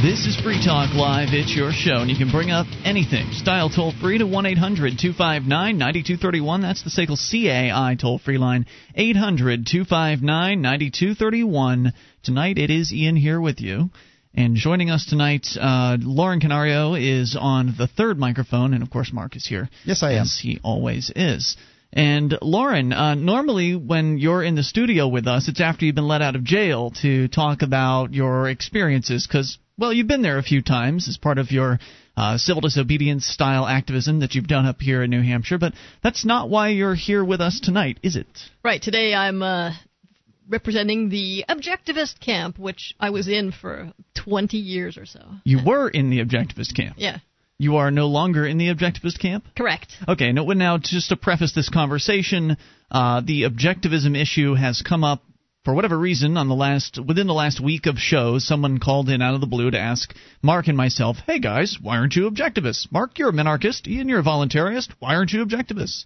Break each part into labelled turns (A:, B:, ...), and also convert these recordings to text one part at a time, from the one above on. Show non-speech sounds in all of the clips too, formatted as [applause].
A: This is Free Talk Live. It's your show, and you can bring up anything. Style toll free to 1 800 259 9231. That's the SACL CAI toll free line. 800 259 9231. Tonight it is Ian here with you. And joining us tonight, uh, Lauren Canario is on the third microphone, and of course, Mark is here.
B: Yes, I am.
A: As he always is. And Lauren, uh, normally when you're in the studio with us, it's after you've been let out of jail to talk about your experiences, because well, you've been there a few times as part of your uh, civil disobedience style activism that you've done up here in New Hampshire, but that's not why you're here with us tonight, is it?
C: Right. Today I'm uh, representing the objectivist camp, which I was in for 20 years or so.
A: You were in the objectivist camp.
C: Yeah.
A: You are no longer in the objectivist camp?
C: Correct.
A: Okay, now, now just to preface this conversation, uh, the objectivism issue has come up for whatever reason on the last within the last week of shows someone called in out of the blue to ask mark and myself hey guys why aren't you objectivists? Mark you're a minarchist. Ian you're a voluntarist. Why aren't you objectivists?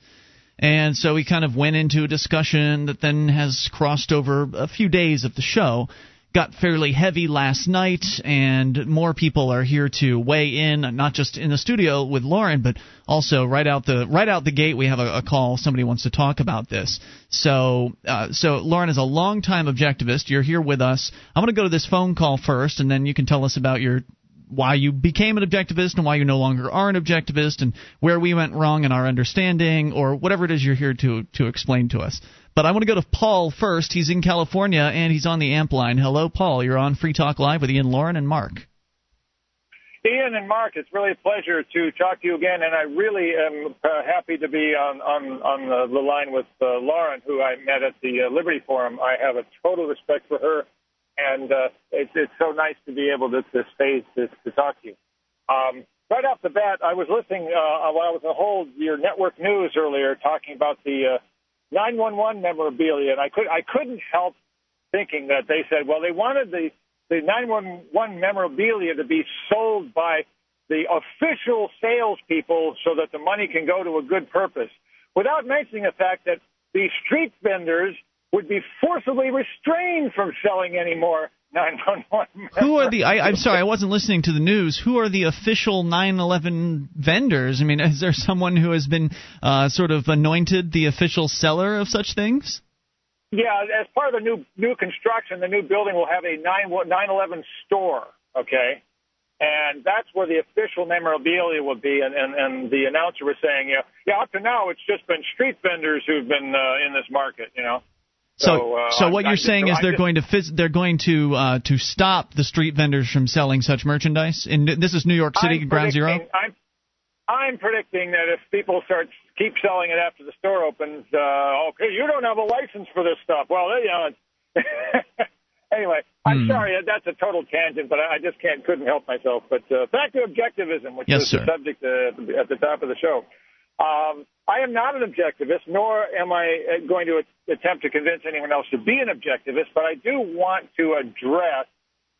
A: And so we kind of went into a discussion that then has crossed over a few days of the show got fairly heavy last night, and more people are here to weigh in, not just in the studio with Lauren, but also right out the right out the gate. We have a, a call. Somebody wants to talk about this. So, uh, so Lauren is a longtime objectivist. You're here with us. I'm going to go to this phone call first, and then you can tell us about your why you became an objectivist and why you no longer are an objectivist and where we went wrong in our understanding or whatever it is you're here to to explain to us. But I want to go to Paul first. He's in California and he's on the amp line. Hello, Paul. You're on Free Talk Live with Ian, Lauren, and Mark.
D: Ian and Mark, it's really a pleasure to talk to you again, and I really am uh, happy to be on on on the, the line with uh, Lauren, who I met at the uh, Liberty Forum. I have a total respect for her, and uh, it's it's so nice to be able to to stay to, to talk to you. Um, right off the bat, I was listening uh, while I was on hold your network news earlier, talking about the uh, 911 memorabilia, and I could I couldn't help thinking that they said, well, they wanted the the 911 memorabilia to be sold by the official salespeople so that the money can go to a good purpose, without mentioning the fact that the street vendors would be forcibly restrained from selling any more 911.
A: Who are the? I, am sorry, I wasn't listening to the news. Who are the official 911 vendors? I mean, is there someone who has been uh, sort of anointed the official seller of such things?
D: Yeah, as part of the new new construction, the new building will have a 9 911 store. Okay. And that's where the official memorabilia will be. And, and, and the announcer was saying, yeah, yeah, up to now, it's just been street vendors who've been uh, in this market, you know.
A: So, uh, so what I, you're I saying is they're going to phys- they're going to uh, to stop the street vendors from selling such merchandise. And this is New York City,
D: I'm
A: Ground Zero.
D: I'm, I'm predicting that if people start keep selling it after the store opens, uh, okay, you don't have a license for this stuff. Well, you know. [laughs] anyway, I'm hmm. sorry that's a total tangent, but I just can't couldn't help myself. But uh, back to objectivism, which
A: yes,
D: is the subject uh, at the top of the show. Um, I am not an objectivist, nor am I uh, going to attempt to convince anyone else to be an objectivist, but I do want to address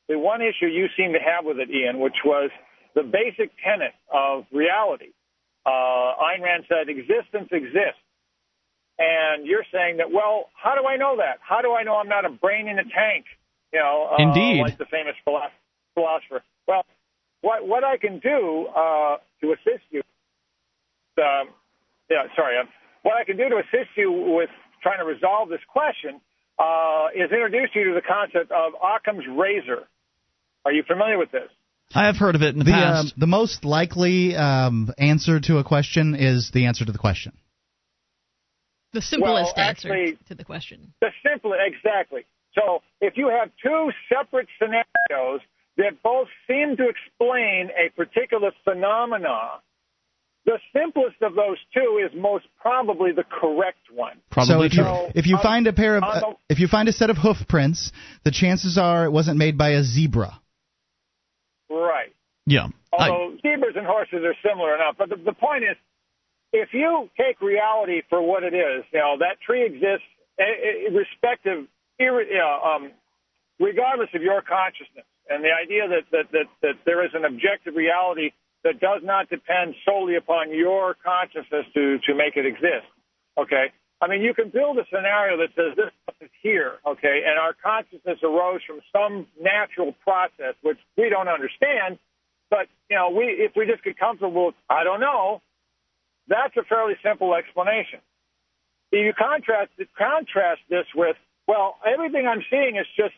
D: the one issue you seem to have with it, Ian, which was the basic tenet of reality. Uh, Ayn Rand said, existence exists. And you're saying that, well, how do I know that? How do I know I'm not a brain in a tank? You know, uh,
A: Indeed.
D: like the famous philosopher. Well, what, what I can do uh, to assist you yeah, sorry. Um, what I can do to assist you with trying to resolve this question uh, is introduce you to the concept of Occam's razor. Are you familiar with this?
A: I have heard of it in the,
B: the
A: past.
B: Um, the most likely um, answer to a question is the answer to the question.
C: The simplest
D: well, actually,
C: answer to the question.
D: The simplest, exactly. So if you have two separate scenarios that both seem to explain a particular phenomena, the simplest of those two is most probably the correct one.
A: Probably
B: so true. if you find a pair of, uh, if you find a set of hoof prints, the chances are it wasn't made by a zebra.
D: Right.
A: Yeah.
D: Although I, zebras and horses are similar enough, but the, the point is, if you take reality for what it is, you know that tree exists, irrespective, um, regardless of your consciousness, and the idea that that that, that there is an objective reality that does not depend solely upon your consciousness to, to make it exist. Okay? I mean, you can build a scenario that says this is here, okay, and our consciousness arose from some natural process which we don't understand. But you know, we if we just get comfortable, with, I don't know. That's a fairly simple explanation. You contrast contrast this with, well, everything I'm seeing is just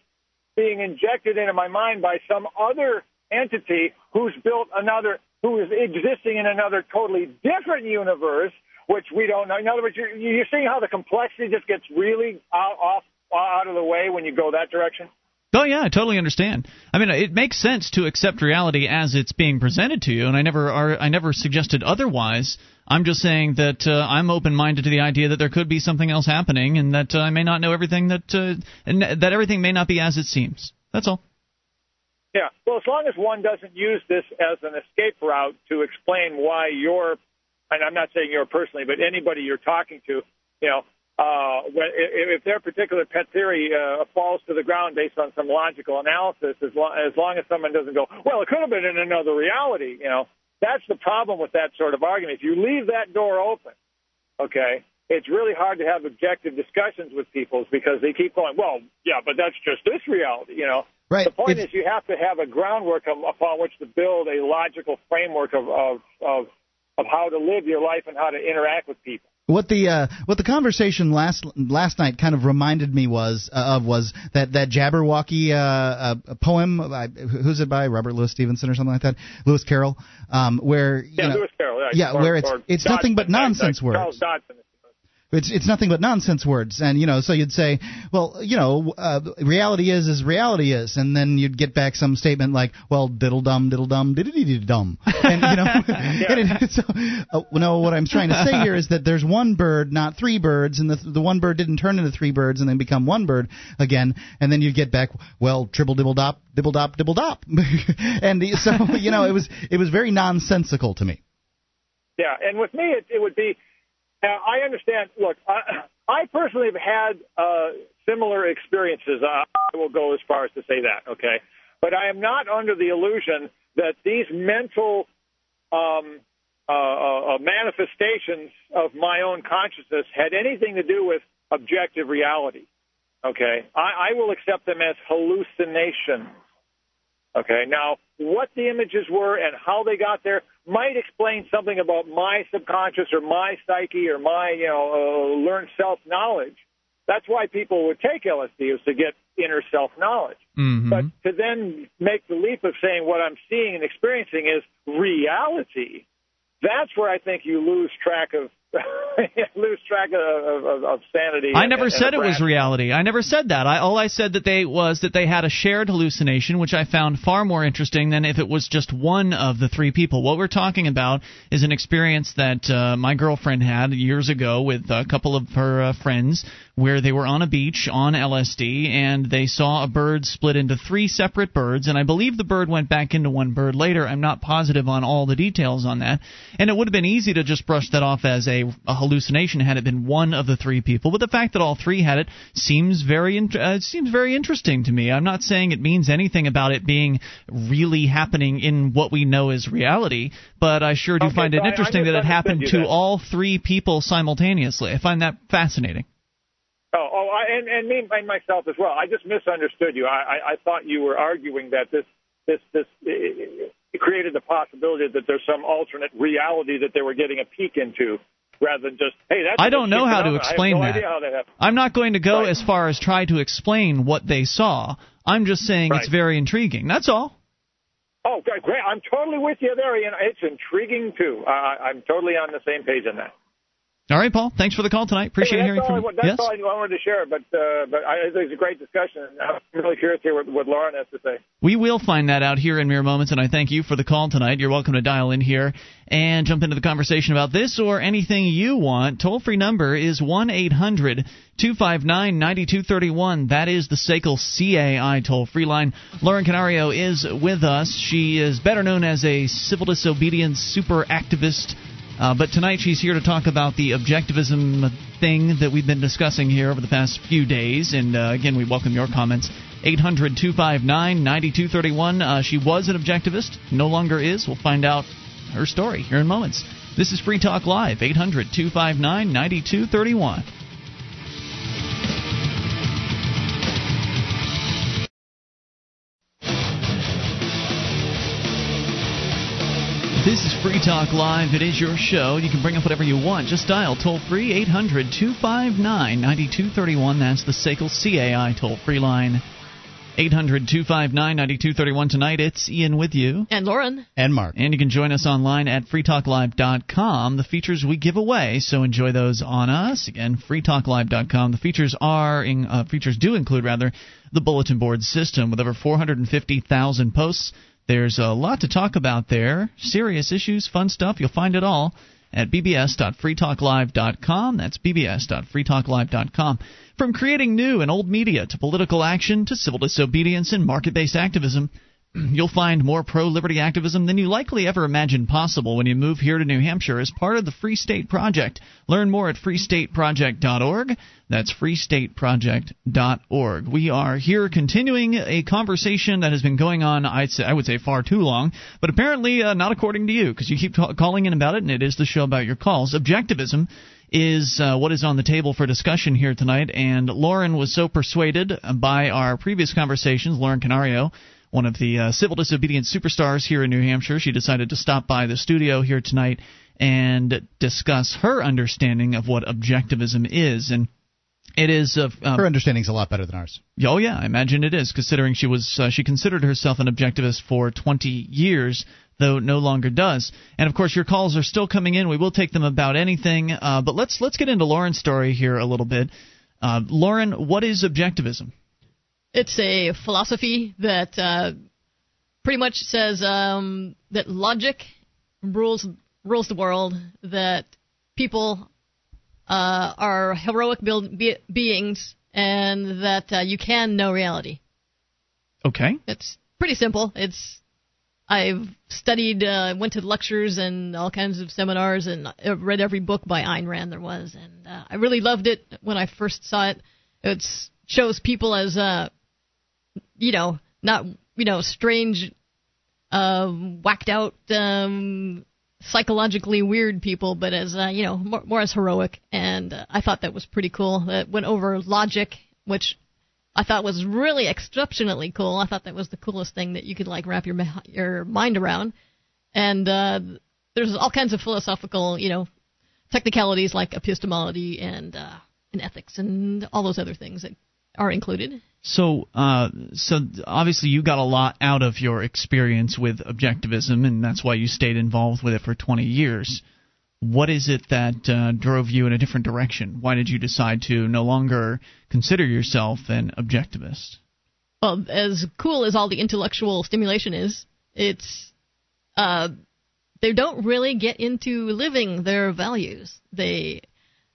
D: being injected into my mind by some other entity who's built another, who is existing in another totally different universe, which we don't know. In other words, you're, you're seeing how the complexity just gets really out, off out of the way when you go that direction.
A: Oh yeah, I totally understand. I mean, it makes sense to accept reality as it's being presented to you, and I never are, I never suggested otherwise. I'm just saying that uh, I'm open-minded to the idea that there could be something else happening, and that uh, I may not know everything that uh, that everything may not be as it seems. That's all.
D: Yeah. Well, as long as one doesn't use this as an escape route to explain why you're, and I'm not saying you're personally, but anybody you're talking to, you know, uh, if their particular pet theory uh, falls to the ground based on some logical analysis, as long, as long as someone doesn't go, well, it could have been in another reality, you know, that's the problem with that sort of argument. If you leave that door open, okay, it's really hard to have objective discussions with people because they keep going, well, yeah, but that's just this reality, you know.
B: Right.
D: The point
B: it's,
D: is you have to have a groundwork upon which to build a logical framework of, of, of, of how to live your life and how to interact with people.
B: What the uh, what the conversation last last night kind of reminded me was uh, of was that that Jabberwocky uh, uh, poem. Uh, who's it by? Robert Louis Stevenson or something like that. Lewis Carroll. Um, where
D: yeah,
B: know,
D: Lewis Carroll. Yeah,
B: yeah
D: or,
B: where it's it's
D: Dodgson,
B: nothing but nonsense words.
D: Charles Dodgson.
B: It's it's nothing but nonsense words, and you know, so you'd say, well, you know, uh, reality is as reality is, and then you'd get back some statement like, well, diddle dum, diddle dum, diddle dum, [laughs] and you know, [laughs]
D: yeah.
B: it, so, uh, no, what I'm trying to say here is that there's one bird, not three birds, and the the one bird didn't turn into three birds and then become one bird again, and then you'd get back, well, tribble dibble dop, dibble dop, dibble dop, [laughs] and so you know, it was it was very nonsensical to me.
D: Yeah, and with me, it, it would be now, I understand. Look, I, I personally have had uh, similar experiences. I will go as far as to say that, okay? But I am not under the illusion that these mental um, uh, uh, manifestations of my own consciousness had anything to do with objective reality. Okay, I, I will accept them as hallucinations. Okay, now what the images were and how they got there might explain something about my subconscious or my psyche or my you know uh, learned self knowledge. That's why people would take LSD is to get inner self knowledge.
A: Mm-hmm.
D: But to then make the leap of saying what I'm seeing and experiencing is reality, that's where I think you lose track of [laughs] lose track of, of, of sanity.
A: I never
D: and,
A: said
D: and
A: it was reality. I never said that. I, all I said that they was that they had a shared hallucination, which I found far more interesting than if it was just one of the three people. What we're talking about is an experience that uh, my girlfriend had years ago with a couple of her uh, friends, where they were on a beach on LSD and they saw a bird split into three separate birds, and I believe the bird went back into one bird later. I'm not positive on all the details on that, and it would have been easy to just brush that off as a a, hallucination had it been one of the three people. But the fact that all three had it seems very uh, seems very interesting to me. I'm not saying it means anything about it being really happening in what we know as reality, but I sure do
D: okay,
A: find
D: so
A: it interesting that it happened to
D: then.
A: all three people simultaneously. I find that fascinating.
D: Oh, oh, I, and and me and myself as well. I just misunderstood you. I, I, I thought you were arguing that this this this it, created the possibility that there's some alternate reality that they were getting a peek into rather than just hey that's
A: I don't know how to explain
D: no
A: that.
D: that
A: I'm not going to go
D: right.
A: as far as try to explain what they saw. I'm just saying
D: right.
A: it's very intriguing. That's all.
D: Oh, great! I'm totally with you there, Ian. It's intriguing too. Uh, I'm totally on the same page on that.
A: All right, Paul. Thanks for the call tonight. Appreciate
D: hey,
A: hearing from
D: you. That's
A: yes?
D: all I wanted to share, but uh, but I, think it's a great discussion. I'm really curious to hear what, what Lauren has to say.
A: We will find that out here in mere moments, and I thank you for the call tonight. You're welcome to dial in here and jump into the conversation about this or anything you want. Toll free number is 1 800 259 9231. That is the SACL CAI toll free line. Lauren Canario is with us. She is better known as a civil disobedience super activist. Uh, but tonight she's here to talk about the objectivism thing that we've been discussing here over the past few days. And uh, again, we welcome your comments. 800 259 9231. Uh, she was an objectivist, no longer is. We'll find out her story here in moments. This is Free Talk Live, 800 259 9231. This is Free Talk Live. It is your show. You can bring up whatever you want. Just dial toll free 800 259 9231. That's the SACL CAI toll free line. 800 259 9231. Tonight it's Ian with you.
C: And Lauren.
B: And Mark.
A: And you can join us online at freetalklive.com. The features we give away, so enjoy those on us. Again, freetalklive.com. The features are in, uh, features do include rather the bulletin board system with over 450,000 posts there's a lot to talk about there. Serious issues, fun stuff. You'll find it all at bbs.freetalklive.com. That's bbs.freetalklive.com. From creating new and old media to political action to civil disobedience and market based activism, [clears throat] You'll find more pro liberty activism than you likely ever imagined possible when you move here to New Hampshire as part of the Free State Project. Learn more at freestateproject.org. That's freestateproject.org. We are here continuing a conversation that has been going on, I'd say, I would say, far too long, but apparently uh, not according to you, because you keep t- calling in about it, and it is the show about your calls. Objectivism is uh, what is on the table for discussion here tonight, and Lauren was so persuaded by our previous conversations, Lauren Canario, one of the uh, civil disobedience superstars here in New Hampshire. She decided to stop by the studio here tonight and discuss her understanding of what objectivism is. And it is uh,
B: um, her understanding's a lot better than ours.
A: Oh yeah, I imagine it is, considering she was uh, she considered herself an objectivist for 20 years, though no longer does. And of course, your calls are still coming in. We will take them about anything. Uh, but let's let's get into Lauren's story here a little bit. Uh, Lauren, what is objectivism?
C: It's a philosophy that uh, pretty much says um, that logic rules rules the world. That people uh, are heroic build, be, beings, and that uh, you can know reality.
A: Okay.
C: It's pretty simple. It's I've studied, uh, went to lectures and all kinds of seminars, and I've read every book by Ayn Rand there was, and uh, I really loved it when I first saw it. It shows people as uh, you know, not you know, strange, uh, whacked out, um, psychologically weird people, but as uh, you know, more, more as heroic. And uh, I thought that was pretty cool. That went over logic, which I thought was really exceptionally cool. I thought that was the coolest thing that you could like wrap your your mind around. And uh, there's all kinds of philosophical, you know, technicalities like epistemology and uh, and ethics and all those other things that are included.
A: So, uh, so obviously you got a lot out of your experience with objectivism, and that's why you stayed involved with it for 20 years. What is it that uh, drove you in a different direction? Why did you decide to no longer consider yourself an objectivist?
C: Well, as cool as all the intellectual stimulation is, it's uh, they don't really get into living their values. They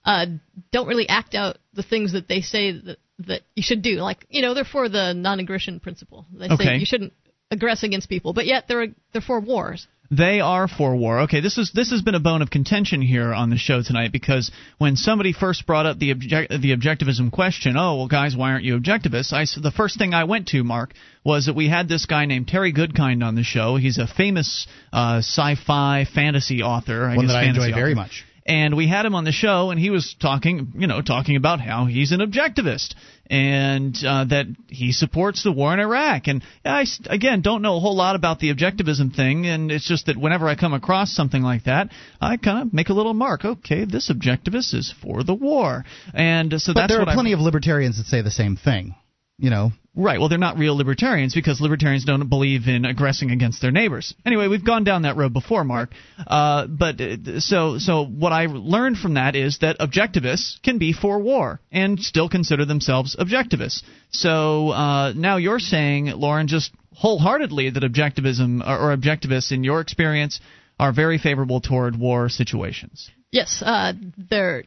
C: uh, don't really act out the things that they say that that you should do. Like, you know, they're for the non-aggression principle. They
A: okay.
C: say you shouldn't aggress against people, but yet they're they're for wars.
A: They are for war. Okay, this is this has been a bone of contention here on the show tonight because when somebody first brought up the object, the objectivism question, oh well, guys, why aren't you objectivists? I the first thing I went to, Mark, was that we had this guy named Terry Goodkind on the show. He's a famous uh, sci-fi fantasy author.
B: I One
A: that
B: I enjoy
A: author.
B: very much
A: and we had him on the show, and he was talking, you know, talking about how he's an objectivist and uh, that he supports the war in Iraq. And I again don't know a whole lot about the objectivism thing, and it's just that whenever I come across something like that, I kind of make a little mark. Okay, this objectivist is for the war, and so
B: but
A: that's
B: there
A: are
B: plenty
A: I,
B: of libertarians that say the same thing you know.
A: Right. Well, they're not real libertarians because libertarians don't believe in aggressing against their neighbors. Anyway, we've gone down that road before, Mark. Uh, but uh, so so what I learned from that is that objectivists can be for war and still consider themselves objectivists. So uh, now you're saying, Lauren, just wholeheartedly that objectivism or, or objectivists, in your experience, are very favorable toward war situations.
C: Yes, uh, they're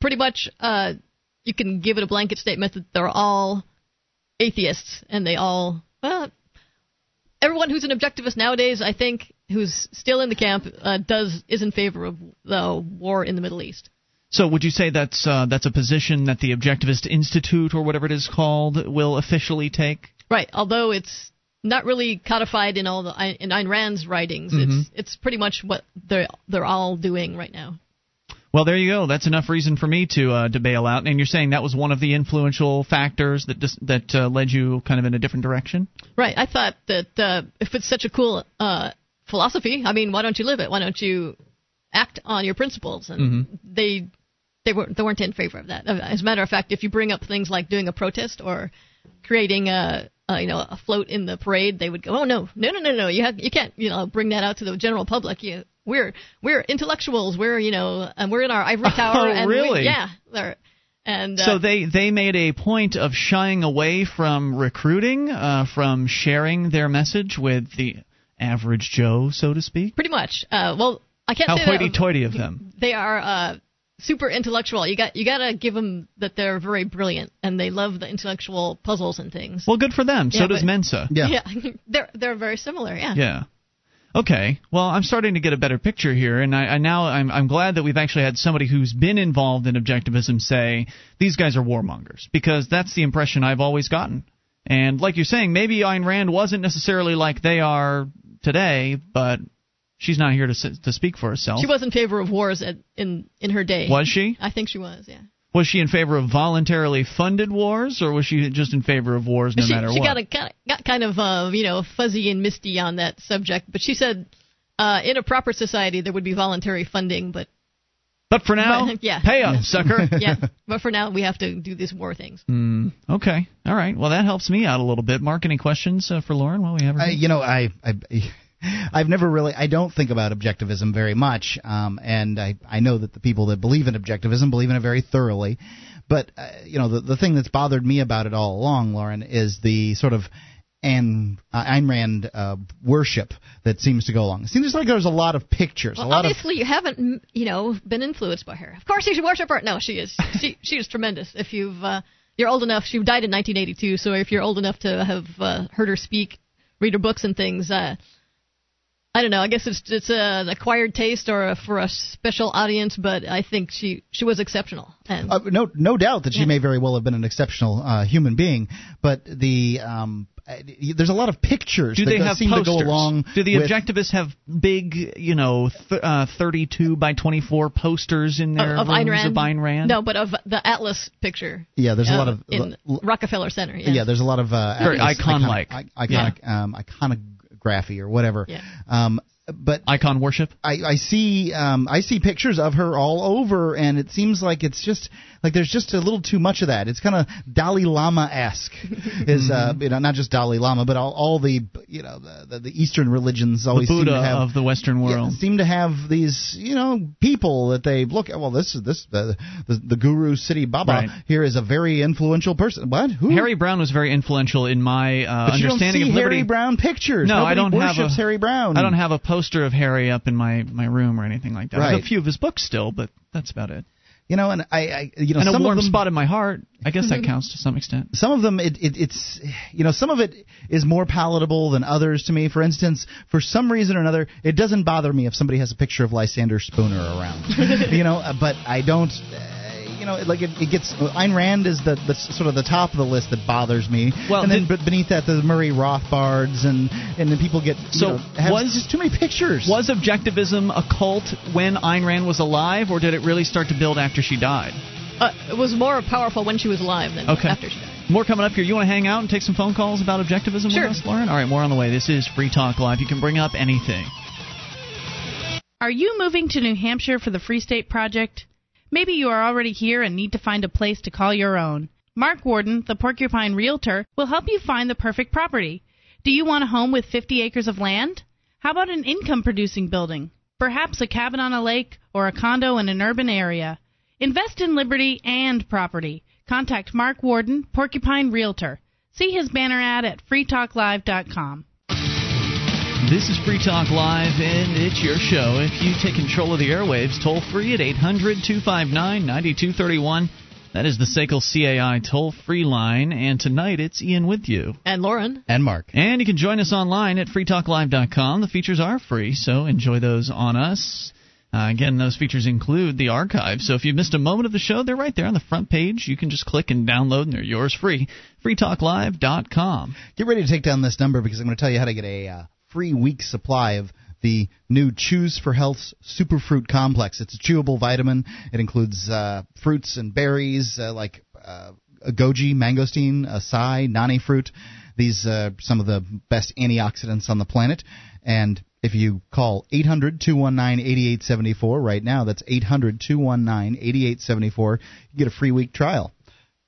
C: pretty much. Uh, you can give it a blanket statement that they're all atheists, and they all well, everyone who's an objectivist nowadays, I think, who's still in the camp, uh, does is in favor of the war in the Middle East.
A: So, would you say that's uh, that's a position that the Objectivist Institute or whatever it is called will officially take?
C: Right. Although it's not really codified in all the in Ayn Rand's writings, mm-hmm. it's it's pretty much what they're they're all doing right now.
A: Well, there you go. That's enough reason for me to uh, to bail out. And you're saying that was one of the influential factors that dis- that uh, led you kind of in a different direction.
C: Right. I thought that uh, if it's such a cool uh, philosophy. I mean, why don't you live it? Why don't you act on your principles? And
A: Mm-hmm.
C: they they weren't they weren't in favor of that. As a matter of fact, if you bring up things like doing a protest or creating a, a you know a float in the parade, they would go, oh no, no, no, no, no, you have you can't you know bring that out to the general public. You we're we're intellectuals. We're you know and we're in our ivory [laughs] tower.
A: Oh,
C: and we-
A: really?
C: yeah. They're, and uh,
A: So they they made a point of shying away from recruiting, uh, from sharing their message with the average Joe, so to speak.
C: pretty much. Uh, well, I can't
A: How
C: say that-
A: hoity-toity of them.
C: they are uh, super intellectual. You got you got to give them that they're very brilliant and they love the intellectual puzzles and things.
A: Well, good for them. So
C: Yeah,
A: does
C: but-
A: Mensa.
B: Yeah. [laughs]
C: they're they're very similar. Yeah.
A: Yeah. Okay. Well, I'm starting to get a better picture here, and I, I now I'm I'm glad that we've actually had somebody who's been involved in objectivism say these guys are warmongers because that's the impression I've always gotten. And like you're saying, maybe Ayn Rand wasn't necessarily like they are today, but she's not here to to speak for herself.
C: She was in favor of wars at, in in her day.
A: Was she?
C: I think she was. Yeah.
A: Was she in favor of voluntarily funded wars, or was she just in favor of wars no
C: she
A: matter
C: she
A: what?
C: got a, got got kind of uh, you know fuzzy and misty on that subject, but she said uh, in a proper society there would be voluntary funding, but
A: but for now,
C: But- [laughs] yeah.
A: pay up, [laughs] sucker.
C: yeah, but for now we have to do these war things.
A: Hmm. Okay. All right. Well, that helps me out a little bit. Mark, any questions uh, for Lauren while we have her?
B: I, you know, I, I, I've never really, I don't think about objectivism very much, um, and I, I know that the people that believe in objectivism believe in it very thoroughly. But uh, you know, the the thing that's bothered me about it all along, Lauren, is the sort of and uh, Ayn Rand uh, worship that seems to go along. It seems like there's a lot of pictures,
C: Well,
B: a lot of
C: obviously, you haven't, you know, been influenced by her. Of course, you should worship her. No, she is. She [laughs] she is tremendous. If you've uh, you're old enough, she died in 1982. So if you're old enough to have uh, heard her speak, read her books and things, uh, I don't know. I guess it's it's an acquired taste or a, for a special audience, but I think she she was exceptional. And
B: Uh, no, no doubt that she
C: Yeah.
B: may very well have been an exceptional uh, human being, but the um, uh, there's a lot of pictures
A: Do
B: that
A: they have
B: seem
A: posters?
B: to go along.
A: Do the
B: with,
A: objectivists have big, you know, th- uh, 32 by 24 posters in their
C: of, of
A: rooms
C: Ayn Rand.
A: of Ayn Rand?
C: No, but of the Atlas picture.
B: Yeah, there's a
C: uh,
B: lot of
C: in
B: l-
C: Rockefeller Center. Yeah.
B: Yeah, there's a lot of uh,
A: Very icon-like.
B: iconic, i- iconic, um, iconography or whatever.
C: Yeah.
B: Um, but
A: Icon worship?
B: I, I see um, I see pictures of her all over, and it seems like it's just like there's just a little too much of that. It's kind of Dalai Lama esque, [laughs] is uh, you know not just Dalai Lama, but all, all the you know the, the, the Eastern religions
A: The
B: always seem to have
A: of the Western
B: yeah,
A: world.
B: seem to have these you know people that they look at. Well, this is this the the, the Guru City Baba
A: Right.
B: here is a very influential person. What? Who?
A: Harry Browne was very influential in my uh,
B: but you don't
A: understanding
B: see
A: of liberty.
B: Harry Browne pictures.
A: No, I don't have a-
B: Harry Browne.
A: I don't have a poster of Harry up in my, my room or anything like that.
B: Right.
A: a few of his books still, but that's about it.
B: You know, and I, I you know,
A: and a
B: some
A: warm
B: of them,
A: spot in my heart. I guess that [laughs] counts to some extent.
B: some of them it, it it's you know some of it is more palatable than others to me for instance for some reason or another it doesn't bother me if somebody has a picture of lysander spooner around [laughs] you know uh, but i don't uh, you know, like it, it gets Ayn Rand is the, the sort of the top of the list that bothers me.
A: Well,
B: and then
A: did-
B: but beneath that the Murray Rothbards and and then people get you
A: So
B: know, have
A: was-
B: just too many pictures.
A: Was objectivism a cult when Ayn Rand was alive, or did it really start to build after she died?
C: Uh, it was more powerful when she was alive than
A: Okay.
C: after she died.
A: More coming up here. You want to hang out and take some phone calls about objectivism
C: Sure.
A: with us, Lauren? All right, more on the way. This is Free Talk Live. You can bring up anything.
E: Are you moving to New Hampshire for the Free State Project? Maybe you are already here and need to find a place to call your own. Mark Warden, the Porcupine Realtor, will help you find the perfect property. Do you want a home with 50 acres of land? How about an income producing building? Perhaps a cabin on a lake or a condo in an urban area. Invest in liberty and property. Contact Mark Warden, Porcupine Realtor. See his banner ad at freetalklive.com.
A: This is Free Talk Live, and it's your show. If you take control of the airwaves, toll free at 800 259 9231. That is the SACL CAI toll free line, and tonight it's Ian with you.
C: And Lauren,
B: and Mark.
A: And you can join us online at freetalklive.com. The features are free, so enjoy those on us. Uh, again, those features include the archive. So if you missed a moment of the show, they're right there on the front page. You can just click and download, and they're yours free. freetalklive.com.
B: Get ready to take down this number because I'm going to tell you how to get a uh, free week supply of the new Chews 4 Health's Superfruit Complex. It's a chewable vitamin. It includes uh, fruits and berries uh, like uh, goji, mangosteen, acai, noni fruit. These uh, some of the best antioxidants on the planet, and If you call 800 219 8874 right now, that's 800 219 8874, you get a free week trial.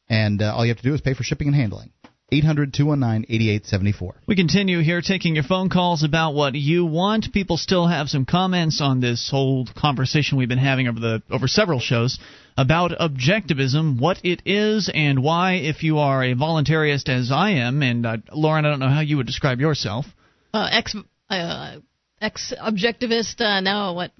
B: And uh, all you have to do is pay for shipping and handling. 800 219 8874.
A: We continue here taking your phone calls about what you want. People still have some comments on this whole conversation we've been having over the over several shows about objectivism, what it is, and why. If you are a voluntarist, as I am, and uh, Lauren, I don't know how you would describe yourself.
C: Uh, ex uh, ex objectivist. Uh, now what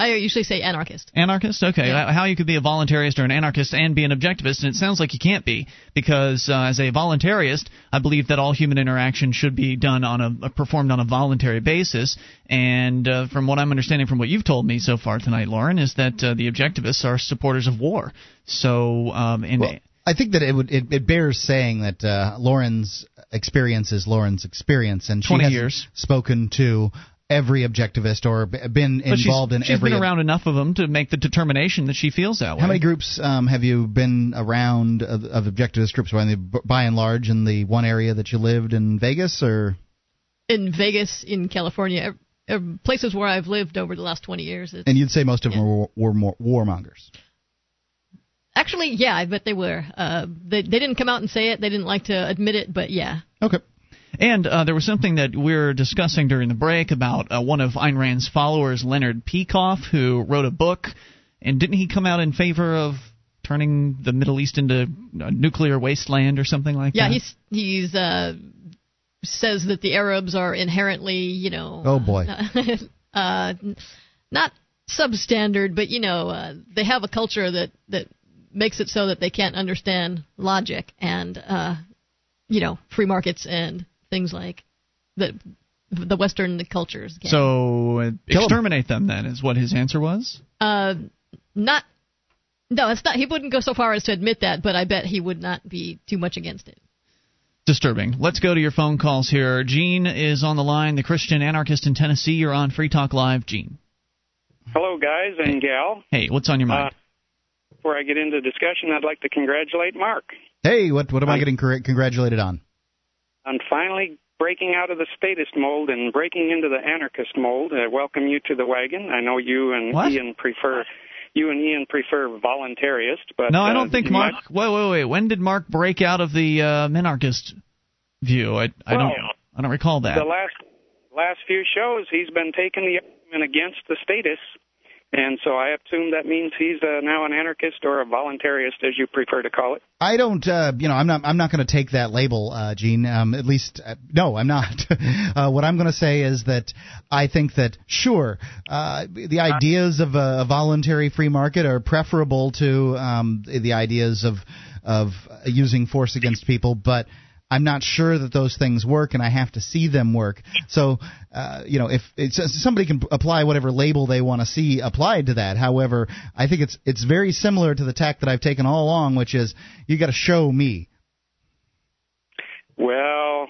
C: I usually say anarchist.
A: Anarchist? Okay.
C: Yeah.
A: How you could be a voluntarist or an anarchist and be an objectivist, and it sounds like you can't be, because uh, as a voluntarist, I believe that all human interaction should be done on a, performed on a voluntary basis. And uh, from what I'm understanding from what you've told me so far tonight, Lauren, is that uh, the objectivists are supporters of war. So, um, and.
B: Well, I think that it would it, it bears saying that uh, Lauren's experience is Lauren's experience, and she has
A: years.
B: spoken to every objectivist or been
A: but she's-
B: involved in
A: she's
B: every.
A: been around enough of them to make the determination that she feels that way.
B: How many groups um, have you been around of, of objectivist groups? By, the, by and large, in the one area that you lived in Vegas, or
C: In Vegas, in California, places where I've lived over the last 20 years.
B: And you'd say most of them
C: Yeah.
B: were, were more warmongers.
C: actually, yeah, I bet they were. Uh, they, they didn't come out and say it. They didn't like to admit it, but yeah.
B: Okay.
A: And uh, there was something that we were discussing during the break about uh, one of Ayn Rand's followers, Leonard Peikoff, who wrote a book. And didn't he come out in favor of turning the Middle East into a nuclear wasteland or something like
C: Yeah,
A: that?
C: he's he's uh, says that the Arabs are inherently, you know,
B: Oh, boy. [laughs]
C: uh, not substandard, but you know, uh, they have a culture that that makes it so that they can't understand logic and uh, you know, free markets and things like the the Western cultures. Can.
A: So uh, exterminate them, then, is what his answer was?
C: uh, not. No, it's not. He wouldn't go so far as to admit that, but I bet he would not be too much against it.
A: Disturbing. Let's go to your phone calls here. Gene is on the line, the Christian anarchist in Tennessee. You're on Free Talk Live. Gene.
F: Hello, guys and gal.
A: Hey, what's on your mind?
F: Uh, before I get into discussion, I'd like to congratulate Mark
B: Hey, what what am I
F: Hi.
B: getting cor- congratulated on?
F: On finally breaking out of the statist mold and breaking into the anarchist mold. I welcome you to the wagon. I know you and
A: What?
F: Ian prefer you and Ian prefer voluntarist, but
A: no, I
F: uh,
A: don't think Mark.
F: might-
A: Wait, wait, wait. When did Mark break out of the uh, minarchist view? I, I don't. I don't recall that.
F: the last last few shows he's been taking the argument against the statists. And so I assume that means he's uh, now an anarchist or a voluntarist, as you prefer to call it.
B: I don't, uh, you know, I'm not, I'm not going to take that label, uh, Gene. Um, at least, uh, no, I'm not. [laughs] uh, what I'm going to say is that I think that sure, uh, the ideas of a, a voluntary free market are preferable to um, the ideas of of using force against people, but. I'm not sure that those things work, and I have to see them work. So, uh, you know, if it's, somebody can apply whatever label they want to see applied to that. However, I think it's it's very similar to the tack that I've taken all along, which is you got to show me.
F: Well,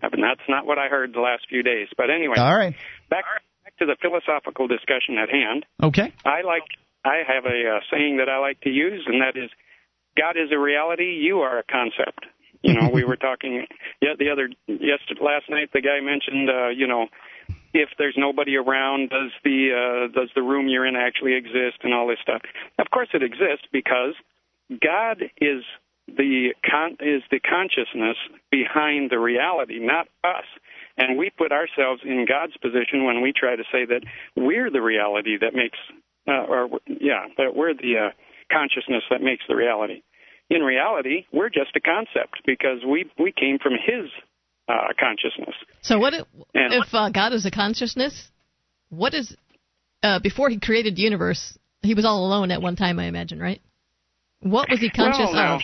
F: that's not what I heard the last few days. But anyway,
B: All right.
F: back back to the philosophical discussion at hand.
A: okay.
F: I like I have a uh, saying that I like to use, and that is, God is a reality. You are a concept. You know, we [laughs] were talking yeah the other yesterday last night. The guy mentioned, uh, you know, if there's nobody around, does the uh, does the room you're in actually exist, and all this stuff. Of course, it exists because God is the con- is the consciousness behind the reality, not us. And we put ourselves in God's position when we try to say that we're the reality that makes, uh, or yeah, that we're the uh, consciousness that makes the reality. In reality, we're just a concept because we we came from His uh, consciousness.
C: So what if,
F: And-
C: if uh, God is a consciousness? What is uh, before he created the universe? He was all alone at one time, I imagine, right? What was he conscious
F: well,
C: of?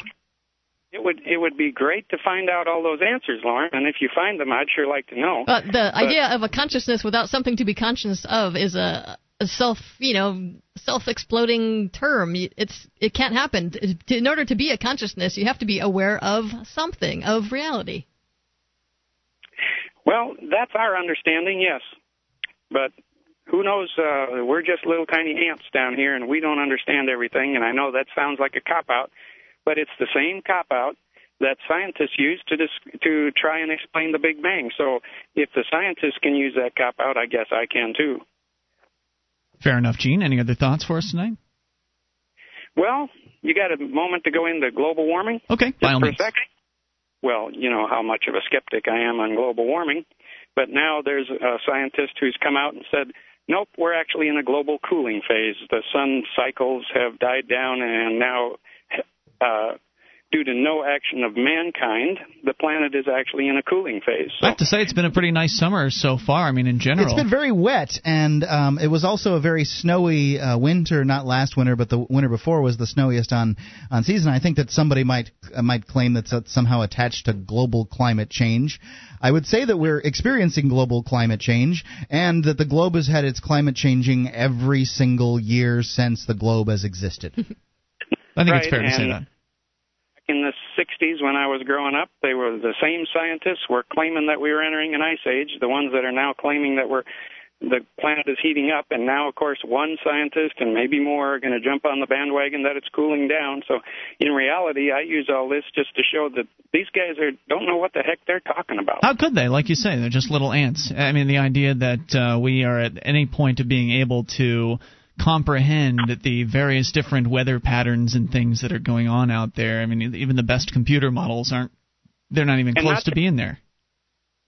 F: It would it would be great to find out all those answers, Lauren. And if you find them, I'd sure like to know.
C: But the idea of a consciousness without something to be conscious of is a, self, you know, self-exploding term. It's it can't happen. In order to be a consciousness, you have to be aware of something, of reality.
F: Well, that's our understanding, yes. But who knows? Uh, we're just little tiny ants down here, and we don't understand everything. And I know that sounds like a cop out, but it's the same cop out that scientists use to dis- to try and explain the Big Bang. So if the scientists can use that cop out, I guess I can too.
A: Fair enough, Gene. Any other thoughts for us tonight?
F: Well, you got a moment to go into global warming?
A: Okay, by all means.
F: Well, you know how much of a skeptic I am on global warming, but now there's a scientist who's come out and said, nope, we're actually in a global cooling phase. The sun cycles have died down, and now, uh, due to no action of mankind, the planet is actually in a cooling phase.
A: I have to say, it's been a pretty nice summer so far. I mean, in general.
B: It's been very wet, and um, it was also a very snowy uh, winter. Not last winter, but the winter before was the snowiest on on season. I think that somebody might uh, might claim that's uh, somehow attached to global climate change. I would say that we're experiencing global climate change, and that the globe has had its climate changing every single year since the globe has existed. [laughs]
A: I think
F: right,
A: it's fair to say that.
F: In the 60s when I was growing up, they were the same scientists were claiming that we were entering an ice age, the ones that are now claiming that we're the planet is heating up and now of course one scientist and maybe more are going to jump on the bandwagon that it's cooling down. So in reality, I use all this just to show that these guys are don't know what the heck they're talking about.
A: How could they? Like you say, they're just little ants. I mean, the idea that uh, we are at any point of being able to comprehend the various different weather patterns and things that are going on out there. I mean, even the best computer models aren't. They're not even
F: And
A: close to- being there.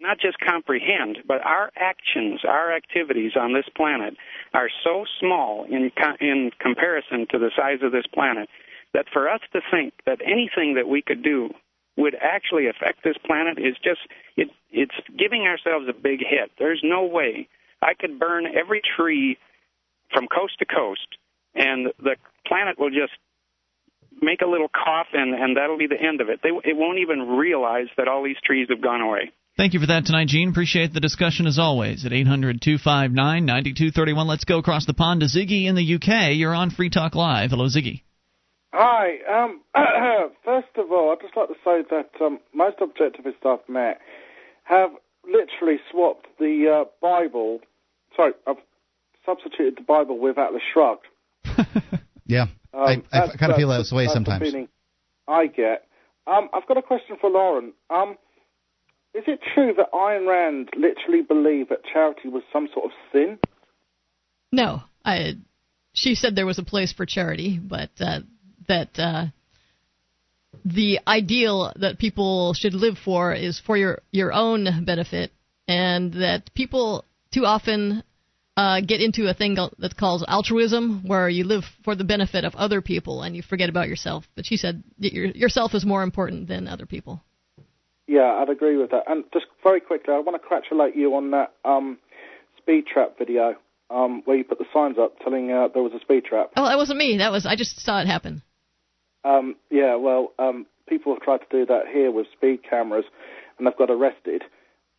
F: not just comprehend, but our actions, our activities on this planet are so small in co- in comparison to the size of this planet that for us to think that anything that we could do would actually affect this planet is just it it's giving ourselves a big hit. There's no way I could burn every tree from coast to coast and the planet will just make a little cough and and that'll be the end of it. They it won't even realize that all these trees have gone away.
A: Thank you for that tonight, Gene. Appreciate the discussion as always at 800 259 9231. Let's go across the pond to Ziggy in the UK. You're on Free Talk Live. Hello, Ziggy.
G: Hi. Um, [clears throat] first of all, I'd just like to say that um, most objectivists I've met have literally swapped the uh, Bible. Sorry, I've substituted the Bible with Atlas Shrugged. [laughs]
B: Yeah,
G: Um,
B: I, I kind of feel that way
G: the- the
B: sometimes.
G: feeling I get. Um, I've got a question for Lauren. Um, is it true that Ayn Rand literally believed that charity was some sort of sin?
C: No, I. She said there was a place for charity, but uh, that uh, the ideal that people should live for is for your your own benefit, and that people too often uh, get into a thing that's called altruism, where you live for the benefit of other people and you forget about yourself. But she said your, yourself is more important than other people.
G: Yeah, I'd agree with that. And just very quickly, I want to congratulate you on that um, speed trap video um, where you put the signs up telling uh, there was a speed trap.
C: Oh, that wasn't me. That was I just saw it happen.
G: Um, yeah, well, um, people have tried to do that here with speed cameras, and they've got arrested.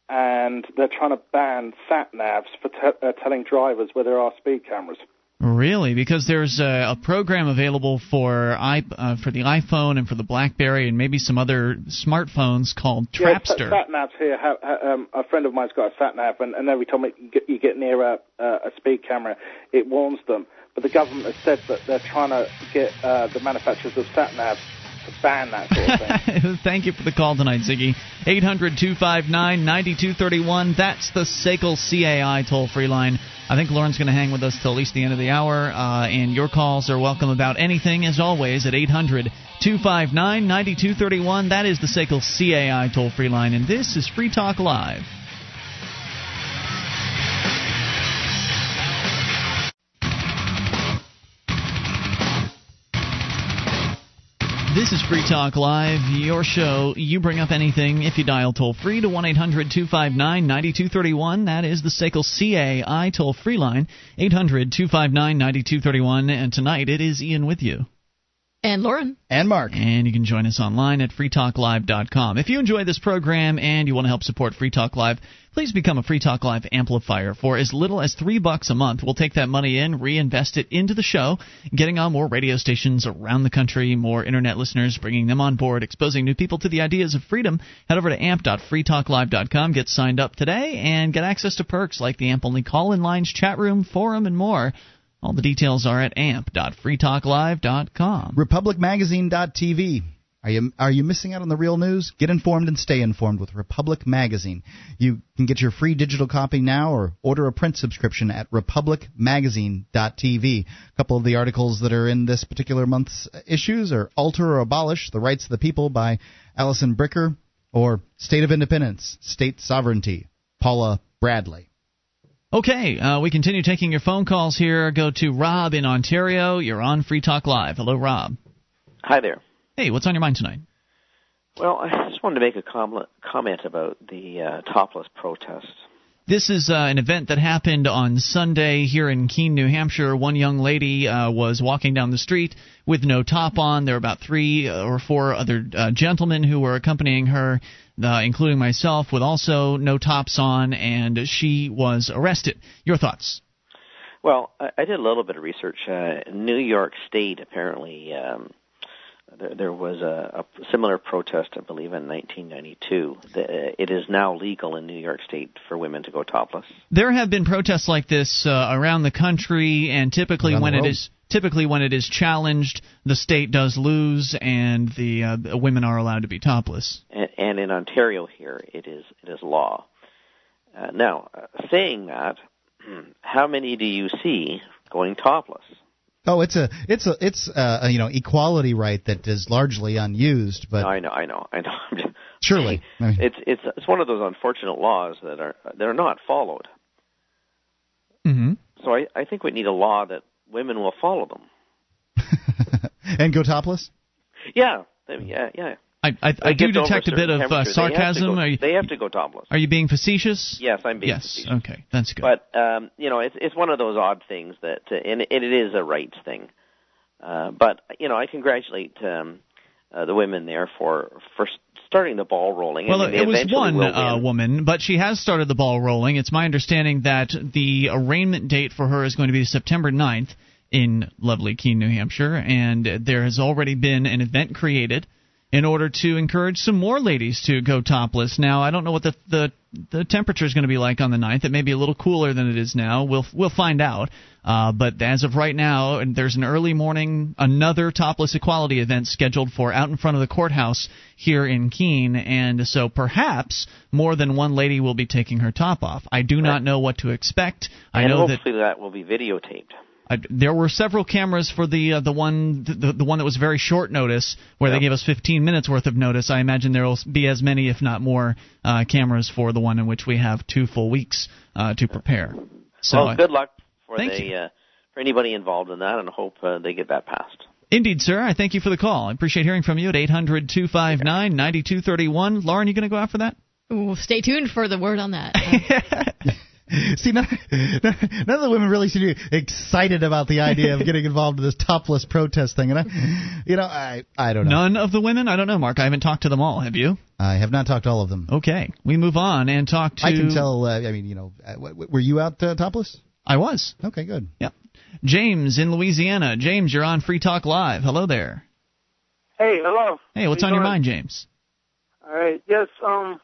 G: And they're trying to ban sat navs for te- uh, telling drivers where there are speed cameras.
A: Really? Because there's a, a program available for i uh, for the iPhone and for the BlackBerry and maybe some other smartphones called Trapster.
G: Yeah, sat navs here. Have, ha, um, a friend of mine's got a sat nav, and, and every time you get, you get near a, a speed camera, it warns them. But the government has said that they're trying to get uh, the manufacturers of sat navs that sort of thing. [laughs]
A: Thank you for the call tonight, Ziggy. 800 259 9231. That's the SACL CAI toll free line. I think Lauren's going to hang with us till at least the end of the hour, uh, and your calls are welcome about anything, as always, at 800 259 9231. That is the SACL CAI toll free line, and this is Free Talk Live. This is Free Talk Live, your show. You bring up anything if you dial toll free to 1 800 259 9231. That is the SACL CAI toll free line, 800 259 9231. And tonight it is Ian with you.
C: And Lauren,
B: And Mark.
A: And you can join us online at freetalklive.com. If you enjoy this program and you want to help support Free Talk Live, please become a Free Talk Live amplifier for as little as three bucks a month. We'll take that money in, reinvest it into the show, getting on more radio stations around the country, more internet listeners, bringing them on board, exposing new people to the ideas of freedom. Head over to amp.freetalklive.com, get signed up today, and get access to perks like the AMP only call in lines, chat room, forum, and more. All the details are at amp.freetalklive.com.
B: RepublicMagazine.tv. Are you are you missing out on the real news? Get informed and stay informed with Republic Magazine. You can get your free digital copy now or order a print subscription at republicmagazine.tv. A couple of the articles that are in this particular month's issues are Alter or Abolish: The Rights of the People by Allison Bricker or State of Independence: State Sovereignty, Paula Bradley.
A: Okay, uh, we continue taking your phone calls here. Go to Rob in Ontario. You're on Free Talk Live. Hello, Rob.
H: Hi there.
A: Hey, what's on your mind tonight?
H: Well, I just wanted to make a com- comment about the uh, topless protest.
A: This is uh, an event that happened on Sunday here in Keene, New Hampshire. One young lady uh, was walking down the street with no top on. There were about three or four other uh, gentlemen who were accompanying her, uh, including myself, with also no tops on, and she was arrested. Your thoughts?
H: Well, I, I did a little bit of research. Uh, New York State apparently. Um, there, there was a, a similar protest, I believe, in 1992. The, uh, it is now legal in New York State for women to go topless.
A: There have been protests like this uh, around the country, and typically
B: Around
A: when it
B: world.
A: is typically when it is challenged, the state does lose, and the uh, women are allowed to be topless.
H: And, and in Ontario here, it is it is law. Uh, now, uh, saying that, [clears throat] how many do you see going topless?
B: Oh, it's a it's a it's a, a you know equality right that is largely unused, but
H: I know, I know, I know. Just- [laughs]
B: surely I mean,
H: it's it's it's one of those unfortunate laws that are that are not followed.
A: Mm-hmm.
H: So I, I think we need a law that women will follow them. [laughs]
B: and go topless.
H: Yeah, yeah, yeah.
A: I I, I do detect a bit of uh,
H: temperature. They have
A: sarcasm.
H: go-
A: Are you,
H: They have to go topless.
A: are you being facetious?
H: Yes, I'm being
A: yes.
H: facetious.
A: Okay, that's good.
H: But um, you know, it's it's one of those odd things that, uh, and it, it is a rights thing. Uh, but you know, I congratulate um, uh, the women there for for starting the ball rolling.
A: Well, it was one uh, woman, but she has started the ball rolling. It's my understanding that the arraignment date for her is going to be September 9th in lovely Keene, New Hampshire, and there has already been an event created in order to encourage some more ladies to go topless. Now, I don't know what the the, the temperature is going to be like on the 9th. It may be a little cooler than it is now. We'll we'll find out. Uh, but as of right now, and there's an early morning another topless equality event scheduled for out in front of the courthouse here in Keene, and so perhaps more than one lady will be taking her top off. I do not know what to expect. I
H: and
A: know that
H: hopefully that will be videotaped.
A: I, there were several cameras for the uh, the one the, the one that was very short notice where
H: Yeah.
A: they gave us 15 minutes worth of notice. I imagine there will be as many, if not more, uh, cameras for the one in which we have two full weeks uh, to prepare. So
H: well, good luck for
A: Thank
H: the
A: you.
H: uh, for anybody involved in that, and hope uh, they get that passed.
A: indeed, sir, I thank you for the call. I appreciate hearing from you at 800-259-9231. Lauren, you going to go out for that?
C: Ooh, stay tuned for the word on that. [laughs] [laughs] [laughs]
B: See, none, none of the women really seem to be excited about the idea of getting involved in this topless protest thing, and I, you know, I I don't know.
A: None of the women? I don't know, Mark. I haven't talked to them all. Have you?
B: I have not talked to all of them.
A: Okay, we move on and talk to.
B: I can tell. Uh, I mean, you know, uh, w- w- were you out uh, topless?
A: I was.
B: Okay, good.
A: Yep. James in Louisiana. James, you're on Free Talk Live. Hello there.
I: Hey, hello.
A: Hey, what's
I: How
A: on
I: you
A: your mind, James?
I: All right. Yes. Um.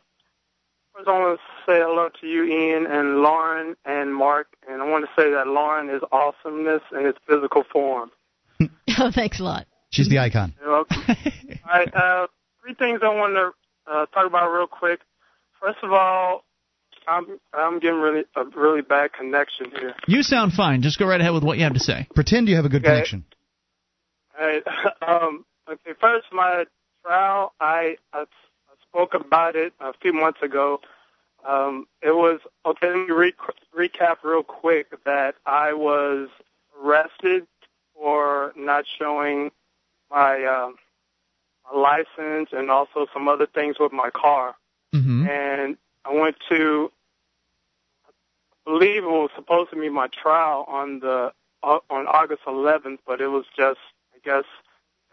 I: First, I want to say hello to you, Ian, and Lauren, and Mark. And I want to say that Lauren is awesomeness in its physical form. [laughs]
C: oh, thanks a lot.
B: She's the icon.
I: You're welcome. [laughs] All right. Uh, three things I want to uh, talk about real quick. First of all, I'm I'm getting really a really bad connection here.
A: You sound fine. Just go right ahead with what you have to say.
B: Pretend you have a good
I: Okay.
B: connection.
I: All right. [laughs] Um. Okay. First, my trial. I, I I spoke about it a few months ago. Um. It was okay. Let me re- recap real quick that I was arrested for not showing my um my license and also some other things with my car.
A: Mm-hmm.
I: And I went to. I believe it was supposed to be my trial on the uh, on August 11th, but it was just, I guess,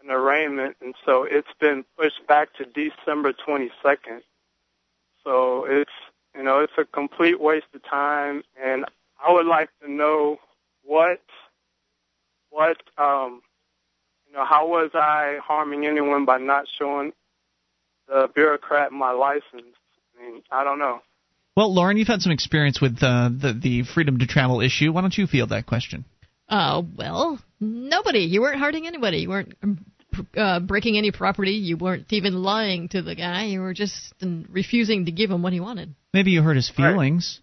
I: an arraignment, and so it's been pushed back to December 22nd. So it's, you know, it's a complete waste of time, and I would like to know what, what, um, you know, how was I harming anyone by not showing the bureaucrat my license? I mean, I don't know.
A: Well, Lauren, you've had some experience with uh, the the freedom to travel issue. Why don't you field that question?
C: Uh, well, nobody. You weren't hurting anybody. You weren't um, uh, breaking any property. You weren't even lying to the guy. You were just refusing to give him what he wanted.
A: Maybe you hurt his feelings.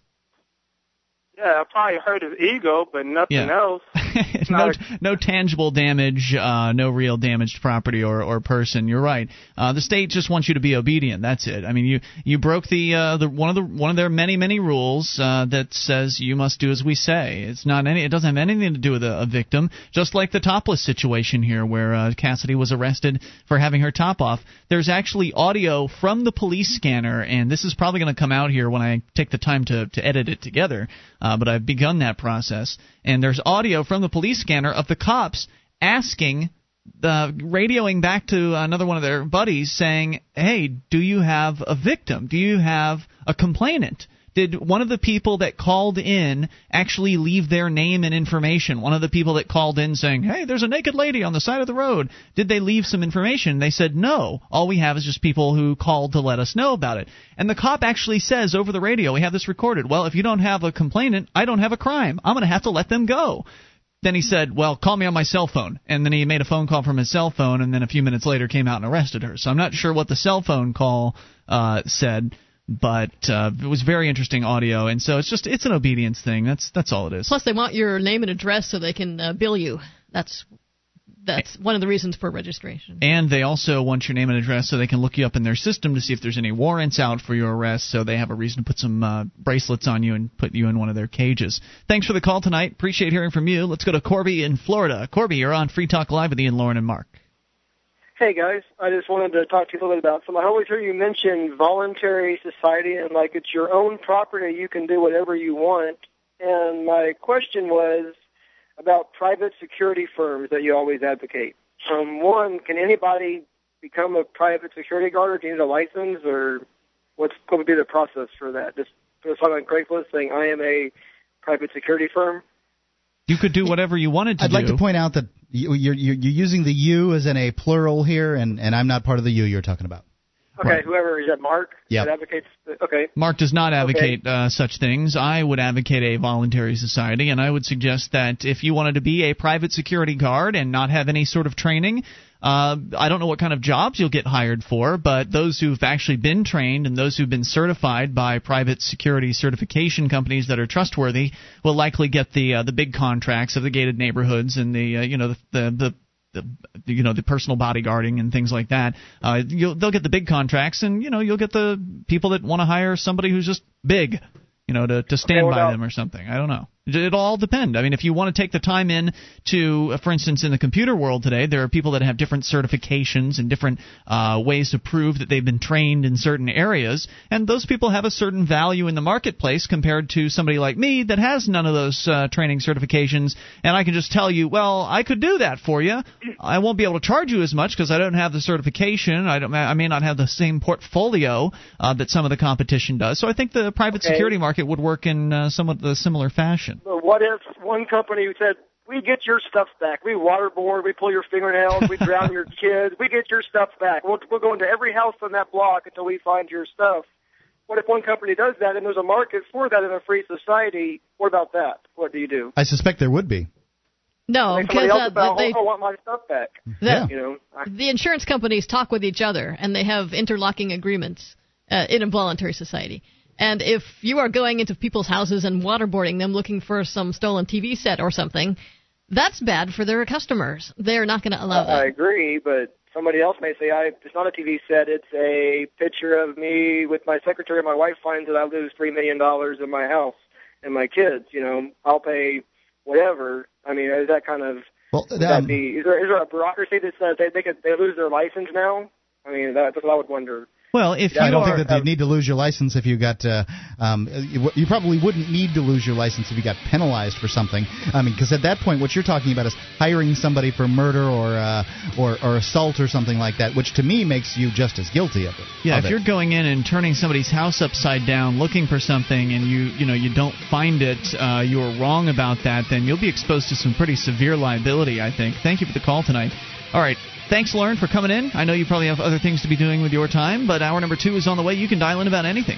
I: Yeah, I probably hurt his ego, but nothing
A: Yeah.
I: else. [laughs]
A: no, no tangible damage, uh, no real damaged property or, or person. You're right. Uh, the state just wants you to be obedient. That's it. I mean, you you broke the uh, the one of the one of their many many rules uh, that says you must do as we say. It's not any. It doesn't have anything to do with a, a victim. Just like the topless situation here, where uh, Cassidy was arrested for having her top off. There's actually audio from the police scanner, and this is probably going to come out here when I take the time to to edit it together. Uh, but I've begun that process, and there's audio from the police scanner of the cops asking the radioing back to another one of their buddies saying, "Hey, do you have a victim? Do you have a complainant?" Did one of the people that called in actually leave their name and information? One of the people that called in saying, "Hey, there's a naked lady on the side of the road." Did they leave some information? They said, "No. All we have is just people who called to let us know about it." And the cop actually says over the radio, "We have this recorded. Well, if you don't have a complainant, I don't have a crime. I'm going to have to let them go." Then he said, "Well, call me on my cell phone." And then he made a phone call from his cell phone, and then a few minutes later came out and arrested her. So I'm not sure what the cell phone call uh, said, but uh, it was very interesting audio. And so it's just it's an obedience thing. That's that's all it is.
C: Plus, they want your name and address so they can uh, bill you. That's that's one of the reasons for registration.
A: And they also want your name and address so they can look you up in their system to see if there's any warrants out for your arrest. So they have a reason to put some uh, bracelets on you and put you in one of their cages. Thanks for the call tonight. Appreciate hearing from you. Let's go to Corby in Florida. Corby, you're on Free Talk Live with Ian, Lauren, and Mark.
J: Hey guys, I just wanted to talk to you a little bit about some. I always hear you mention voluntary society and like it's your own property, you can do whatever you want. And my question was about private security firms that you always advocate. Um, one, can anybody become a private security guard, or do you need a license, or what's what would be the process for that? Just put a on Craigslist saying I am a private security firm.
A: You could do whatever you wanted to
B: I'd
A: do.
B: like to point out that you- you're, you're, you're using the you as in a plural here, and, and I'm not part of the you you're talking about.
J: Okay,
B: Right.
J: whoever is that, Mark?
B: Yep.
J: That advocates. Okay.
A: Mark does not advocate uh, such things. I would advocate a voluntary society, and I would suggest that if you wanted to be a private security guard and not have any sort of training, uh, I don't know what kind of jobs you'll get hired for, but those who've actually been trained and those who've been certified by private security certification companies that are trustworthy will likely get the uh, the big contracts of the gated neighborhoods and the uh, you know the the, the the you know the personal bodyguarding and things like that. Uh, you'll, they'll get the big contracts, and you know you'll get the people that want to hire somebody who's just big, you know, to to stand
J: what
A: by them or something. I don't know. It- It'll all depend. I mean, if you want to take the time in to, uh, for instance, in the computer world today, there are people that have different certifications and different uh, ways to prove that they've been trained in certain areas, and those people have a certain value in the marketplace compared to somebody like me that has none of those uh, training certifications, and I can just tell you, well, I could do that for you. I won't be able to charge you as much because I don't have the certification. I don't. I may not have the same portfolio uh, that some of the competition does. So I think the private
J: Okay.
A: security market would work in uh, somewhat the similar fashion.
J: But what if one company said, "We get your stuff back. We waterboard. We pull your fingernails. We drown your [laughs] kids. We get your stuff back. We'll, we'll go into every house on that block until we find your stuff." What if one company does that and there's a market for that in a free society? What about that? What do you do?
B: I suspect there would be.
C: No, because uh,
J: about,
C: they,
J: oh, I want my stuff back.
C: the,
J: You know, I,
C: the insurance companies talk with each other and they have interlocking agreements uh, in a voluntary society. And if you are going into people's houses and waterboarding them looking for some stolen TV set or something, that's bad for their customers. They're not going to allow
J: it.
C: I
J: agree, but somebody else may say, "I it's not a TV set. It's a picture of me with my secretary. My wife finds that I lose three million dollars in my house and my kids. You know, I'll pay whatever. I mean, is that kind of
B: Well,
J: would
B: um,
J: that be? Is there is there a bureaucracy that says they they could they lose their license now? I mean, that, that's what I would wonder.
A: Well, if
B: I
A: you
B: don't
A: are,
B: think that you'd need to lose your license if you got. Uh, um, you, you probably wouldn't need to lose your license if you got penalized for something. I mean, because at that point, what you're talking about is hiring somebody for murder or uh, or or assault or something like that, which to me makes you just as guilty of it.
A: Yeah,
B: of
A: if
B: it.
A: you're going in and turning somebody's house upside down looking for something and you you know you don't find it, uh, you are wrong about that, then you'll be exposed to some pretty severe liability. I think. Thank you for the call tonight. All right. Thanks, Lauren, for coming in. I know you probably have other things to be doing with your time, but hour number two is on the way. You can dial in about anything.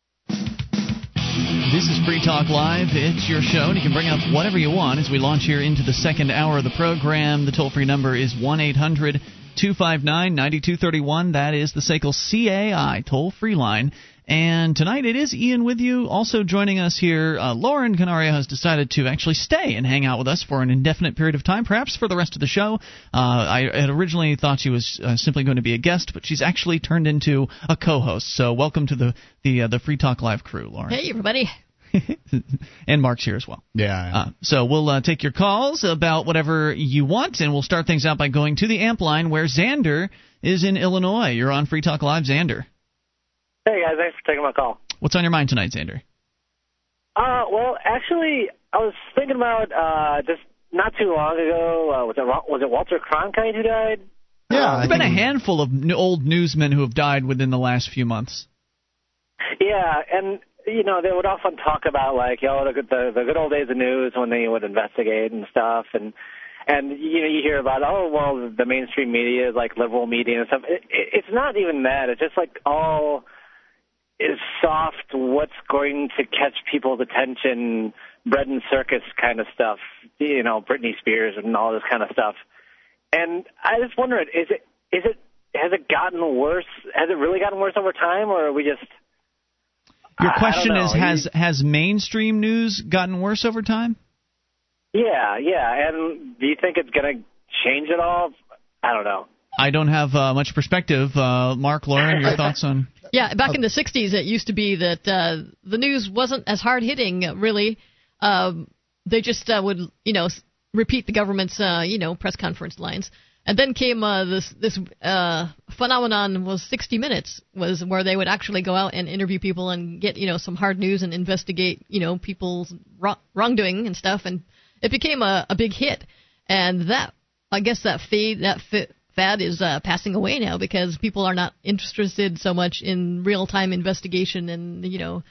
A: This is Free Talk Live. It's your show, and you can bring up whatever you want as we launch here into the second hour of the program. The toll free number is 1 800 259 9231. That is the SACL CAI toll free line. And tonight it is Ian with you. Also joining us here, uh, Lauren Canario has decided to actually stay and hang out with us for an indefinite period of time, perhaps for the rest of the show. Uh, I had originally thought she was uh, simply going to be a guest, but she's actually turned into a co-host. So welcome to the the uh, the Free Talk Live crew, Lauren.
C: Hey, everybody. [laughs]
A: and Mark's here as well.
B: Yeah.
A: Uh, so we'll uh, take your calls about whatever you want, and we'll start things out by going to the amp line where Xander is in Illinois. You're on Free Talk Live, Xander.
K: Hey guys, thanks for taking my call.
A: What's on your mind tonight, Xander?
K: Uh, well, actually, I was thinking about uh, just not too long ago. Uh, was it was it Walter Cronkite who died?
B: Yeah,
A: There's been a handful of old newsmen who have died within the last few months.
K: Yeah, and you know they would often talk about like, yo, the, the the good old days of news when they would investigate and stuff, and and you know you hear about oh well the mainstream media is like liberal media and stuff. It, it, it's not even that. It's just like all is soft. What's going to catch people's attention? Bread and circus kind of stuff. You know, Britney Spears and all this kind of stuff. And I just wondered, is it is it has it gotten worse? Has it really gotten worse over time, or are we just
A: Your question is has has mainstream news gotten worse over time?
K: Yeah, yeah. And do you think it's going to change at all? I don't know.
A: I don't have uh, much perspective. Uh, Mark, Lauren, your [laughs] thoughts on?
C: Yeah, back in the 60s, it used to be that uh, the news wasn't as hard hitting, really. Um, they just uh, would, you know, repeat the government's, uh, you know, press conference lines. And then came uh, this this uh, phenomenon was 60 Minutes was where they would actually go out and interview people and get you know some hard news and investigate you know people's wrong, wrongdoing and stuff and it became a, a big hit and that I guess that fade that fi- fad is uh, passing away now because people are not interested so much in real time investigation and you know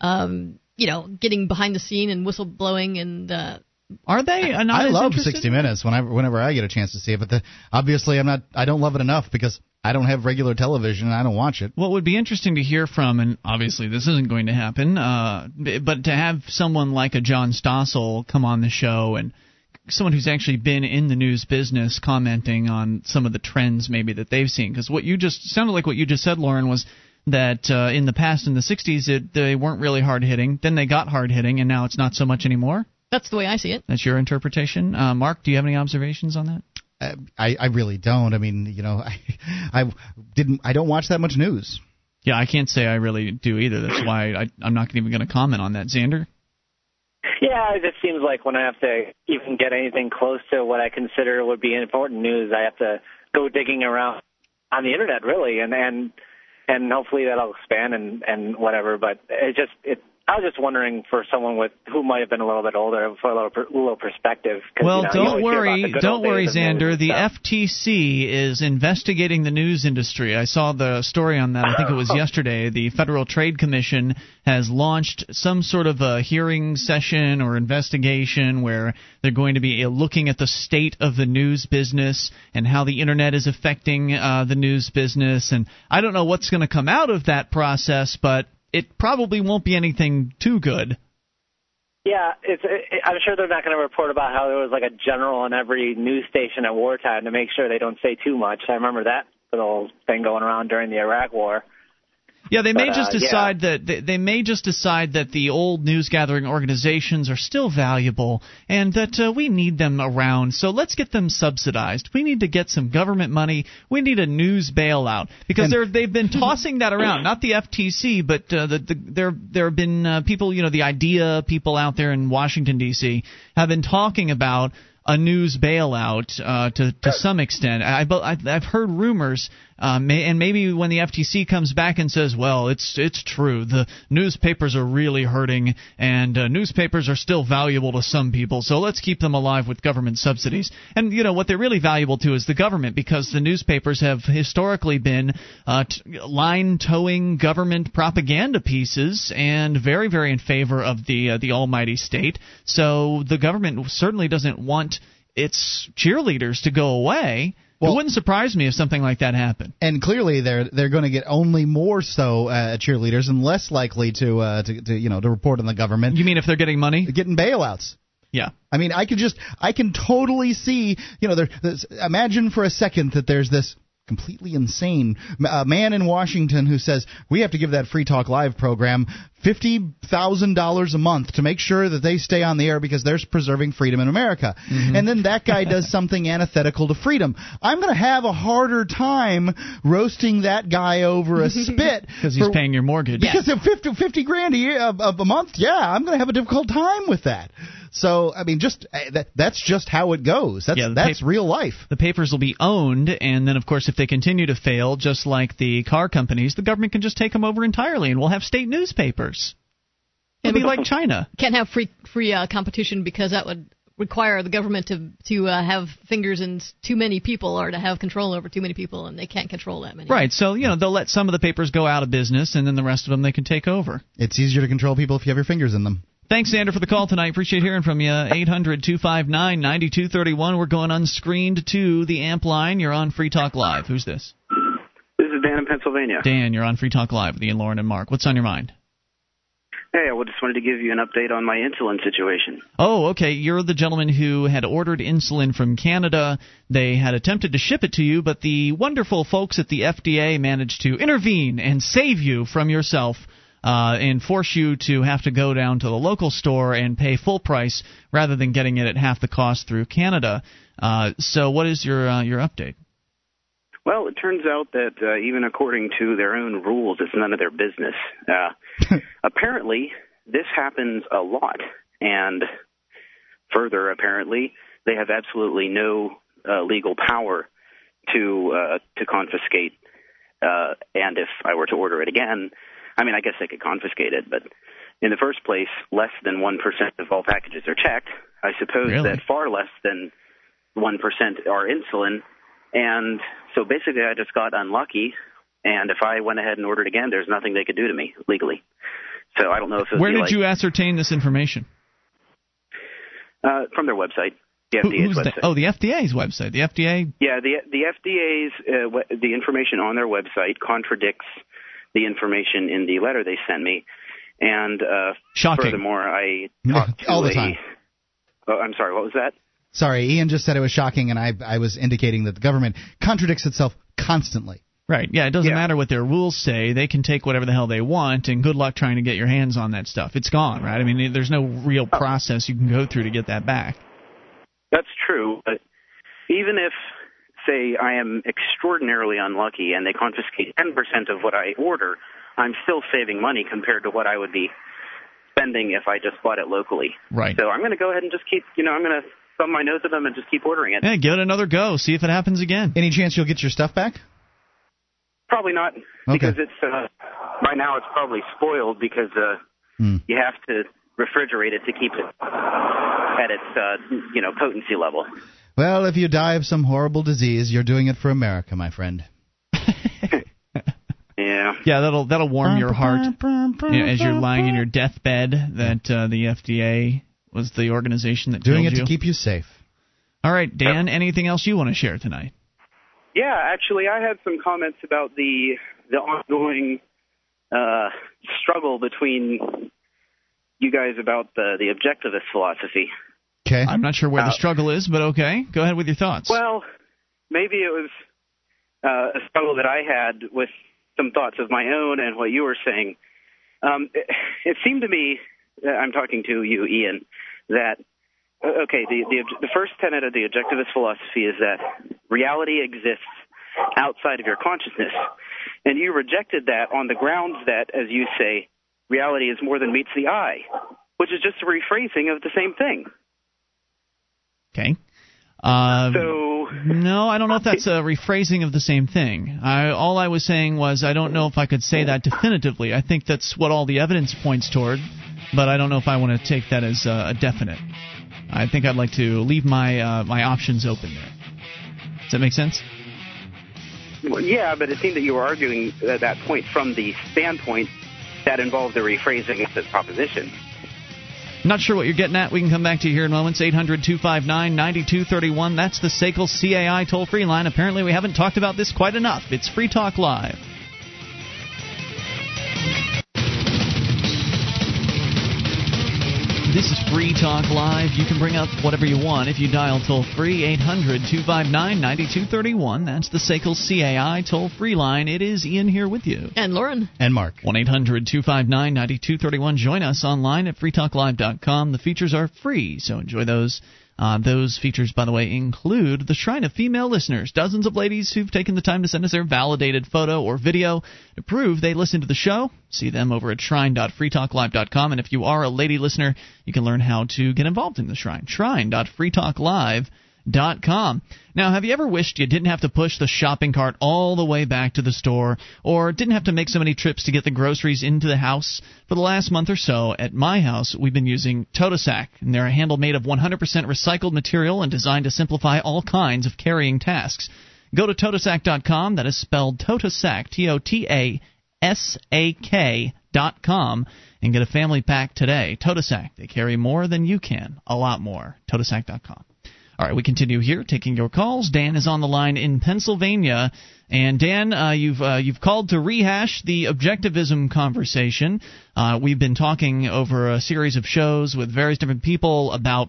C: um, you know getting behind the scene and whistleblowing and uh,
A: Are they? not
B: I
A: as
B: love
A: interested?
B: 60 Minutes whenever whenever I get a chance to see it, but the, obviously I'm not. I don't love it enough because I don't have regular television and I don't watch it.
A: What would be interesting to hear from, and obviously this isn't going to happen, uh, but to have someone like a John Stossel come on the show and someone who's actually been in the news business commenting on some of the trends maybe that they've seen. Because what you just sounded like what you just said, Lauren, was that uh, in the past, in the 60s, it, they weren't really hard hitting. Then they got hard hitting, and now it's not so much anymore.
C: that's the way I see it.
A: That's your interpretation. Uh, Mark, do you have any observations on that?
B: Uh, I I really don't. I mean, you know, [laughs] I I didn't. I don't watch that much news.
A: Yeah, I can't say I really do either. That's why I, I'm not even going to comment on that. Xander?
K: Yeah, it just seems like when I have to even get anything close to what I consider would be important news, I have to go digging around on the internet, really, and and and hopefully that'll expand and and whatever. But it just it. I was just wondering for someone with who might have been a little bit older for a little per, little perspective.
A: Well,
K: you know,
A: don't
K: always hear about
A: worry, don't worry, Xander. The. FTC is investigating the news industry. I saw the story on that. I think it was [laughs] yesterday. The Federal Trade Commission has launched some sort of a hearing session or investigation where they're going to be uh, looking at the state of the news business and how the internet is affecting uh, the news business. And I don't know what's going to come out of that process, but it probably won't be anything too good.
K: Yeah, it's. It, I'm sure they're not going to report about how there was like a general on every news station at wartime to make sure they don't say too much. I remember that little thing going around during the Iraq War.
A: Yeah, they may
L: But,
A: just
L: uh, yeah.
A: decide that they, they may just decide that the old news gathering organizations are still valuable and that uh, we need them around. So let's get them subsidized. We need to get some government money. We need a news bailout because they're they've been tossing that around. Not the FTC, but uh, the, the there there have been uh, people, you know, the idea people out there in Washington D.C. have been talking about a news bailout uh, to to some extent. I, I I've heard rumors, uh, and maybe when the FTC comes back and says, "Well, it's it's true, the newspapers are really hurting, and uh, newspapers are still valuable to some people, so let's keep them alive with government subsidies." And you know what they're really valuable to is the government because the newspapers have historically been uh, t- line towing government propaganda pieces and very very in favor of the uh, the almighty state. So the government certainly doesn't want its cheerleaders to go away. It wouldn't surprise me if something like that happened.
B: and clearly they're they're going to get only more so uh, cheerleaders and less likely to, uh, to to you know to report on the government.
A: You mean if they're getting money?
B: Getting bailouts.
A: Yeah.
B: I mean, I could just I can totally see you know there. Imagine for a second that there's this completely insane uh, man in Washington who says we have to give that Free Talk Live program fifty thousand dollars a month to make sure that they stay on the air because they're preserving freedom in America.
A: Mm-hmm.
B: And then that guy does something antithetical to freedom. I'm going to have a harder time roasting that guy over a spit [laughs]
A: Because he's paying your mortgage.
B: because of 50, 50 grand a year of, of a month, yeah, I'm going to have a difficult time with that. So I mean, just uh, that, that's just how it goes. That's
A: Yeah,
B: that's
A: pap-
B: real life.
A: The papers will be owned, and then, of course, if they continue to fail, just like the car companies, the government can just take them over entirely, and we'll have state newspapers. It'll be like China.
C: Can't have free free uh, competition because that would require the government to to uh, have fingers in too many people or to have control over too many people, and they can't control that many.
A: Right, so, you know, they'll let some of the papers go out of business, and then the rest of them they can take over.
B: It's easier to control people if you have your fingers in them.
A: Thanks, Xander, for the call tonight. Appreciate hearing from you. 800 259 9231. We're going unscreened to the amp line. You're on Free Talk Live. Who's this?
M: This is Dan in Pennsylvania.
A: Dan, you're on Free Talk Live with Ian, Lauren, and Mark. What's on your mind?
M: Hey, I just wanted to give you an update on my insulin situation.
A: Oh, okay. You're the gentleman who had ordered insulin from Canada. They had attempted to ship it to you, but the wonderful folks at the FDA managed to intervene and save you from yourself uh, and force you to have to go down to the local store and pay full price rather than getting it at half the cost through Canada. Uh, so, what is your uh, your update?
M: Well, it turns out that uh, even according to their own rules, it's none of their business. Uh, [laughs] apparently, this happens a lot, and further, apparently, they have absolutely no uh, legal power to uh, to confiscate. Uh, and if I were to order it again, I mean, I guess they could confiscate it, but in the first place, less than one percent of all packages are checked. I suppose
A: Really?
M: that far less than one percent are insulin, and so basically, I just got unlucky. And if I went ahead and ordered again, there's nothing they could do to me legally. So I don't know if
A: Where did
M: like,
A: you ascertain this information?
M: uh, from their website, the
A: Who-
M: FDA's
A: the,
M: website.
A: oh, the FDA's website. The FDA.
M: Yeah, the the FDA's uh, we- the information on their website contradicts the information in the letter they sent me, and uh,
A: Shocking.
M: furthermore, I [laughs] talked to
B: All the
M: a-
B: time.
M: Oh, I'm sorry. What was that?
B: Sorry, Ian just said it was shocking, and I I was indicating that the government contradicts itself constantly.
A: Right. Yeah, it doesn't
M: Yeah.
A: matter what their rules say. They can take whatever the hell they want, and good luck trying to get your hands on that stuff. It's gone, right? I mean, there's no real process you can go through to get that back.
M: That's true, but even if, say, I am extraordinarily unlucky and they confiscate 10% of what I order, I'm still saving money compared to what I would be spending if I just bought it locally.
A: Right.
M: So I'm going to go ahead and just keep, you know, I'm going to thumb my nose at them and just keep ordering it.
A: Yeah, give it another go. See if it happens again.
B: Any chance you'll get your stuff back?
M: Probably not, because it's uh, by now it's probably spoiled because uh,
B: Hmm.
M: you have to refrigerate it to keep it at its uh, you know potency level.
B: Well, if you die of some horrible disease, you're doing it for America, my friend. [laughs] [laughs]
M: Yeah.
A: Yeah, that'll that'll warm your heart you know, as you're lying in your deathbed. That uh, the FDA was the organization that
B: Doing it
A: you.
B: to keep you safe.
A: All right, Dan. Anything else you want to share tonight?
M: Yeah, actually, I had some comments about the the ongoing uh, struggle between you guys about the the objectivist philosophy.
B: Okay.
A: I'm not sure where the
M: Uh,
A: struggle is, but okay. Go ahead with your thoughts.
M: Well, maybe it was uh, a struggle that I had with some thoughts of my own and what you were saying. Um, it, it seemed to me, I'm talking to you, Ian, that uh, okay, the, the the first tenet of the objectivist philosophy is that reality exists outside of your consciousness, and you rejected that on the grounds that, as you say, reality is more than meets the eye, which is just a rephrasing of the same thing.
A: Okay. Um,
M: so
A: no, I don't know if that's a rephrasing of the same thing. I, all I was saying was I don't know if I could say that definitively. I think that's what all the evidence points toward, but I don't know if I want to take that as a, a definite. I think I'd like to leave my uh, my options open there. Does that make sense?
M: Well, yeah, but it seemed that you were arguing at that point from the standpoint that involved the rephrasing of the proposition.
A: Not sure what you're getting at. We can come back to you here in moments. 800 259 9231. That's the SACL CAI toll free line. Apparently, we haven't talked about this quite enough. It's Free Talk Live. Free Talk Live. You can bring up whatever you want if you dial toll free 800 259 9231. That's the SACL CAI toll free line. It is Ian here with you.
C: And Lauren.
B: And Mark.
A: 1 800 259 9231. Join us online at freetalklive.com. The features are free, so enjoy those. Uh, those features, by the way, include the Shrine of Female Listeners. Dozens of ladies who've taken the time to send us their validated photo or video to prove they listen to the show. See them over at shrine.freetalklive.com. And if you are a lady listener, you can learn how to get involved in the Shrine. Shrine.freetalklive.com. Com. Now, have you ever wished you didn't have to push the shopping cart all the way back to the store, or didn't have to make so many trips to get the groceries into the house? For the last month or so, at my house, we've been using Totasak, and they're a handle made of 100% recycled material and designed to simplify all kinds of carrying tasks. Go to Totasak.com, that is spelled Totasak, T O T A S A K dot com, and get a family pack today. Totasak, they carry more than you can, a lot more. Totasak.com. All right, we continue here, taking your calls. Dan is on the line in Pennsylvania, and Dan, uh, you've uh, you've called to rehash the objectivism conversation. Uh, we've been talking over a series of shows with various different people about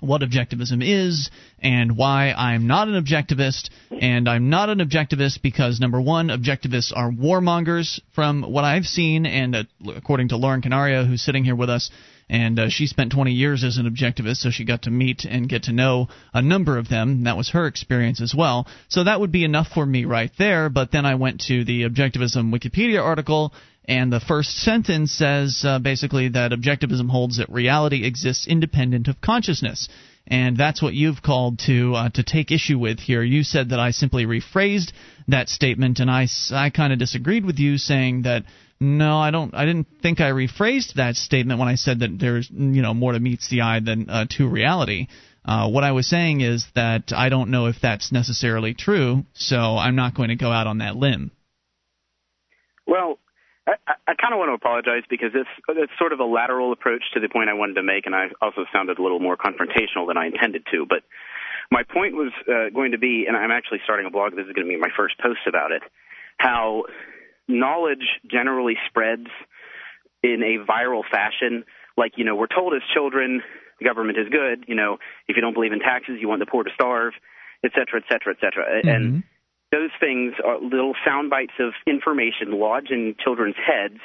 A: what objectivism is and why I'm not an objectivist. And I'm not an objectivist because, number one, objectivists are warmongers from what I've seen, and uh, according to Lauren Canario, who's sitting here with us, and uh, she spent 20 years as an objectivist, so she got to meet and get to know a number of them. That was her experience as well. So that would be enough for me right there. But then I went to the objectivism Wikipedia article, and the first sentence says uh, basically that objectivism holds that reality exists independent of consciousness. And that's what you've called to uh, to take issue with here. You said that I simply rephrased that statement, and I, I kind of disagreed with you, saying that no, I don't. I didn't think I rephrased that statement when I said that there's you know more to meets the eye than uh, to reality. Uh, what I was saying is that I don't know if that's necessarily true, so I'm not going to go out on that limb.
M: Well, I, I kind of want to apologize because it's it's sort of a lateral approach to the point I wanted to make, and I also sounded a little more confrontational than I intended to. But my point was uh, going to be, and I'm actually starting a blog. This is going to be my first post about it. How knowledge generally spreads in a viral fashion. Like you know, we're told as children the government is good. You know, if you don't believe in taxes, you want the poor to starve, et cetera, et cetera, et cetera.
A: Mm-hmm.
M: And those things are little sound bites of information lodge in children's heads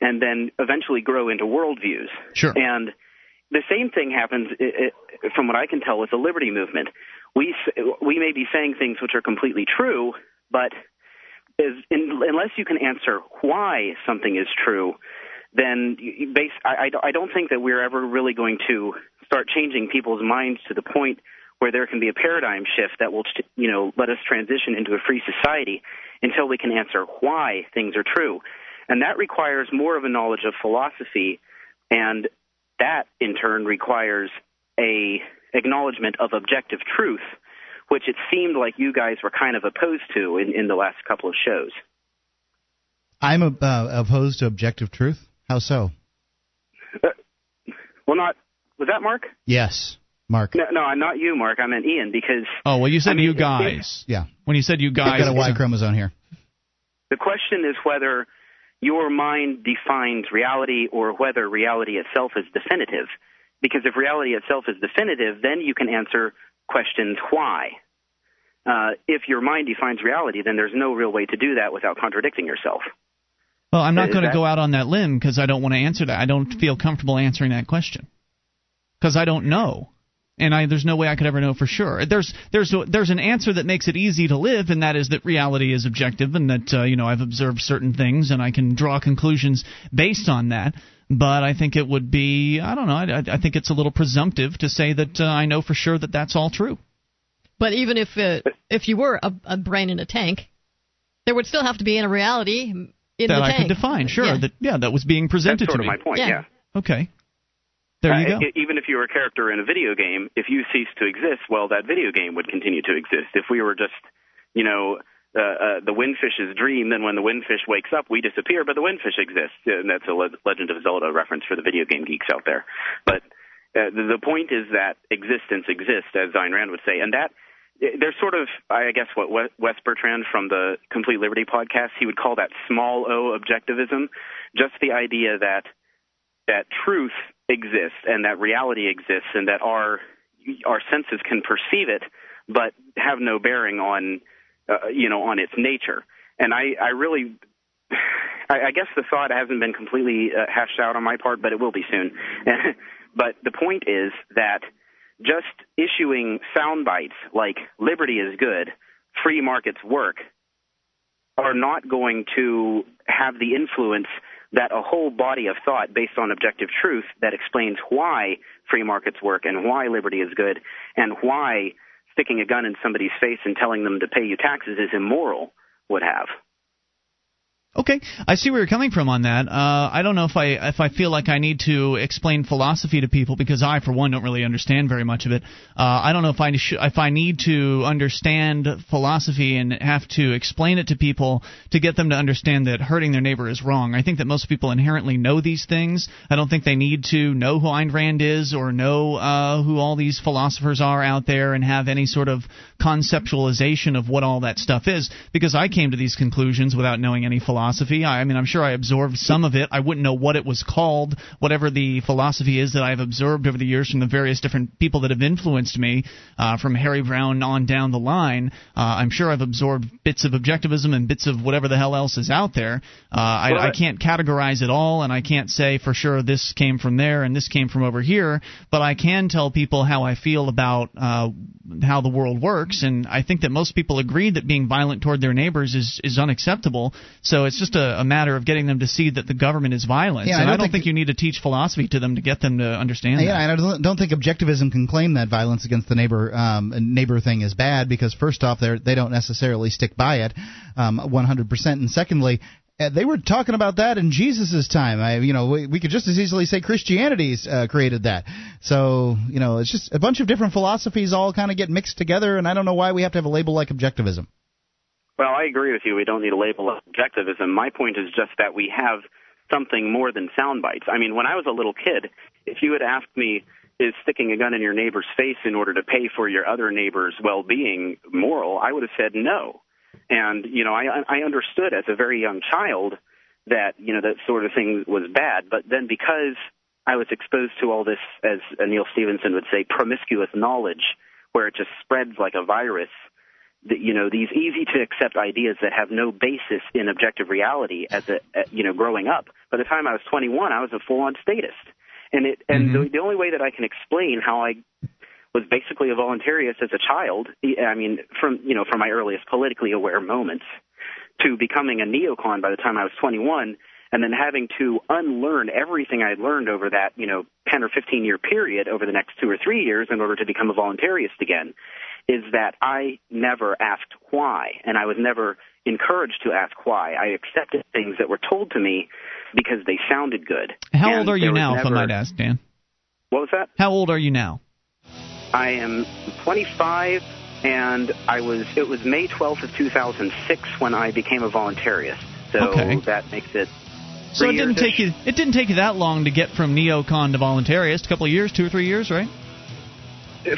M: and then eventually grow into worldviews.
A: Sure.
M: And the same thing happens, from what I can tell, with the liberty movement. We we may be saying things which are completely true, but is in, unless you can answer why something is true, then you base, I, I don't think that we're ever really going to start changing people's minds to the point where there can be a paradigm shift that will, you know, let us transition into a free society until we can answer why things are true. And that requires more of a knowledge of philosophy, and that in turn requires a acknowledgement of objective truth, which it seemed like you guys were kind of opposed to in, in the last couple of shows.
B: I'm uh, opposed to objective truth. How so?
M: Uh, well, not was that Mark?
B: Yes. Mark.
M: No, no, I'm not you, Mark. I meant Ian because.
A: Oh well, you said
M: I mean,
A: you guys.
B: yeah.
A: When you said you guys,
B: I've got a Y chromosome here.
M: The question is whether your mind defines reality or whether reality itself is definitive. Because if reality itself is definitive, then you can answer questions why. uh, if your mind defines reality, then there's no real way to do that without contradicting yourself.
A: Well, I'm not going to go out on that limb because I don't want to answer that. I don't feel comfortable answering that question because I don't know, and I there's no way I could ever know for sure. There's there's a, there's an answer that makes it easy to live, and that is that reality is objective, and that uh, you know I've observed certain things, and I can draw conclusions based on that. But I think it would be I don't know. I, I- I think it's a little presumptive to say that uh, I know for sure that that's all true.
C: But even if it, if you were a, a brain in a tank, there would still have to be in a reality in
A: that
C: the
A: I
C: tank.
A: could define. Sure.
C: Yeah.
A: That yeah, that was being presented
M: That's sort
A: to
M: of
A: me.
M: my point. Yeah.
A: Okay. There you
M: Uh,
A: go.
M: Even if you were a character in a video game, if you ceased to exist, well, that video game would continue to exist. If we were just, you know, uh, uh, the windfish's dream, then when the windfish wakes up, we disappear, but the windfish exists. And that's a Le- Legend of Zelda reference for the video game geeks out there. But uh, the, the point is that existence exists, as Ayn Rand would say, and that there's sort of, I guess, what Wes Bertrand from the Complete Liberty podcast, he would call that small o objectivism, just the idea that that truth exists and that reality exists and that our our senses can perceive it but have no bearing on uh, you know on its nature and i i really I, I guess the thought hasn't been completely uh, hashed out on my part, but it will be soon. [laughs] but the point is that just issuing sound bites like "liberty is good," "free markets work," are not going to have the influence that a whole body of thought based on objective truth that explains why free markets work and why liberty is good and why sticking a gun in somebody's face and telling them to pay you taxes is immoral would have.
A: Okay, I see where you're coming from on that. Uh, I don't know if I if I feel like I need to explain philosophy to people because I, for one, don't really understand very much of it. Uh, I don't know if I sh- if I need to understand philosophy and have to explain it to people to get them to understand that hurting their neighbor is wrong. I think that most people inherently know these things. I don't think they need to know who Ayn Rand is or know uh, who all these philosophers are out there and have any sort of conceptualization of what all that stuff is because I came to these conclusions without knowing any philosophy. I, I mean, I'm sure I absorbed some of it. I wouldn't know what it was called, whatever the philosophy is that I've absorbed over the years from the various different people that have influenced me, uh, from Harry Browne on down the line. Uh, I'm sure I've absorbed bits of objectivism and bits of whatever the hell else is out there. Uh, I I- can't categorize it all, and I can't say for sure this came from there and this came from over here, but I can tell people how I feel about uh, how the world works, and I think that most people agree that being violent toward their neighbors is, is unacceptable. So it's just a, a matter of getting them to see that the government is violent.
B: Yeah, I
A: and I
B: don't
A: don't
B: think-
A: think you need to teach philosophy to them to get them to understand that.
B: Yeah, and I don't, don't think objectivism can claim that violence against the neighbor um, neighbor thing is bad because first off, they they don't necessarily stick by it um, 100%, and secondly. uh, They were talking about that in Jesus' time. I, you know, we, we could just as easily say Christianity's uh, created that. So, you know, it's just a bunch of different philosophies all kind of get mixed together, and I don't know why we have to have a label like objectivism.
M: Well, I agree with you. We don't need a label of objectivism. My point is just that we have something more than sound bites. I mean, when I was a little kid, if you had asked me, is sticking a gun in your neighbor's face in order to pay for your other neighbor's well-being moral? I would have said no. And you know, I I understood as a very young child that you know that sort of thing was bad. But then because I was exposed to all this, as Neal Stephenson would say, promiscuous knowledge, where it just spreads like a virus. You know these easy to accept ideas that have no basis in objective reality as a you know growing up. By the time i was 21 i was a full on statist. And it and mm-hmm. the, the only way that i can explain how i was basically a voluntarist as a child i mean from you know from my earliest politically aware moments to becoming a neocon by the time i was 21 and then having to unlearn everything i'd learned over that you know 10 or 15 year period over the next two or three years in order to become a voluntarist again is that I never asked why, and I was never encouraged to ask why. I accepted things that were told to me because they sounded good.
A: How old are you now, if I might ask, Dan?
M: What was that?
A: How old are you now?
M: I am 25, and I was. It was May 12th of 2006 when I became a voluntarist. So
A: Okay.
M: that makes it.
A: So it didn't take you it didn't take you that long to get from neocon to voluntarist. A couple of years, two or three years, right?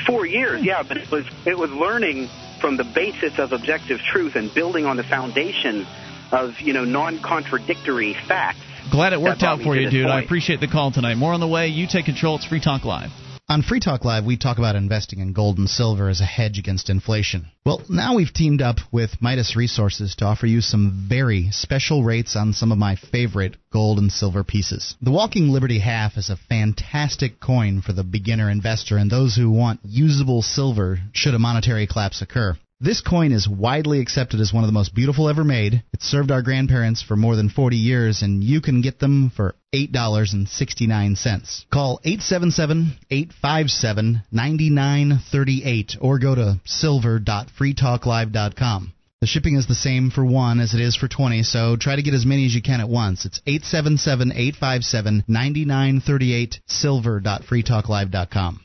M: Four years, yeah, but it was it was learning from the basis of objective truth and building on the foundation of you know non-contradictory facts.
A: Glad it worked out for you, dude. I appreciate the call tonight. More on the way. You take control. It's Free Talk Live.
B: On Free Talk Live, we talk about investing in gold and silver as a hedge against inflation. Well, now we've teamed up with Midas Resources to offer you some very special rates on some of my favorite gold and silver pieces. The Walking Liberty Half is a fantastic coin for the beginner investor and those who want usable silver should a monetary collapse occur. This coin is widely accepted as one of the most beautiful ever made. It served our grandparents for more than 40 years, and you can get them for $8.69. Call 877-857-9938 or go to silver.freetalklive.com. The shipping is the same for one as it is for 20, so try to get as many as you can at once. It's 877-857-9938 silver.freetalklive.com.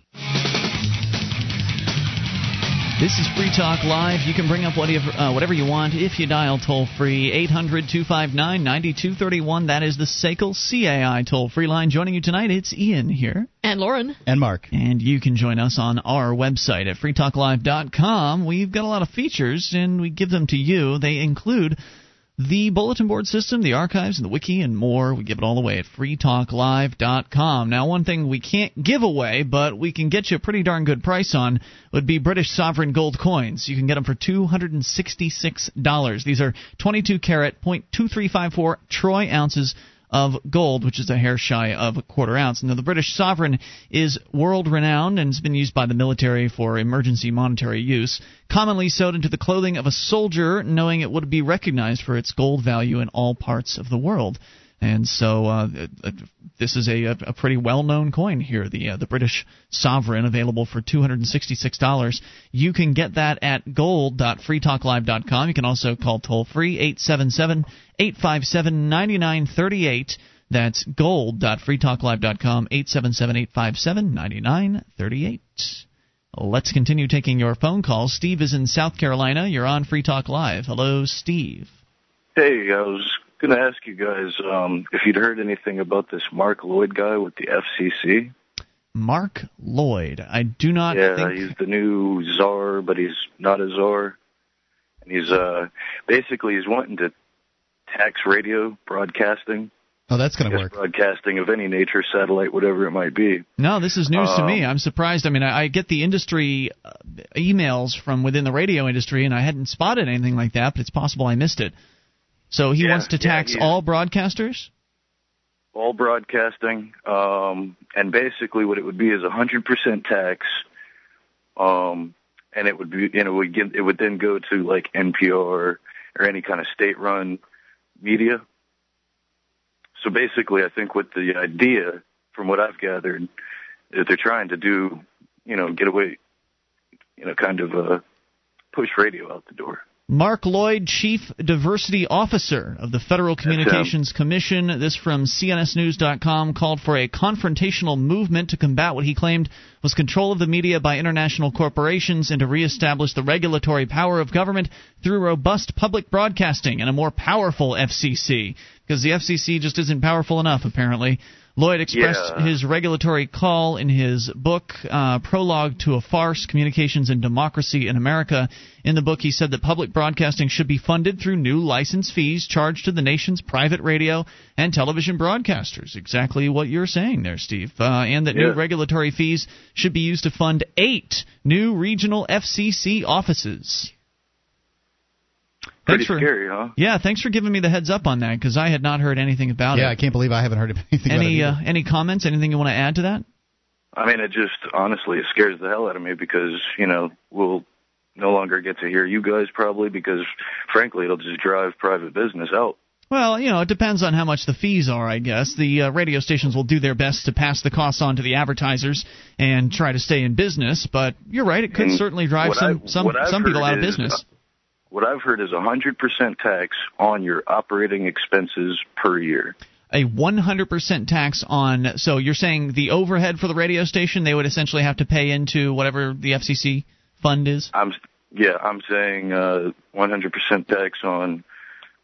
A: This is Free Talk Live. You can bring up whatever, uh, whatever you want if you dial toll free 800 259 9231. That is the SACL CAI toll free line. Joining you tonight, it's Ian here.
C: And Lauren.
B: And Mark.
A: And you can join us on our website at freetalklive.com. We've got a lot of features, and we give them to you. They include the bulletin board system, the archives, and the wiki, and more. We give it all away at freetalklive.com. Now, one thing we can't give away, but we can get you a pretty darn good price on, would be British sovereign gold coins. You can get them for $266. These are 22 carat, 0.2354 troy ounces of gold, which is a hair shy of a quarter ounce. Now, the British sovereign is world renowned and has been used by the military for emergency monetary use. Commonly sewed into the clothing of a soldier, knowing it would be recognized for its gold value in all parts of the world. And so uh, this is a, a pretty well-known coin here, the uh, the British sovereign, available for two hundred and sixty-six dollars. You can get that at gold.freetalklive.com. You can also call toll free eight seven seven eight five seven ninety nine thirty eight. That's gold.freetalklive.com eight seven seven eight five seven ninety nine thirty eight. Let's continue taking your phone calls. Steve is in South Carolina. You're on Free Talk Live. Hello, Steve.
L: Hey, I was going to ask you guys um, if you'd heard anything about this Mark Lloyd guy with the FCC.
A: Mark Lloyd. I do not.
L: Yeah,
A: think...
L: he's the new czar, but he's not a czar. And he's uh basically he's wanting to tax radio broadcasting.
B: Oh, that's going to work.
L: Broadcasting of any nature, satellite, whatever it might be.
A: No, this is news
L: um,
A: to me. I'm surprised. I mean, I, I get the industry uh, emails from within the radio industry, and I hadn't spotted anything like that, but it's possible I missed it. So he
L: yeah,
A: wants to tax
L: yeah,
A: all broadcasters?
L: All broadcasting. Um, and basically what it would be is a 100% tax. Um, and it would be, you know, would get, it would then go to like NPR or any kind of state run media. So basically, I think what the idea, from what I've gathered, is they're trying to do, you know, get away, you know, kind of uh, push radio out the door.
A: Mark Lloyd, Chief Diversity Officer of the Federal Communications Commission. This from CNSNews.com called for a confrontational movement to combat what he claimed was control of the media by international corporations and to reestablish the regulatory power of government through robust public broadcasting and a more powerful FCC. Because the FCC just isn't powerful enough, apparently. Lloyd expressed
L: yeah.
A: his regulatory call in his book, uh, Prologue to a Farce Communications and Democracy in America. In the book, he said that public broadcasting should be funded through new license fees charged to the nation's private radio and television broadcasters. Exactly what you're saying there, Steve. Uh, and that
L: yeah.
A: new regulatory fees should be used to fund eight new regional FCC offices.
L: Pretty
A: Thanks for,
L: scary, huh?
A: Yeah, thanks for giving me the heads up on that because I had not heard anything about
B: yeah,
A: it.
B: I can't believe I haven't heard [laughs] anything
A: any
B: about it.
A: uh, any comments? Anything you want to add to that?
L: I mean, it just honestly it scares the hell out of me because you know we'll no longer get to hear you guys probably because frankly it'll just drive private business out.
A: Well, you know, it depends on how much the fees are, I guess. The uh, radio stations will do their best to pass the costs on to the advertisers and try to stay in business, but you're right, it could
L: And
A: certainly drive some
L: I-
A: some some people out of business.
L: uh, What I've heard is a 100% tax on your operating expenses per year.
A: a 100% tax on so you're saying the overhead for the radio station they would essentially have to pay into whatever the FCC fund is?
L: I'm yeah, I'm saying uh, 100% tax on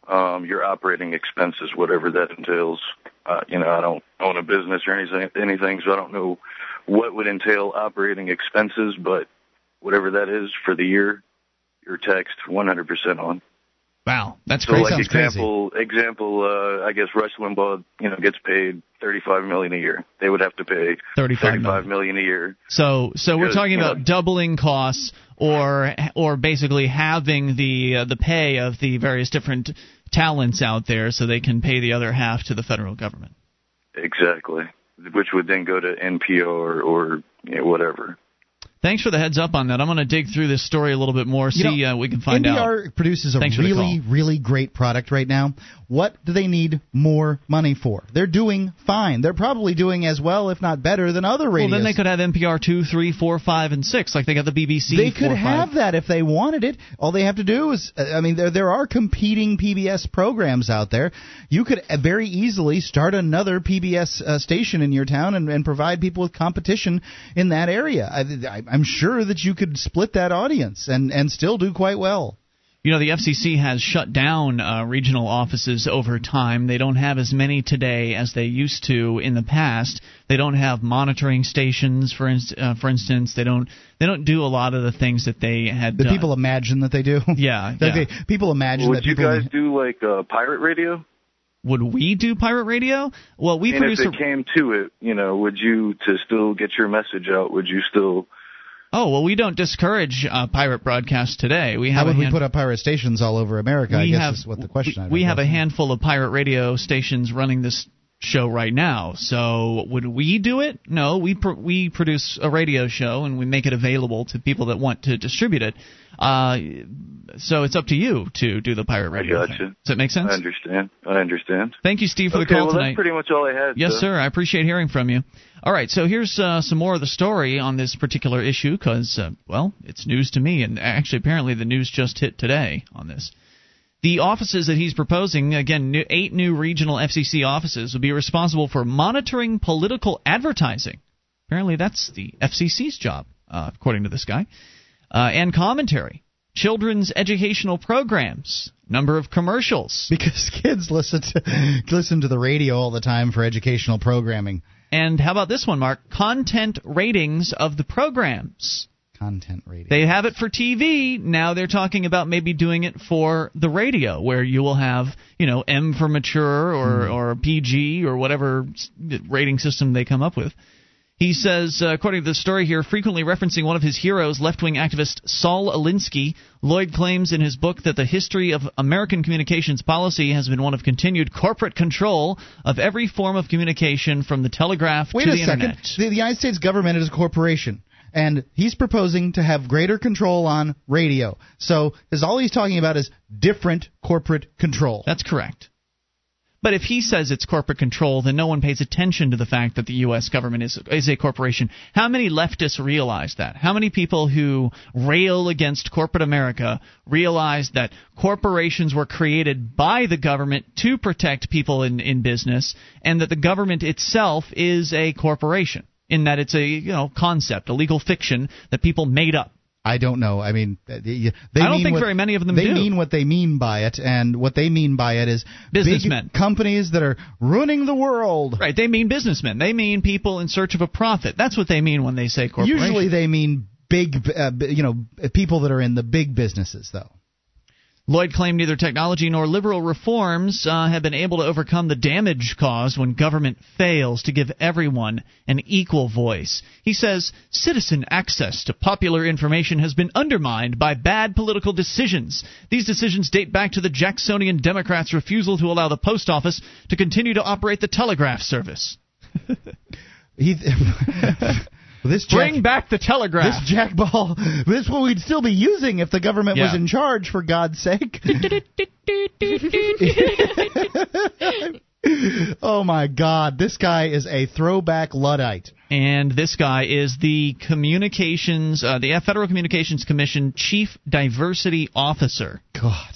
L: um, your operating expenses, whatever that entails. Uh, you know, I don't own a business or anything, anything, so I don't know what would entail operating expenses, but whatever that is for the year, you're taxed 100% on.
A: Wow, that's
L: so
A: crazy.
L: like
A: Sounds crazy.
L: example, example, uh, I guess Rush Limbaugh, you know, gets paid thirty-five million a year. They would have to pay
A: 35
L: thirty-five million a year.
A: So, so we're talking about
L: know-
A: doubling costs, or or basically having the uh, the pay of the various different talents out there, so they can pay the other half to the federal government.
L: Exactly, which would then go to NPR or, or you know, whatever.
A: Thanks for the heads up on that. I'm going to dig through this story a little bit more,
B: You
A: see
B: know,
A: uh, we can find out.
B: NPR produces a
A: Thanks
B: really, really great product right now. What do they need more money for? They're doing fine. They're probably doing as well, if not better, than other radios.
A: Well, then they could have NPR two, three, four, five, and six, like they got the BBC.
B: They could have
A: five.
B: that if they wanted it. All they have to do is, uh, I mean, there there are competing PBS programs out there. You could uh, very easily start another PBS uh, station in your town and, and provide people with competition in that area. I, I, I'm sure that you could split that audience and and still do quite well.
A: You know, the FCC has shut down uh, regional offices over time. They don't have as many today as they used to in the past. They don't have monitoring stations, for inst- uh, for instance. They don't they don't do a lot of the things that they had.
B: That
A: done.
B: people imagine that they do. [laughs]
A: Yeah,
B: Like
A: yeah.
B: they- people imagine
L: Would
B: that
L: you
B: people.
L: guys do like uh, pirate radio?
A: Would we do pirate radio? Well, we
L: and
A: produce.
L: if
A: a-
L: it came to it, you know, would you to still get your message out? Would you still?
A: Oh well, we don't discourage uh, pirate broadcasts today. We have
B: How would
A: a
B: we put up pirate stations all over America? I
A: we
B: guess
A: have,
B: is what the question.
A: We, we have a handful of pirate radio stations running this show right now. So would we do it? No, we pr- we produce a radio show and we make it available to people that want to distribute it. Uh, so it's up to you to do the pirate radio.
L: I gotcha.
A: thing. Does that make sense?
L: I understand. I understand.
A: Thank you, Steve, for
L: okay,
A: the call
L: well,
A: tonight.
L: that's pretty much all I had.
A: Yes,
L: so.
A: sir. I appreciate hearing from you. All right, so here's uh, some more of the story on this particular issue because, uh, well, it's news to me, and actually, apparently, the news just hit today on this. The offices that he's proposing, again, new, eight new regional FCC offices, will be responsible for monitoring political advertising. Apparently, that's the FCC's job, uh, according to this guy, uh, and commentary, children's educational programs, number of commercials, [laughs]
B: because kids listen to listen to the radio all the time for educational programming.
A: And how about this one, Mark? Content ratings of the programs.
B: Content rating.
A: They have it for TV. Now they're talking about maybe doing it for the radio, where you will have, you know, M for mature or, mm-hmm. or PG or whatever rating system they come up with. He says, uh, according to the story here, frequently referencing one of his heroes, left wing activist Saul Alinsky, Lloyd claims in his book that the history of American communications policy has been one of continued corporate control of every form of communication from the telegraph
B: Wait
A: to the
B: second.
A: internet.
B: The, the United States government is a corporation. And he's proposing to have greater control on radio. So, is all he's talking about is different corporate control.
A: That's correct. But if he says it's corporate control, then no one pays attention to the fact that the U.S. government is is a corporation. How many leftists realize that? How many people who rail against corporate America realize that corporations were created by the government to protect people in, in business, and that the government itself is a corporation in that it's a you know concept, a legal fiction that people made up.
B: I don't know. I mean, they, they
A: I don't
B: mean
A: think
B: what-
A: very many of them
B: They
A: do.
B: mean what they mean by it, and what they mean by it is
A: Businessmen.
B: companies that are ruining the world.
A: Right? They mean businessmen. They mean people in search of a profit. That's what they mean when they say corporation.
B: Usually, they mean big, uh, you know, people that are in the big businesses, though.
A: Lloyd claimed neither technology nor liberal reforms uh, have been able to overcome the damage caused when government fails to give everyone an equal voice. He says citizen access to popular information has been undermined by bad political decisions. These decisions date back to the Jacksonian Democrats' refusal to allow the post office to continue to operate the telegraph service. [laughs]
B: He, this
A: Bring back the telegraph.
B: this jackball. [laughs] This is what we'd still be using if the government was in charge. For God's sake. [laughs] [laughs] oh my God! This guy is a throwback luddite.
A: and this guy is the communications, uh, the Federal Communications Commission Chief Diversity Officer.
B: God.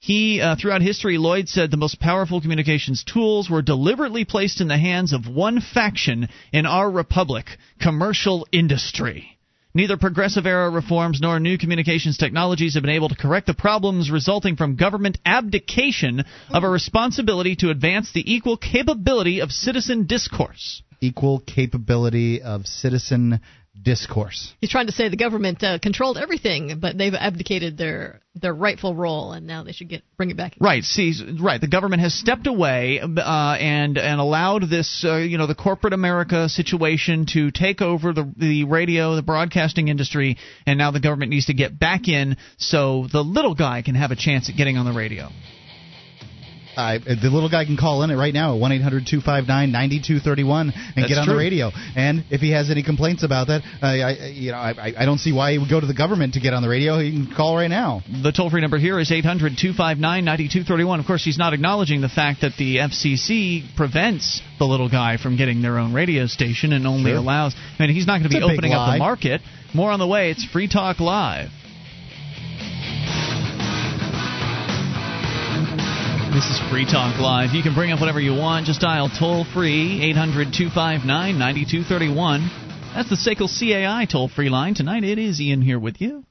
A: He, uh, throughout history, Lloyd said the most powerful communications tools were deliberately placed in the hands of one faction in our republic commercial industry. Neither progressive era reforms nor new communications technologies have been able to correct the problems resulting from government abdication of a responsibility to advance the equal capability of citizen discourse.
B: Equal capability of citizen discourse.
C: He's trying to say the government uh, controlled everything, but they've abdicated their their rightful role, and now they should get bring it back.
A: Right. See, right. The government has stepped away uh, and and allowed this, uh, you know, the corporate America situation to take over the the radio, the broadcasting industry, and now the government needs to get back in so the little guy can have a chance at getting on the radio.
B: Uh, the little guy can call in it right now at 1 800 259 9231 and
A: That's
B: get on
A: true.
B: the radio. And if he has any complaints about that, uh, I, you know, I, I don't see why he would go to the government to get on the radio. He can call right now.
A: The toll free number here is 800 259 9231. Of course, he's not acknowledging the fact that the FCC prevents the little guy from getting their own radio station and only
B: Sure.
A: allows. I mean, he's not going to be opening up the market. More on the way. It's Free Talk Live. This is Free Talk Live. You can bring up whatever you want. Just dial toll free 800 259 9231. That's the SACL CAI toll free line. Tonight it is Ian here with you.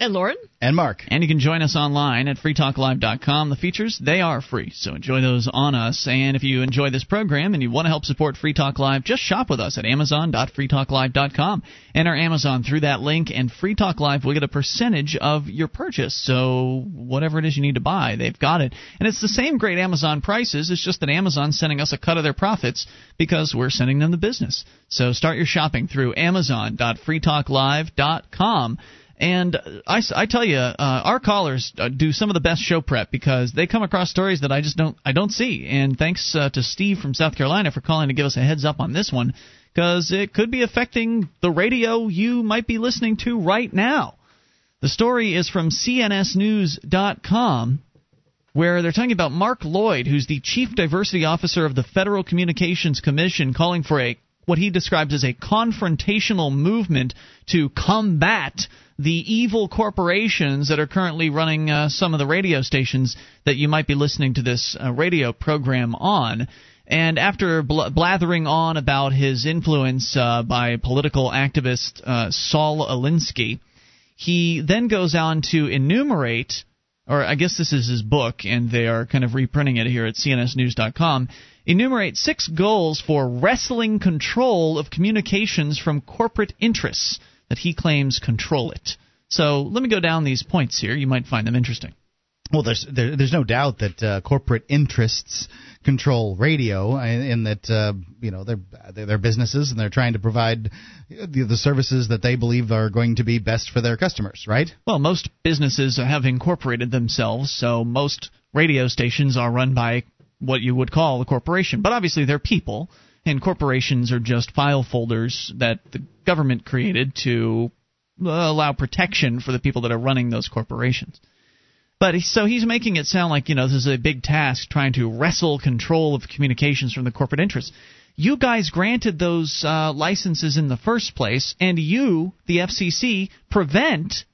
C: And Lauren?
B: And Mark.
A: And you can join us online at freetalklive.com. The features, they are free, so enjoy those on us. And if you enjoy this program and you want to help support Free Talk Live, just shop with us at amazon.freetalklive.com. Enter Amazon through that link, and Free Talk Live will get a percentage of your purchase. So whatever it is you need to buy, they've got it. And it's the same great Amazon prices, it's just that Amazon's sending us a cut of their profits because we're sending them the business. So start your shopping through amazon.freetalklive.com. And I, I tell you, uh, our callers uh, do some of the best show prep because they come across stories that I just don't I don't see. And thanks uh, to Steve from South Carolina for calling to give us a heads up on this one because it could be affecting the radio you might be listening to right now. The story is from CNSNews.com where they're talking about Mark Lloyd, who's the chief diversity officer of the Federal Communications Commission, calling for a what he describes as a confrontational movement to combat the evil corporations that are currently running uh, some of the radio stations that you might be listening to this uh, radio program on. And after bl- blathering on about his influence uh, by political activist uh, Saul Alinsky, he then goes on to enumerate or I guess this is his book, and they are kind of reprinting it here at CNSNews.com. Enumerate six goals for wrestling control of communications from corporate interests that he claims control it. So let me go down these points here. You might find them interesting.
B: Well, there's there, there's no doubt that uh, corporate interests control radio, and, and that uh, you know they're, they're they're businesses and they're trying to provide the, the services that they believe are going to be best for their customers, right?
A: Well, most businesses have incorporated themselves, so most radio stations are run by what you would call a corporation. But obviously, they're people, and corporations are just file folders that the government created to uh, allow protection for the people that are running those corporations. But he, so he's making it sound like you know this is a big task trying to wrestle control of communications from the corporate interests. You guys granted those uh, licenses in the first place, and you, the FCC, prevent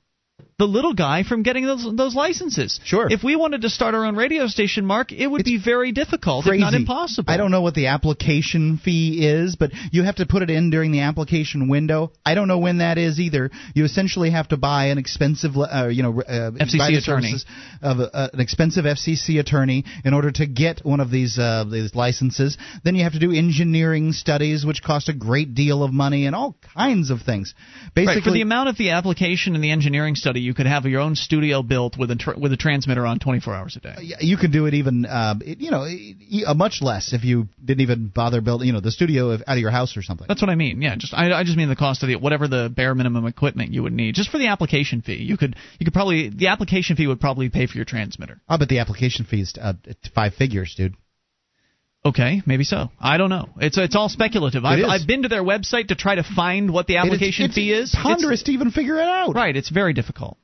A: the little guy from getting those those licenses.
B: Sure.
A: If we wanted to start our own radio station, Mark, it would be very difficult,
B: Crazy.
A: if not impossible.
B: I don't know what the application fee is, but you have to put it in during the application window. I don't know when that is either. You essentially have to buy an expensive, uh, you know, uh,
A: FCC attorney.
B: of uh, an expensive FCC attorney in order to get one of these uh, these licenses. Then you have to do engineering studies, which cost a great deal of money, and all kinds of things. Basically,
A: right, for the amount of the application and the engineering study, you could have your own studio built with a tr- with a transmitter on 24 hours a day.
B: you could do it even uh, you know uh, much less if you didn't even bother building you know the studio out of your house or something.
A: That's what I mean. Yeah, just I, I just mean the cost of the whatever the bare minimum equipment you would need just for the application fee. You could you could probably the application fee would probably pay for your transmitter.
B: I bet the application fee is uh, five figures, dude.
A: Okay, maybe so. I don't know. It's it's all speculative. I've. I've been to their website to try to find what the application
B: it's,
A: fee is.
B: It's ponderous to even figure it out.
A: Right, it's very difficult.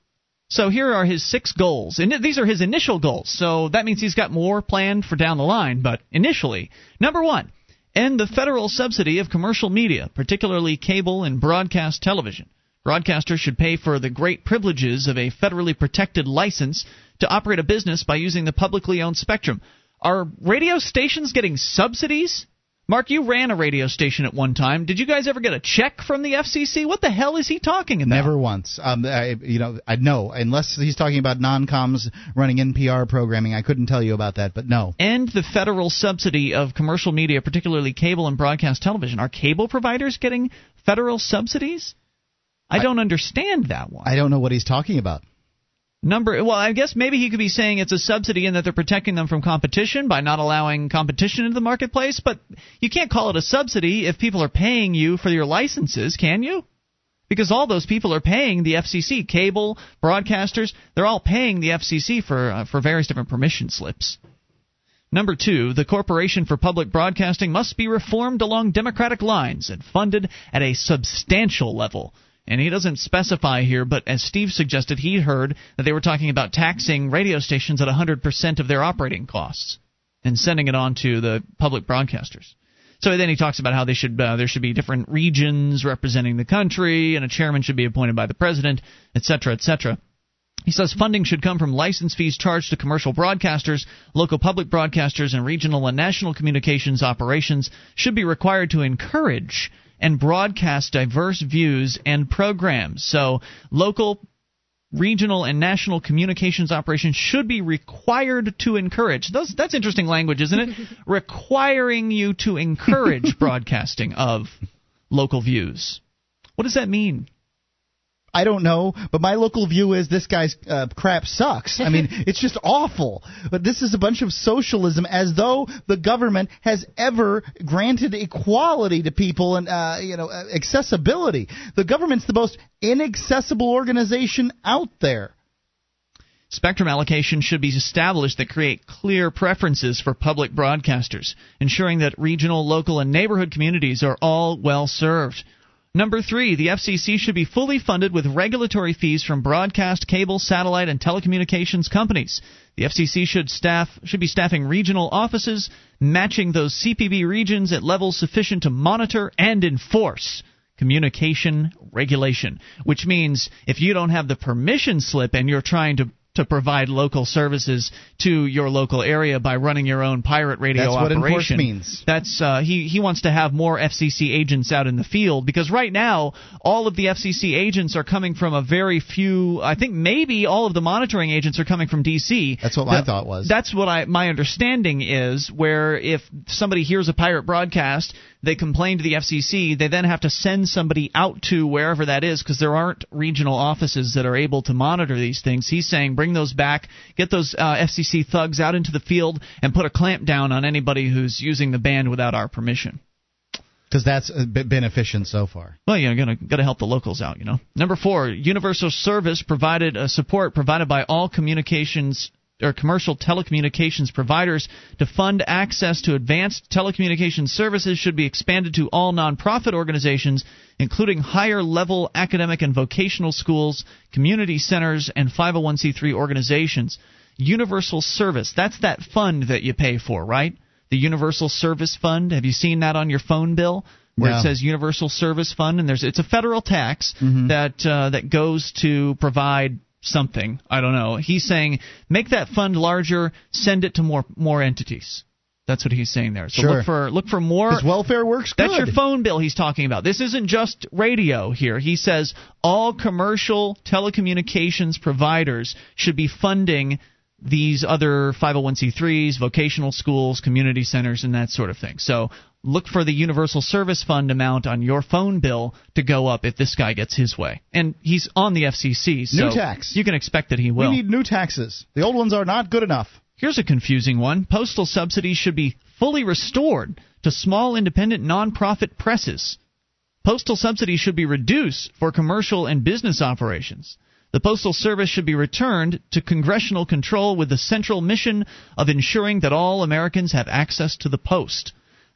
A: So here are his six goals, and these are his initial goals. So that means he's got more planned for down the line. But initially, number one, end the federal subsidy of commercial media, particularly cable and broadcast television. Broadcasters should pay for the great privileges of a federally protected license to operate a business by using the publicly owned spectrum. Are radio stations getting subsidies? Mark, you ran a radio station at one time. Did you guys ever get a check from the FCC? What the hell is he talking about?
B: Never once. Um, I, you know, I know unless he's talking about non-coms running NPR programming. I couldn't tell you about that, but no.
A: And the federal subsidy of commercial media, particularly cable and broadcast television. Are cable providers getting federal subsidies? I don't understand that one.
B: I don't know what he's talking about.
A: Number well, I guess maybe he could be saying it's a subsidy in that they're protecting them from competition by not allowing competition into the marketplace, but you can't call it a subsidy if people are paying you for your licenses, can you? Because all those people are paying the FCC, cable, broadcasters, they're all paying the FCC for uh, for various different permission slips. Number two, the Corporation for Public Broadcasting must be reformed along democratic lines and funded at a substantial level. And he doesn't specify here, but as Steve suggested, he heard that they were talking about taxing radio stations at 100% of their operating costs and sending it on to the public broadcasters. So then he talks about how they should uh, there should be different regions representing the country, and a chairman should be appointed by the president, etc., etc. He says funding should come from license fees charged to commercial broadcasters, local public broadcasters, and regional and national communications operations should be required to encourage and broadcast diverse views and programs. So, local, regional, and national communications operations should be required to encourage. Those, that's interesting language, isn't it? [laughs] Requiring you to encourage [laughs] broadcasting of local views. What does that mean?
B: I don't know, but my local view is this guy's uh, crap sucks. I mean, [laughs] it's just awful. But this is a bunch of socialism, as though the government has ever granted equality to people and uh, you know uh, accessibility. The government's the most inaccessible organization out there.
A: Spectrum allocation should be established that create clear preferences for public broadcasters, ensuring that regional, local, and neighborhood communities are all well served. Number three, the FCC should be fully funded with regulatory fees from broadcast, cable, satellite, and telecommunications companies. The FCC should staff should be staffing regional offices, matching those CPB regions at levels sufficient to monitor and enforce communication regulation. Which means if you don't have the permission slip and you're trying to to provide local services to your local area by running your own pirate radio
B: That's what
A: operation.
B: enforce means.
A: That's uh, he he wants to have more FCC agents out in the field because right now all of the FCC agents are coming from a very few. I think maybe all of the monitoring agents are coming from DC.
B: That's what my thought was.
A: That's what I my understanding is. Where if somebody hears a pirate broadcast, they complain to the FCC. They then have to send somebody out to wherever that is because there aren't regional offices that are able to monitor these things. He's saying bring those back, get those uh, FCC thugs out into the field, and put a clamp down on anybody who's using the band without our permission.
B: Because that's been efficient so far.
A: Well, you know, gonna gotta help the locals out, you know. Number four, universal service provided uh, support provided by all communications or commercial telecommunications providers to fund access to advanced telecommunications services should be expanded to all nonprofit organizations, including higher level academic and vocational schools, community centers, and 501c3 organizations. Universal service, that's that fund that you pay for, right? The Universal Service Fund. Have you seen that on your phone bill? Where it says Universal Service Fund, and there's it's a federal tax that uh, that goes to provide something. I don't know. He's saying make that fund larger, send it to more more entities. That's what he's saying there. So
B: Sure.
A: look for look for more.
B: Because welfare works good.
A: That's your phone bill he's talking about. This isn't just radio here. He says all commercial telecommunications providers should be funding these other 501c3s, vocational schools, community centers, and that sort of thing. So look for the Universal Service Fund amount on your phone bill to go up if this guy gets his way. And he's on the FCC, so
B: New tax.
A: you can expect that he will.
B: We need new taxes. The old ones are not good enough.
A: Here's a confusing one. Postal subsidies should be fully restored to small independent nonprofit presses. Postal subsidies should be reduced for commercial and business operations. The Postal Service should be returned to congressional control with the central mission of ensuring that all Americans have access to the post.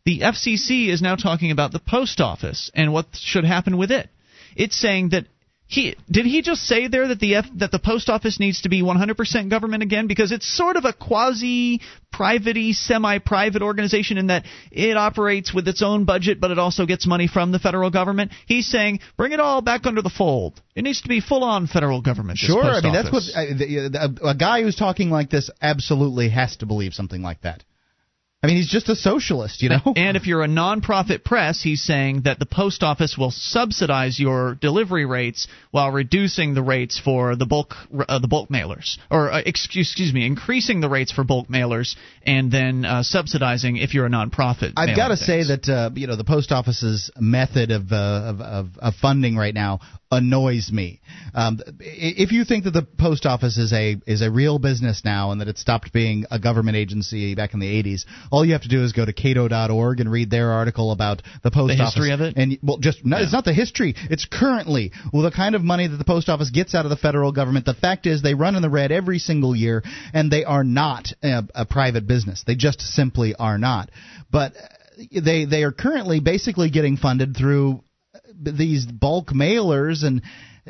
A: The FCC is now talking about the post office and what should happen with it. It's saying that he did he just say there that the F, that the post office needs to be 100% government again because it's sort of a quasi privatey semi-private organization in that it operates with its own budget but it also gets money from the federal government. He's saying bring it all back under the fold. It needs to be full on federal government.
B: Sure, I mean that's what uh, the, a guy who's talking like this absolutely has to believe something like that. I mean, he's just a socialist, you know.
A: And if you're a nonprofit press, he's saying that the post office will subsidize your delivery rates while reducing the rates for the bulk uh, the bulk mailers, or uh, excuse, excuse me, increasing the rates for bulk mailers and then uh, subsidizing if you're a nonprofit.
B: I've got to say that uh, you know the post office's method of, uh, of, of of funding right now annoys me. Um, if you think that the post office is a is a real business now and that it stopped being a government agency back in the 80s, all you have to do is go to cato.org and read their article about the post
A: The
B: office.
A: history of it?
B: And well, just no, it's not the history. It's currently well the kind of money that the post office gets out of the federal government. The fact is they run in the red every single year, and they are not a, a private business. They just simply are not. But they they are currently basically getting funded through these bulk mailers and uh,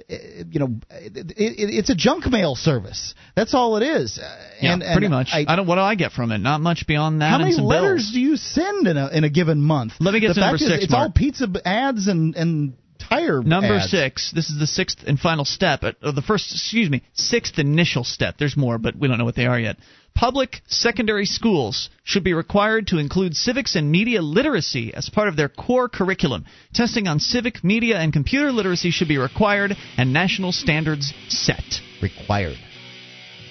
B: you know it, it, it's a junk mail service that's all it is Uh,
A: yeah,
B: and, and
A: pretty much.
B: I,
A: I, don't. What do I get from it? Not much beyond that.
B: how
A: and
B: many
A: some
B: letters
A: bills.
B: do you send in a in a given month
A: Let me get
B: the
A: to
B: fact
A: number
B: is,
A: six,
B: it's
A: Mark.
B: all pizza ads and and tire
A: Number
B: ads.
A: six. This is the sixth and final step. uh, Or the first, excuse me, sixth initial step. There's more, but we don't know what they are yet. Public secondary schools should be required to include civics and media literacy as part of their core curriculum. Testing on civic, media, and computer literacy should be required, and national standards set.
B: Required.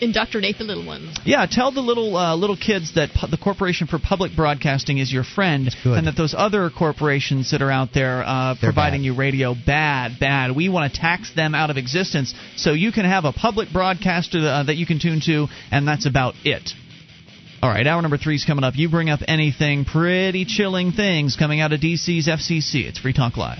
C: Indoctrinate the little ones.
A: Yeah, tell the little uh, little kids that pu- the Corporation for Public Broadcasting is your friend, and that those other corporations that are out there uh, providing
B: bad.
A: you radio, bad, bad. We want to tax them out of existence, so you can have a public broadcaster uh, that you can tune to, and that's about it. All right, hour number three is coming up. You bring up anything, pretty chilling things coming out of DC's FCC. It's Free Talk Live.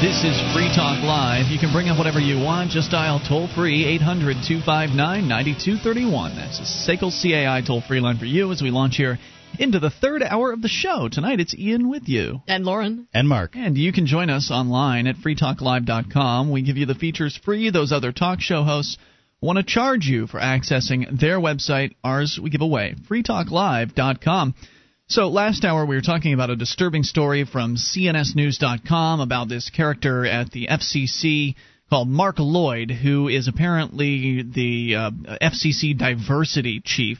A: This is Free Talk Live. You can bring up whatever you want. Just dial toll free 800 259 9231. That's a SACL CAI toll free line for you as we launch here into the third hour of the show. Tonight it's Ian with you.
C: And Lauren.
B: And Mark.
A: And you can join us online at freetalklive.com. We give you the features free. Those other talk show hosts want to charge you for accessing their website. Ours we give away. freetalklive.com. So last hour we were talking about a disturbing story from CNSNews.com about this character at the FCC called Mark Lloyd, who is apparently the uh, FCC diversity chief.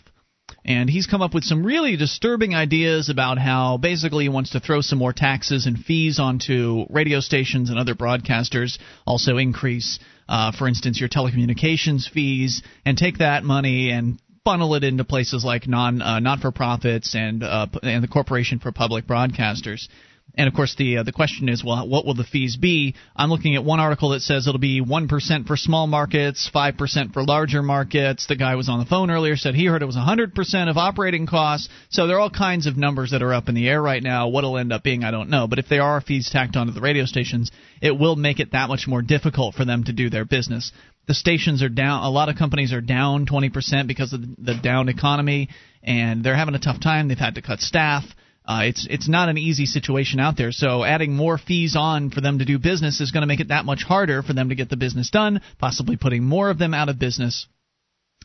A: And he's come up with some really disturbing ideas about how basically he wants to throw some more taxes and fees onto radio stations and other broadcasters, also increase, uh, for instance, your telecommunications fees, and take that money and funnel it into places like non uh, not for profits and uh, and the Corporation for Public Broadcasters. And of course, the uh, the question is, well, what will the fees be? I'm looking at one article that says it'll be one percent for small markets, five percent for larger markets. The guy was on the phone earlier said he heard it was 100 percent of operating costs. So there are all kinds of numbers that are up in the air right now. What it'll end up being, I don't know. But if there are fees tacked onto the radio stations, it will make it that much more difficult for them to do their business. The stations are down. A lot of companies are down 20 percent because of the down economy, and they're having a tough time. They've had to cut staff. Uh, it's it's not an easy situation out there. So adding more fees on for them to do business is going to make it that much harder for them to get the business done, possibly putting more of them out of business.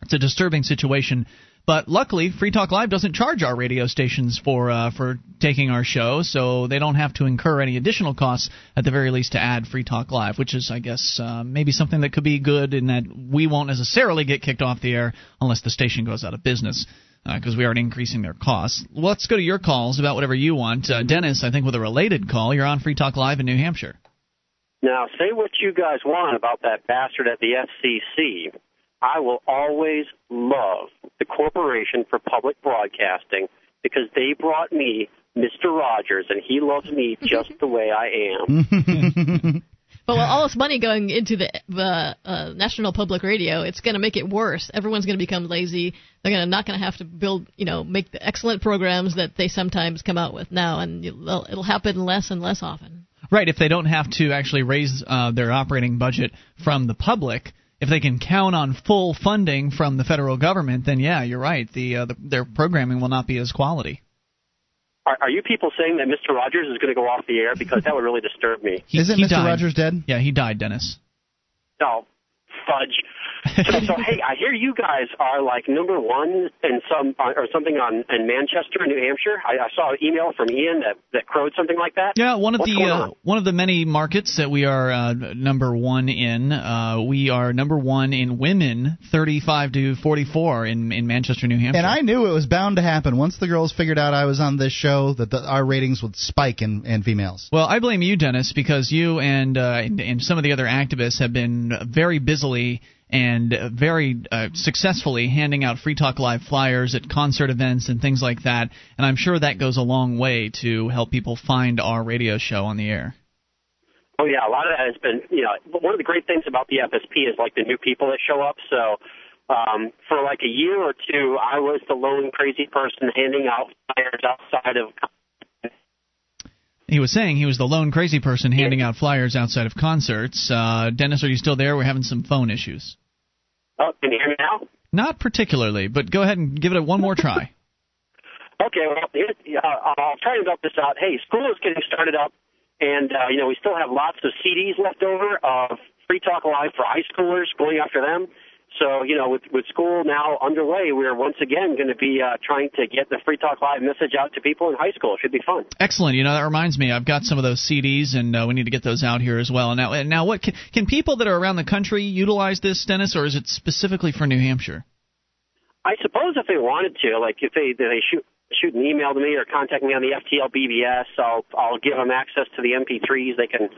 A: It's a disturbing situation. But luckily, Free Talk Live doesn't charge our radio stations for uh, for taking our show, so they don't have to incur any additional costs at the very least to add Free Talk Live, which is, I guess, uh, maybe something that could be good in that we won't necessarily get kicked off the air unless the station goes out of business because we aren't increasing their costs. Let's go to your calls about whatever you want. Uh, Dennis, I think with a related call, you're on Free Talk Live in New Hampshire.
N: Now, say what you guys want about that bastard at the FCC. I will always love the Corporation for Public Broadcasting because they brought me Mr. Rogers, and he loves me [laughs] just the way I am. [laughs]
C: But with all this money going into the the uh, National Public Radio, it's going to make it worse. Everyone's going to become lazy. They're gonna, not going to have to build, you know, make the excellent programs that they sometimes come out with now, and it'll, it'll happen less and less often.
A: Right, if they don't have to actually raise uh, their operating budget from the public, if they can count on full funding from the federal government, then yeah, you're right. The, uh, the their programming will not be as quality.
N: Are, are you people saying that Mr. Rogers is going to go off the air? Because that would really disturb me.
B: Isn't
A: he
B: Mr.
A: died.
B: Rogers dead?
A: Yeah, he died, Dennis.
N: No, fudge. So, so hey, I hear you guys are like number one in some uh, or something on in Manchester, New Hampshire. I, I saw an email from Ian that that crowed something like that.
A: Yeah, one of
N: What's
A: the
N: going
A: uh,
N: on?
A: one of the many markets that we are uh, number one in. Uh, we are number one in women, 35 to 44 in in Manchester, New Hampshire.
B: And I knew it was bound to happen once the girls figured out I was on this show that the, our ratings would spike in, in females.
A: Well, I blame you, Dennis, because you and uh, and, and some of the other activists have been very busily and uh, very uh, successfully handing out Free Talk Live flyers at concert events and things like that. And I'm sure that goes a long way to help people find our radio show on the air.
N: Oh yeah, a lot of that has been, you know, one of the great things about the FSP is like the new people that show up. So um, for like a year or two, I was the lone crazy person handing out flyers outside of.
A: He was saying he was the lone crazy person handing out flyers outside of concerts. Uh, Dennis, are you still there? We're having some phone issues.
N: Oh, can you hear me now?
A: Not particularly, but go ahead and give it a one more try. [laughs]
N: Okay, well, here, uh, I'll try to help this out. Hey, school is getting started up, and uh, you know we still have lots of CDs left over of Free Talk Live for high schoolers, going after them. So you know, with with school now underway, we are once again going to be uh, trying to get the Free Talk Live message out to people in high school. It should be fun.
A: Excellent. You know that reminds me. I've got some of those CDs, and uh, we need to get those out here as well. Now, and now, what can, can people that are around the country utilize this, Dennis, or is it specifically for New Hampshire?
N: I suppose if they wanted to, like if they they shoot shoot an email to me or contact me on the FTL BBS, I'll I'll give them access to the MP3s. They can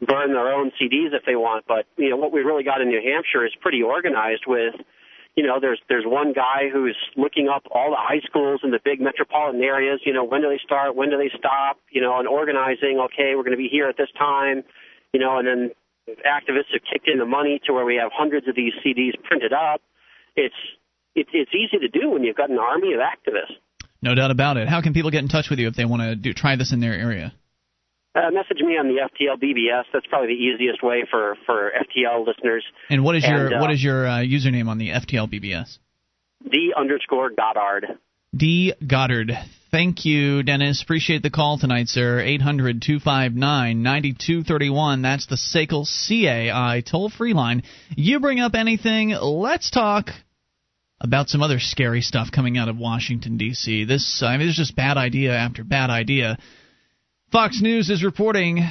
N: burn their own CDs if they want. But you know what we really got in New Hampshire is pretty organized. With you know there's there's one guy who's looking up all the high schools in the big metropolitan areas. You know when do they start, when do they stop? You know and organizing. Okay, we're going to be here at this time. You know and then activists have kicked in the money to where we have hundreds of these CDs printed up. It's it, it's easy to do when you've got an army of activists.
A: No doubt about it. How can people get in touch with you if they want to do try this in their area?
N: Uh, message me on the FTL BBS. That's probably the easiest way for, for FTL listeners.
A: And what is your
N: And, uh,
A: what is your uh, username on the FTL BBS?
N: D underscore Goddard.
A: D Goddard. Thank you, Dennis. Appreciate the call tonight, sir. 800 259 9231. That's the SACL CAI toll free line. You bring up anything, let's talk about some other scary stuff coming out of Washington, D.C. This, I mean, there's just bad idea after bad idea. Fox News is reporting,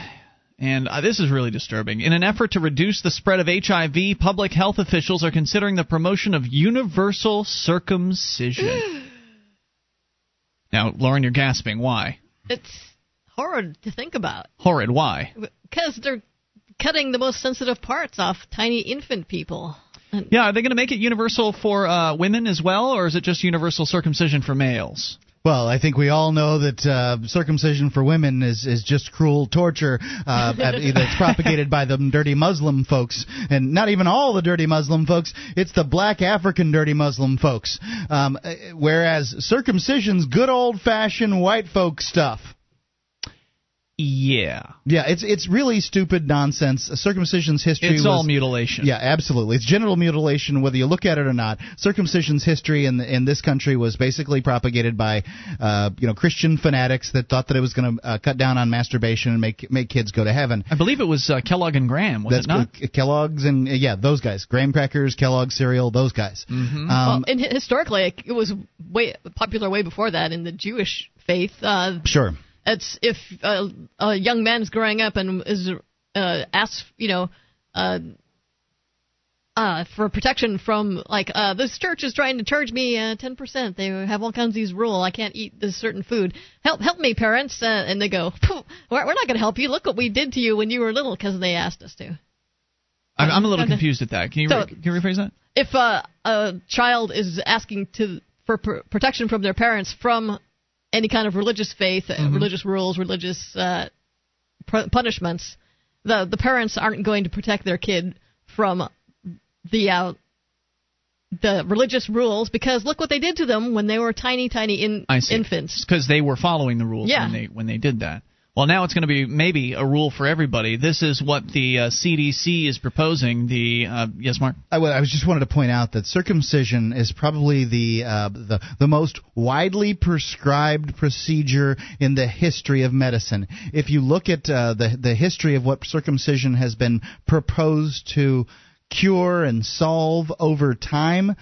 A: and uh, this is really disturbing. In an effort to reduce the spread of HIV, public health officials are considering the promotion of universal circumcision. [sighs] now, Lauren, you're gasping. Why?
C: It's horrid to think about
A: Horrid. Why?
C: because they're cutting the most sensitive parts off tiny infant people.
A: Yeah, are they going to make it universal for uh, women as well, or is it just universal circumcision for males?
B: Well, I think we all know that uh, circumcision for women is, is just cruel torture uh, that's [laughs] propagated by the dirty Muslim folks, and not even all the dirty Muslim folks. It's the black African dirty Muslim folks. Um, uh, whereas circumcision's good old fashioned white folk stuff.
A: Yeah.
B: Yeah, it's it's really stupid nonsense. Circumcision's history
A: It's all mutilation.
B: Yeah, absolutely. It's genital mutilation, whether you look at it or not. Circumcision's history in in this country was basically propagated by, uh, you know, Christian fanatics that thought that it was going to uh, cut down on masturbation and make make kids go to heaven.
A: I believe it was uh, Kellogg and Graham, was
B: That's
A: it not?
B: K- Kellogg's and uh, yeah, those guys, graham crackers, Kellogg's cereal, those guys.
A: Mm-hmm.
C: well,
B: Um,
C: and historically, it was way popular way before that in the Jewish faith. Uh,
B: sure.
C: It's if uh, a young man is growing up and is uh, asked, you know, uh, uh, for protection from like uh, this church is trying to charge me uh, ten percent. They have all kinds of these rules. I can't eat this certain food. Help, help me, parents. Uh, and they go, "Phew, we're, we're not going to help you. Look what we did to you when you were little because they asked us to.
A: I'm, I'm a little confused at that. Can you
C: So-
A: re- can you rephrase that?
C: If uh, a child is asking to for pr- protection from their parents from any kind of religious faith, uh
A: Mhm.
C: religious rules, religious uh, pr- punishments, the the parents aren't going to protect their kid from the uh, the religious rules because look what they did to them when they were tiny, tiny in, infants.
A: because they were following the rules
C: Yeah.
A: when they when they did that. Well, now it's going to be maybe a rule for everybody. This is what the uh, CDC is proposing. The uh, yes, Mark.
B: I, was just wanted to point out that circumcision is probably the uh, the the most widely prescribed procedure in the history of medicine. If you look at uh, the the history of what circumcision has been proposed to cure and solve over time,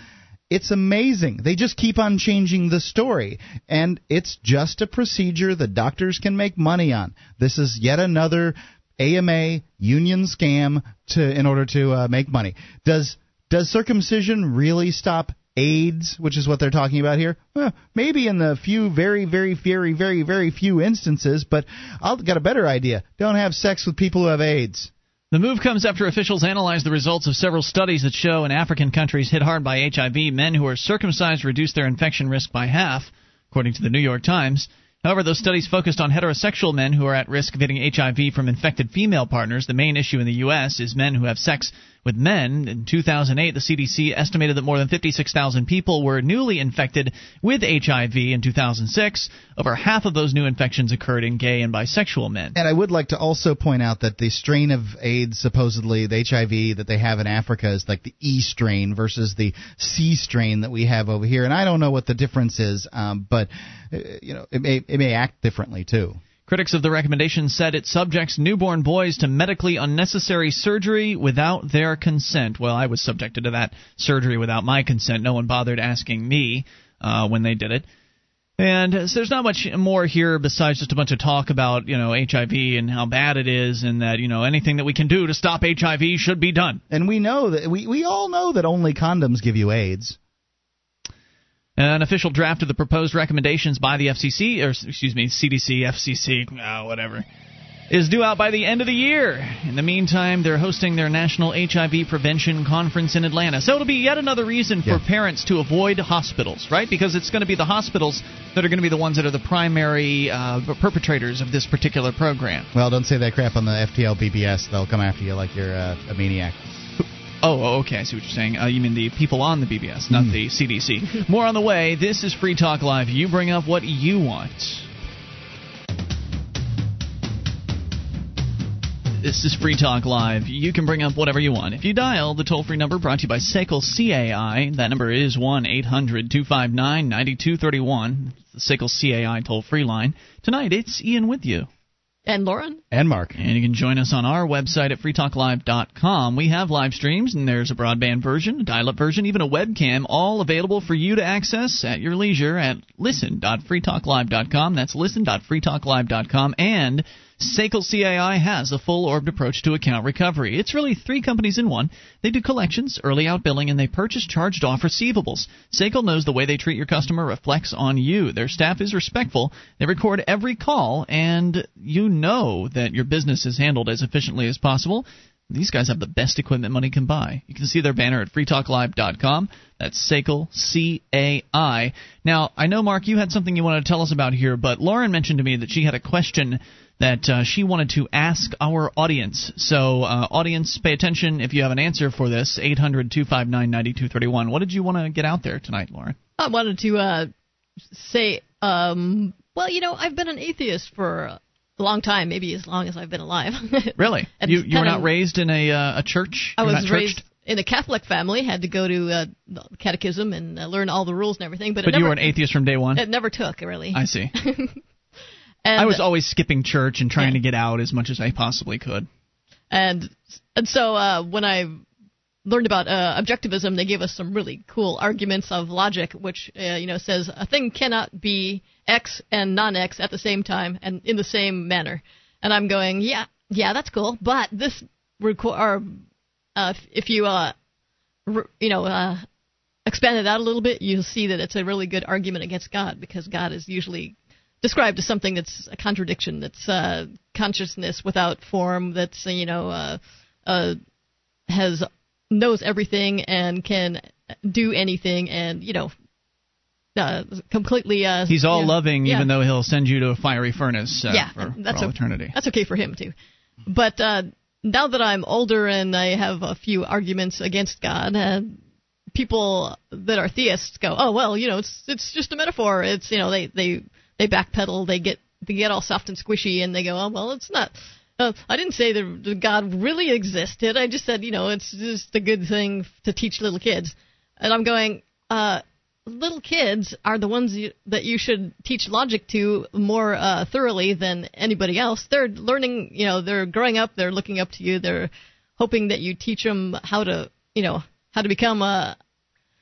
B: it's amazing. They just keep on changing the story. And it's just a procedure that doctors can make money on. This is yet another AMA union scam to in order to uh, make money. Does does circumcision really stop AIDS, which is what they're talking about here? Well, maybe in the few very very very very very few instances, but I've got a better idea. Don't have sex with people who have AIDS.
A: The move comes after officials analyzed the results of several studies that show in African countries hit hard by HIV, men who are circumcised reduce their infection risk by half, according to the New York Times. However, those studies focused on heterosexual men who are at risk of getting HIV from infected female partners. The main issue in the U.S. is men who have sex with men. In 2008, the CDC estimated that more than 56,000 people were newly infected with HIV in 2006. Over half of those new infections occurred in gay and bisexual men.
B: And I would like to also point out that the strain of AIDS, supposedly the HIV that they have in Africa, is like the E strain versus the C strain that we have over here. And I don't know what the difference is, um, but uh, you know, it may it may act differently too.
A: Critics of the recommendation said it subjects newborn boys to medically unnecessary surgery without their consent. Well, I was subjected to that surgery without my consent. No one bothered asking me uh, when they did it. And so there's not much more here besides just a bunch of talk about, you know, HIV and how bad it is and that, you know, anything that we can do to stop HIV should be done.
B: And we know that we, we all know that only condoms give you AIDS.
A: An official draft of the proposed recommendations by the FCC, or excuse me, CDC, FCC, oh, whatever, is due out by the end of the year. In the meantime, they're hosting their National HIV Prevention Conference in Atlanta. So it'll be yet another reason for
B: Yeah.
A: parents to avoid hospitals, right? Because it's going to be the hospitals that are going to be the ones that are the primary uh, perpetrators of this particular program.
B: Well, don't say that crap on the FTL BBS. They'll come after you like you're uh, a maniac.
A: Oh, oh, okay. I see what you're saying. Uh, you mean the people on the BBS, not the CDC. More on the way. This is Free Talk Live. You bring up what you want. This is Free Talk Live. You can bring up whatever you want. If you dial the toll free number brought to you by SACL CAI, that number is 1 800 259 9231. The SACL CAI toll free line. Tonight, it's Ian with you.
C: And Lauren?
B: And Mark.
A: And you can join us on our website at freetalklive.com. We have live streams, and there's a broadband version, a dial up version, even a webcam, all available for you to access at your leisure at listen.freetalklive.com. That's listen.freetalklive.com. And SACL CAI has a full orbed approach to account recovery. It's really three companies in one. They do collections, early outbilling, and they purchase charged off receivables. SACL knows the way they treat your customer reflects on you. Their staff is respectful. They record every call, and you know that your business is handled as efficiently as possible. These guys have the best equipment money can buy. You can see their banner at freetalklive.com. That's SACL, C-A-I. Now, I know, Mark, you had something you wanted to tell us about here, but Lauren mentioned to me that she had a question that uh, she wanted to ask our audience. So, uh, audience, pay attention if you have an answer for this. 800 259 9231. What did you want to get out there tonight, Lauren?
C: I wanted to uh, say, um, well, you know, I've been an atheist for a long time, maybe as long as I've been alive. [laughs]
A: Really? You you were not raised in a uh, a church?
C: I
A: You're
C: was raised in a Catholic family, had to go to uh, catechism and uh, learn all the rules and everything. But,
A: But
C: it
A: you were an atheist from day one?
C: It never took, really.
A: I see. [laughs]
C: and,
A: I was always skipping church and trying to get out as much as I possibly could.
C: and and so uh, when I learned about uh, objectivism, they gave us some really cool arguments of logic, which uh, you know says a thing cannot be x and non-x at the same time and in the same manner. And I'm going, yeah, yeah, that's cool, but this requ- or uh, if you uh, r- you know uh, expand it out a little bit, you'll see that it's a really good argument against God because God is usually described as something that's a contradiction, that's uh, consciousness without form, that's you know uh, uh, has knows everything and can do anything, and you know uh, completely. Uh,
A: He's all
C: yeah,
A: loving,
C: yeah.
A: even though he'll send you to a fiery furnace uh,
C: yeah,
A: for,
C: that's
A: for all
C: o-
A: eternity.
C: That's okay for him too. But uh, now that I'm older and I have a few arguments against God, people that are theists go, "Oh well, you know, it's it's just a metaphor. It's you know they they they backpedal, they get they get all soft and squishy and they go, oh well, it's not. Uh, I didn't say that God really existed. I just said, you know, it's just a good thing to teach little kids. And I'm going, uh, little kids are the ones you, that you should teach logic to more uh, thoroughly than anybody else. They're learning, you know, they're growing up, they're looking up to you, they're hoping that you teach them how to, you know, how to become a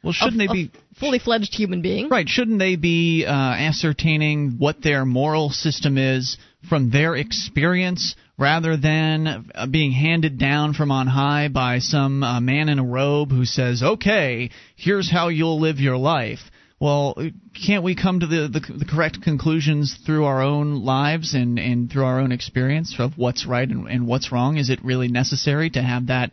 A: well, shouldn't
C: a,
A: they be
C: fully fledged human being?
A: Right. Shouldn't they be uh, ascertaining what their moral system is from their experience rather than uh, being handed down from on high by some uh, man in a robe who says, okay, here's how you'll live your life? Well, can't we come to the, the, the correct conclusions through our own lives and, and through our own experience of what's right and, and what's wrong? Is it really necessary to have that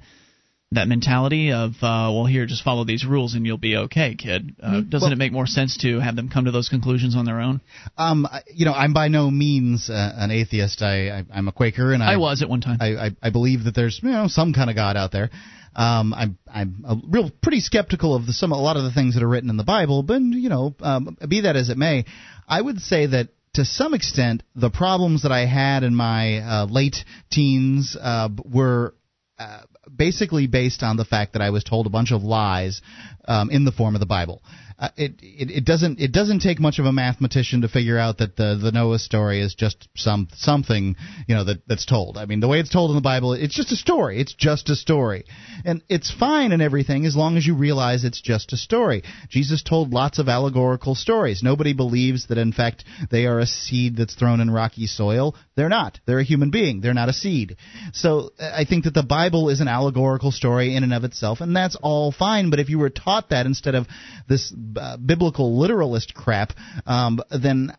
A: that mentality of uh, well here just follow these rules and you'll be okay kid. Uh, mm-hmm. doesn't well, it make more sense to have them come to those conclusions on their own?
B: Um you know i'm by no means uh, an atheist. I, I am a quaker and I,
A: I, was at one time.
B: I, I, I believe that there's you know some kind of god out there. Um, I'm I'm a real pretty skeptical of the, some a lot of the things that are written in the Bible, but you know, um, be that as it may, I would say that to some extent the problems that I had in my uh, late teens uh, were uh, basically based on the fact that I was told a bunch of lies um, in the form of the Bible. Uh, it, it, it doesn't it doesn't take much of a mathematician to figure out that the the Noah story is just some something you know that that's told. I mean, the way it's told in the Bible, it's just a story. It's just a story, and it's fine and everything as long as you realize it's just a story. Jesus told lots of allegorical stories. Nobody believes that in fact they are a seed that's thrown in rocky soil. They're not. They're a human being. They're not a seed. So I think that the Bible is an allegorical story in and of itself, and that's all fine. But if you were taught that instead of this uh, biblical literalist crap, um, then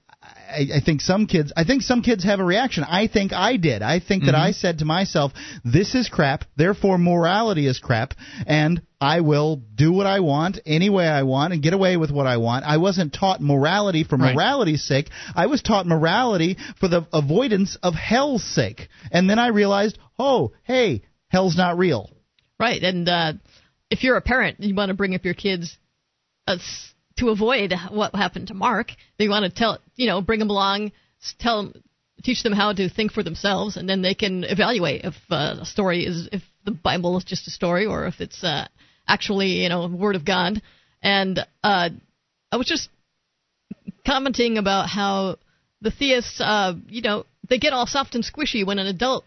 B: I, I think some kids I think some kids have a reaction. I think I did. I think that mm-hmm. I said to myself, "This is crap. Therefore, morality is crap." And I will do what I want any way I want and get away with what I want. I wasn't taught morality for
A: right.
B: morality's sake. I was taught morality for the avoidance of hell's sake. And then I realized, oh, hey, hell's not real.
C: Right. And uh, if you're a parent, you want to bring up your kids uh, to avoid what happened to Mark. They want to tell, you know, bring them along, tell them, teach them how to think for themselves, and then they can evaluate if uh, a story is, if the Bible is just a story or if it's uh, actually, you know, Word of God. And uh, I was just commenting about how the theists, uh, you know, they get all soft and squishy when an adult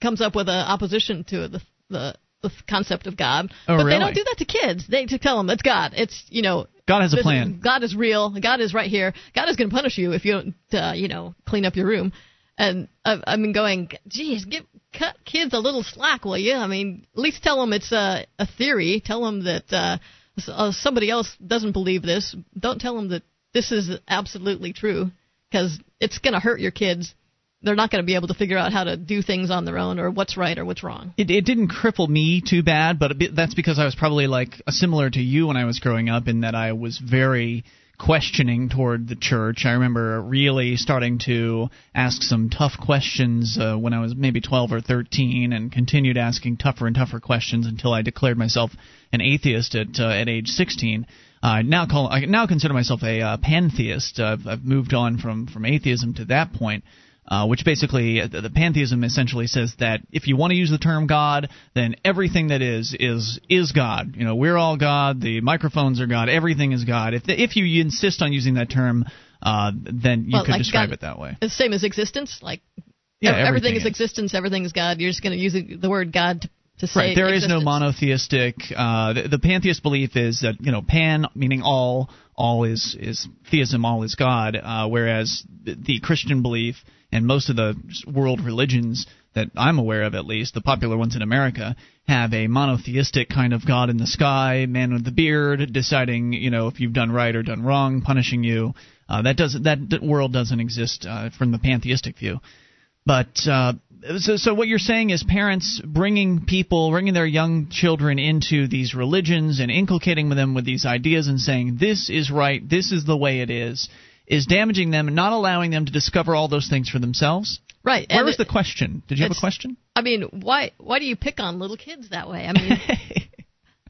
C: comes up with an opposition to the the the concept of God.
A: Oh,
C: but
A: really?
C: they don't do that to kids. They to tell them it's God. It's you know
A: God has a plan.
C: God is real. God is right here. God is going to punish you if you don't uh, you know clean up your room. And I've, I've been going, geez, give cut kids a little slack, will you? I mean, at least tell them it's a a theory. Tell them that uh, uh, somebody else doesn't believe this. Don't tell them that this is absolutely true because it's going to hurt your kids they're not going to be able to figure out how to do things on their own or what's right or what's wrong.
A: It, it didn't cripple me too bad, but that's because I was probably like similar to you when I was growing up in that I was very questioning toward the church. I remember really starting to ask some tough questions uh, when I was maybe 12 or 13, and continued asking tougher and tougher questions until I declared myself an atheist at uh, at age 16. I now call I now consider myself a uh, pantheist. I've, I've moved on from from atheism to that point. Uh, which basically uh, the pantheism essentially says that if you want to use the term God, then everything that is is is God. You know, we're all God. The microphones are God. Everything is God. If the, if you insist on using that term, uh, then you
C: well,
A: could
C: like
A: describe
C: God,
A: it that way.
C: The same as existence, like
A: yeah,
C: everything,
A: everything
C: is,
A: is.
C: existence. Everything is God. You're just going to use the word God to
A: right. There is
C: existence.
A: no monotheistic. Uh, the, the pantheist belief is that you know pan meaning all, all is is theism, all is God. Uh, whereas the Christian belief and most of the world religions that I'm aware of, at least the popular ones in America, have a monotheistic kind of God in the sky, man with the beard, deciding you know if you've done right or done wrong, punishing you. Uh, that doesn't that world doesn't exist uh, from the pantheistic view. But uh, so, so what you're saying is parents bringing people, bringing their young children into these religions and inculcating them with these ideas and saying this is right, this is the way it is, is damaging them and not allowing them to discover all those things for themselves.
C: Right.
A: Where was the question? Did you have a question?
C: I mean, why why do you pick on little kids that way? I mean, [laughs]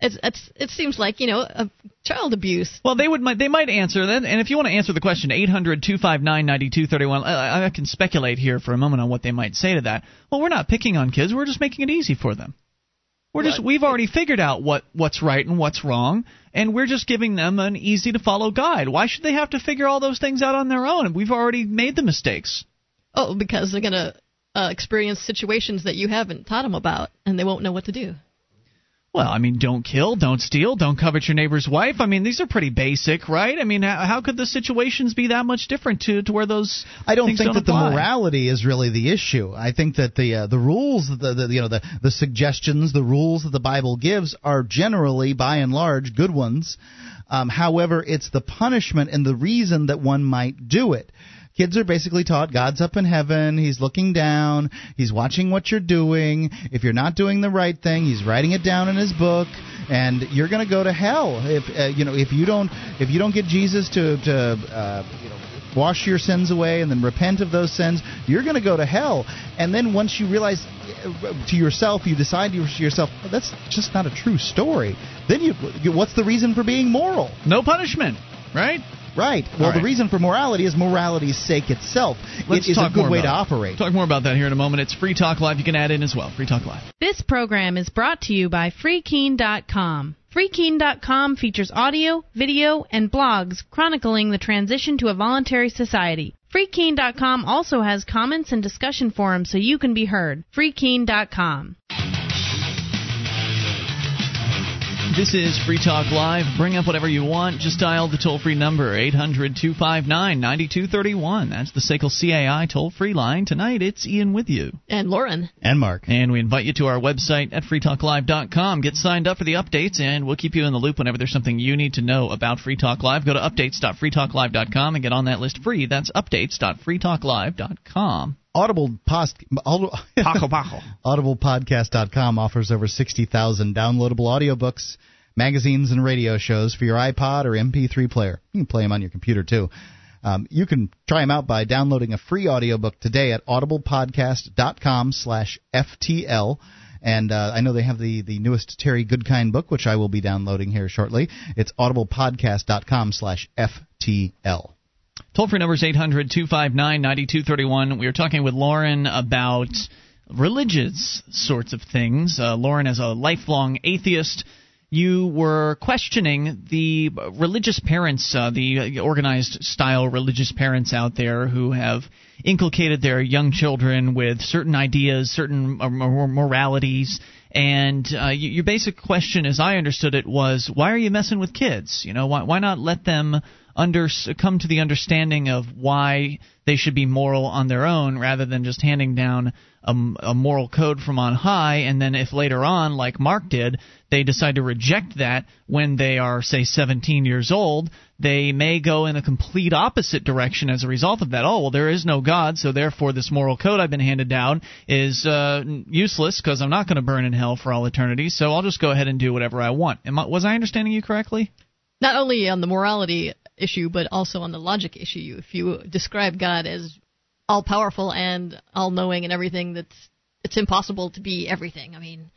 C: It's, it's it seems like you know a child abuse.
A: Well, they would might they might answer that, and if you want to answer the question, eight hundred two five nine ninety two thirty one. I can speculate here for a moment on what they might say to that. Well, we're not picking on kids; we're just making it easy for them. We're just we've already figured out what what's right and what's wrong, and we're just giving them an easy to follow guide. Why should they have to figure all those things out on their own? We've already made the mistakes.
C: Oh, because they're gonna uh, experience situations that you haven't taught them about, and they won't know what to do.
A: Well, I mean, don't kill, don't steal, don't covet your neighbor's wife. I mean, these are pretty basic, right? I mean, how, how could the situations be that much different to to where those?
B: I don't think
A: don't
B: that
A: apply?
B: the morality is really the issue. I think that the uh, the rules, the, the you know the the suggestions, the rules that the Bible gives are generally, by and large, good ones. Um, however, it's the punishment and the reason that one might do it. Kids are basically taught God's up in heaven. He's looking down. He's watching what you're doing. If you're not doing the right thing, He's writing it down in His book, and you're going to go to hell if uh, you know if you don't if you don't get Jesus to to uh, you know wash your sins away and then repent of those sins, you're going to go to hell. And then once you realize uh, to yourself, you decide to yourself, that's just not a true story. Then you, what's the reason for being moral?
A: No punishment, right?
B: Right. Well,
A: All right.
B: the reason for morality is morality's sake itself.
A: Let's
B: it is
A: talk
B: a good way
A: about
B: to
A: it.
B: operate.
A: Talk more about that here in a moment. It's Free Talk Live. You can add in as well. Free Talk Live.
E: This program is brought to you by FreeKeen.com. FreeKeen.com features audio, video, and blogs chronicling the transition to a voluntary society. FreeKeen.com also has comments and discussion forums so you can be heard. FreeKeen.com.
A: This is Free Talk Live. Bring up whatever you want. Just dial the toll free number, 800 259 9231. That's the SACL CAI toll free line. Tonight, it's Ian with you.
C: And Lauren.
B: And Mark.
A: And we invite you to our website at freetalklive.com. Get signed up for the updates, and we'll keep you in the loop whenever there's something you need to know about Free Talk Live. Go to updates.freetalklive.com and get on that list free. That's updates.freetalklive.com.
B: Audible post, audible,
A: Paco [laughs] Paco.
B: audiblepodcast.com offers over 60,000 downloadable audiobooks, magazines, and radio shows for your iPod or MP3 player. You can play them on your computer too. Um, you can try them out by downloading a free audiobook today at audiblepodcast.com slash FTL. And uh, I know they have the, the newest Terry Goodkind book, which I will be downloading here shortly. It's audiblepodcast.com slash FTL.
A: Toll free number is 800 259 9231. We were talking with Lauren about religious sorts of things. Uh, Lauren, as a lifelong atheist, you were questioning the religious parents, uh, the organized style religious parents out there who have inculcated their young children with certain ideas, certain uh, moralities. And uh, your basic question, as I understood it, was why are you messing with kids? You know, why, why not let them under come to the understanding of why they should be moral on their own rather than just handing down a, a moral code from on high. And then if later on like Mark did they decide to reject that when they are say 17 years old they may go in a complete opposite direction as a result of that. Oh well there is no god so therefore this moral code I've been handed down is uh, useless because I'm not going to burn in hell for all eternity so I'll just go ahead and do whatever I want. Am I, was I understanding you correctly?
C: Not only on the morality issue, but also on the logic issue. If you describe God as all powerful and all knowing and everything, that's it's impossible to be everything. I mean,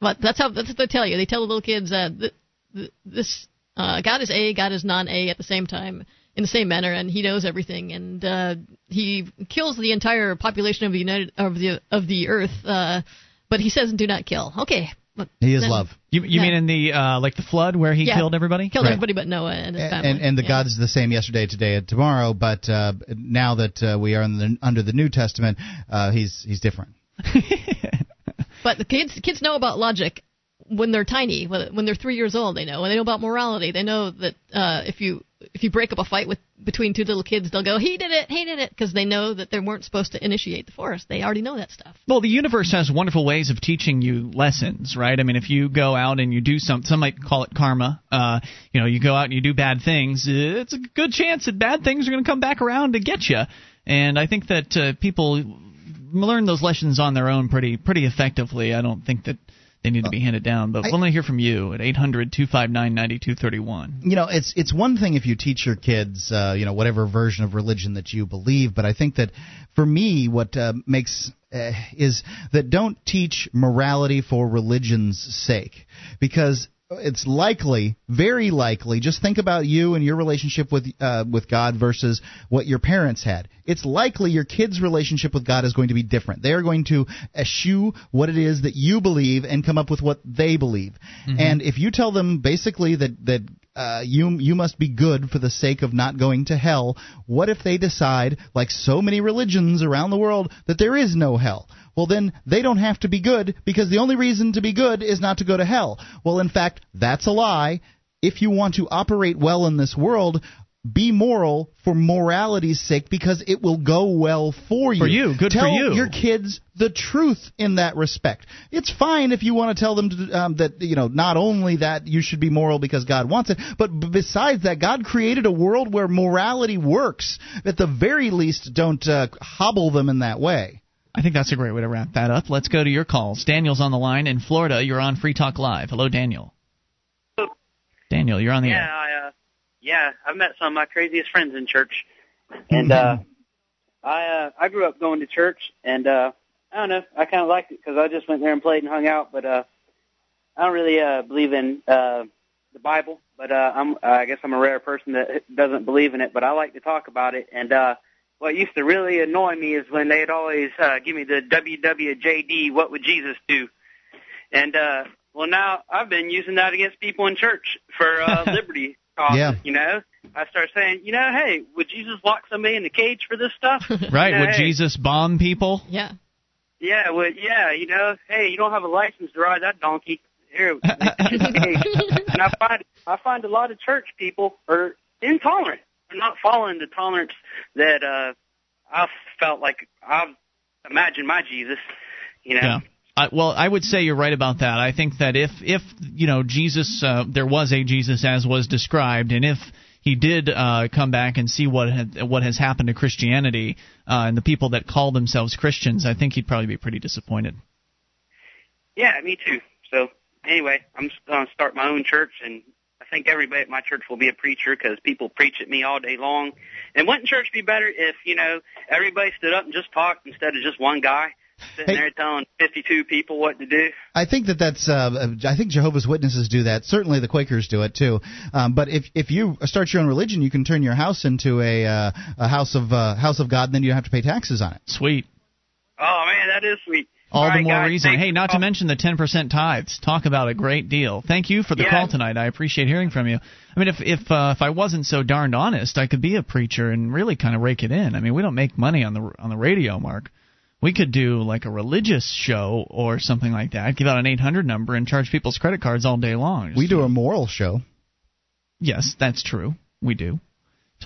C: but that's how that's what they tell you. They tell the little kids uh, th- th- this uh, God is A, God is non-A at the same time in the same manner, and He knows everything, and uh, He kills the entire population of the United of the of the Earth. Uh, but He says, "Do not kill." Okay. But
B: He is
C: then-
B: love.
A: You, you
C: Yeah.
A: mean in the uh, like the flood where he
C: Yeah.
A: killed everybody?
C: Killed
B: Right.
C: everybody but Noah and his family.
B: and, and the
C: Yeah.
B: God is the same yesterday, today, and tomorrow. But uh, now that uh, we are in the, under the New Testament, uh, he's he's different. [laughs]
C: But the kids kids know about logic when they're tiny, when when they're three years old. They know, and they know about morality. They know that uh, if you if you break up a fight with between two little kids, they'll go, "He did it, he did it," because they know that they weren't supposed to initiate the force. They already know that stuff.
A: Well, the universe has wonderful ways of teaching you lessons, right? I mean, if you go out and you do some, some might call it karma. Uh, you know, you go out and you do bad things. uh, It's a good chance that bad things are going to come back around to get you. And I think that uh, people learn those lessons on their own pretty pretty effectively. I don't think that they need to be handed down. But
B: I-
A: we'll hear from you at 800 259 9231.
B: you know it's it's one thing if you teach your kids uh, you know whatever version of religion that you believe but i think that for me what uh, makes uh, is that don't teach morality for religion's sake because it's likely, very likely. Just think about you and your relationship with uh, with God versus what your parents had. It's likely your kids' relationship with God is going to be different. They are going to eschew what it is that you believe and come up with what they believe.
A: Mm-hmm.
B: And if you tell them basically that that uh, you you must be good for the sake of not going to hell. What if they decide, like so many religions around the world, that there is no hell? Well, then they don't have to be good because the only reason to be good is not to go to hell. Well, in fact, that's a lie. If you want to operate well in this world, be moral for morality's sake because it will go well for you.
A: For you, good for
B: tell
A: you.
B: your kids the truth in that respect. It's fine if you want to tell them to, um, that you know not only that you should be moral because God wants it, but besides that, God created a world where morality works. At the very least, don't uh, hobble them in that way.
A: I think that's a great way to wrap that up. Let's go to your calls. Daniel's on the line in Florida. You're on Free Talk Live. Hello, Daniel. Daniel, you're on the
O: yeah,
A: air.
O: I, uh, yeah, I've met some of my craziest friends in church, and uh, [laughs] I uh, I grew up going to church, and uh, I don't know, I kind of liked it because I just went there and played and hung out, but uh, I don't really uh, believe in uh, the Bible, but uh, I'm I guess I'm a rare person that doesn't believe in it, but I like to talk about it, and uh, what used to really annoy me is when they'd always uh, give me the WWJD, what would Jesus do? And uh, well, now I've been using that against people in church for uh, [laughs] liberty causes.
B: Yeah.
O: You know, I start saying, you know, hey, would Jesus lock somebody in a cage for this stuff? [laughs]
A: Right?
O: You know,
A: Would
O: hey,
A: Jesus bomb people?
C: Yeah.
O: Yeah, would yeah, you know, hey, you don't have a license to ride that donkey. Here, in the cage. and I find I find a lot of church people are intolerant. Not following the tolerance that uh I've felt like I've imagined my Jesus. You know.
A: Yeah. I, well, I would say you're right about that. I think that if if you know Jesus, uh, there was a Jesus as was described, and if he did uh, come back and see what had, what has happened to Christianity uh, and the people that call themselves Christians, I think he'd probably be pretty disappointed.
O: Yeah, me too. So anyway, I'm just to start my own church, and I think everybody at my church will be a preacher because people preach at me all day long. And wouldn't church be better if you know everybody stood up and just talked instead of just one guy sitting
B: Hey.
O: there telling 52 people what to do?
B: I think that that's. Uh, I think Jehovah's Witnesses do that. Certainly, the Quakers do it too. Um, but if if you start your own religion, you can turn your house into a uh, a house of uh, house of God, and then you don't have to pay taxes on it.
A: Sweet.
O: Oh man, that is sweet.
A: All,
O: All
A: the more
O: guys,
A: reason. Hey, not to mention the 10% tithes. Talk about a great deal. Thank you for the
O: Yeah.
A: call tonight. I appreciate hearing from you. I mean, if if uh, if I wasn't so darned honest, I could be a preacher and really kind of rake it in. I mean, we don't make money on the on the radio, Mark. We could do like a religious show or something like that. Give out an 800 number and charge people's credit cards all day long.
B: We do a moral show.
A: Yes, that's true. We do.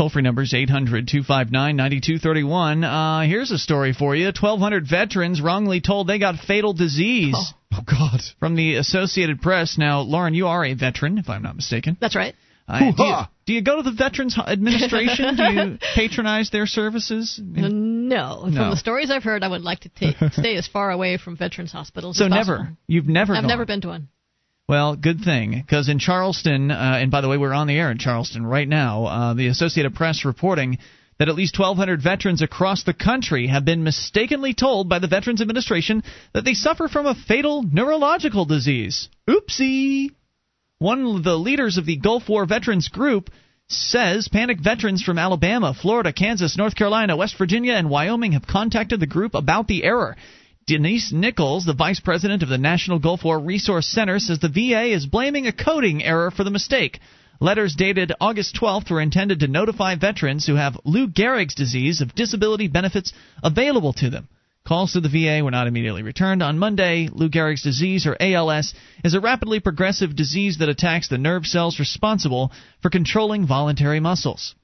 A: Toll free numbers 800 259 9231. Uh, here's a story for you 1,200 veterans wrongly told they got fatal disease.
B: Oh, God.
A: From the Associated Press. Now, Lauren, you are a veteran, if I'm not mistaken.
C: That's right.
A: Uh, do, you, do you go to the Veterans Administration? do you [laughs] patronize their services?
C: No.
A: no.
C: From the stories I've heard, I would like to take, [laughs] stay as far away from veterans hospitals
A: So never.
C: possible.
A: You've never
C: I've
A: gone.
C: never been to one.
A: Well, good thing, because in Charleston, uh, and by the way, we're on the air in Charleston right now. Uh, the Associated Press reporting that at least 1,200 veterans across the country have been mistakenly told by the Veterans Administration that they suffer from a fatal neurological disease. Oopsie! One of the leaders of the Gulf War Veterans Group says panicked veterans from Alabama, Florida, Kansas, North Carolina, West Virginia, and Wyoming have contacted the group about the error. Denise Nichols, the vice president of the National Gulf War Resource Center, says the VA is blaming a coding error for the mistake. Letters dated August 12th were intended to notify veterans who have Lou Gehrig's disease of disability benefits available to them. Calls to the VA were not immediately returned. On Monday, Lou Gehrig's disease, or ALS, is a rapidly progressive disease that attacks the nerve cells responsible for controlling voluntary muscles.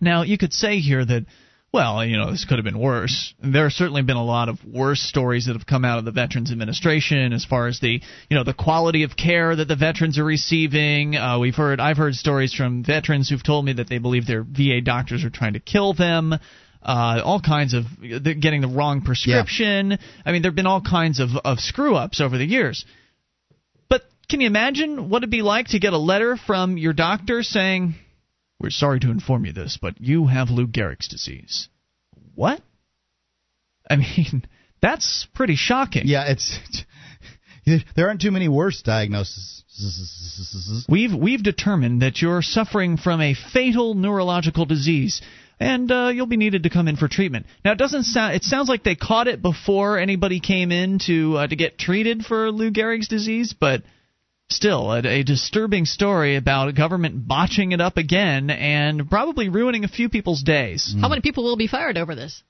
A: Now, you could say here that, well, you know, this could have been worse. There have certainly been a lot of worse stories that have come out of the Veterans Administration as far as the, you know, the quality of care that the veterans are receiving. Uh, we've heard, I've heard stories from veterans who've told me that they believe their VA doctors are trying to kill them. Uh, all kinds of getting the wrong prescription. I mean, there've been all kinds of of screw ups over the years. But can you imagine what it'd be like to get a letter from your doctor saying, "We're sorry to inform you this, but you have Lou Gehrig's disease." What? I mean, [laughs] that's pretty shocking.
B: Yeah, it's [laughs] there aren't too many worse diagnoses
A: We've we've determined that you're suffering from a fatal neurological disease, and uh, you'll be needed to come in for treatment. Now, it doesn't sound. It sounds like they caught it before anybody came in to uh, to get treated for Lou Gehrig's disease, but still, a, a disturbing story about government botching it up again and probably ruining a few people's days.
C: How many people will be fired over this?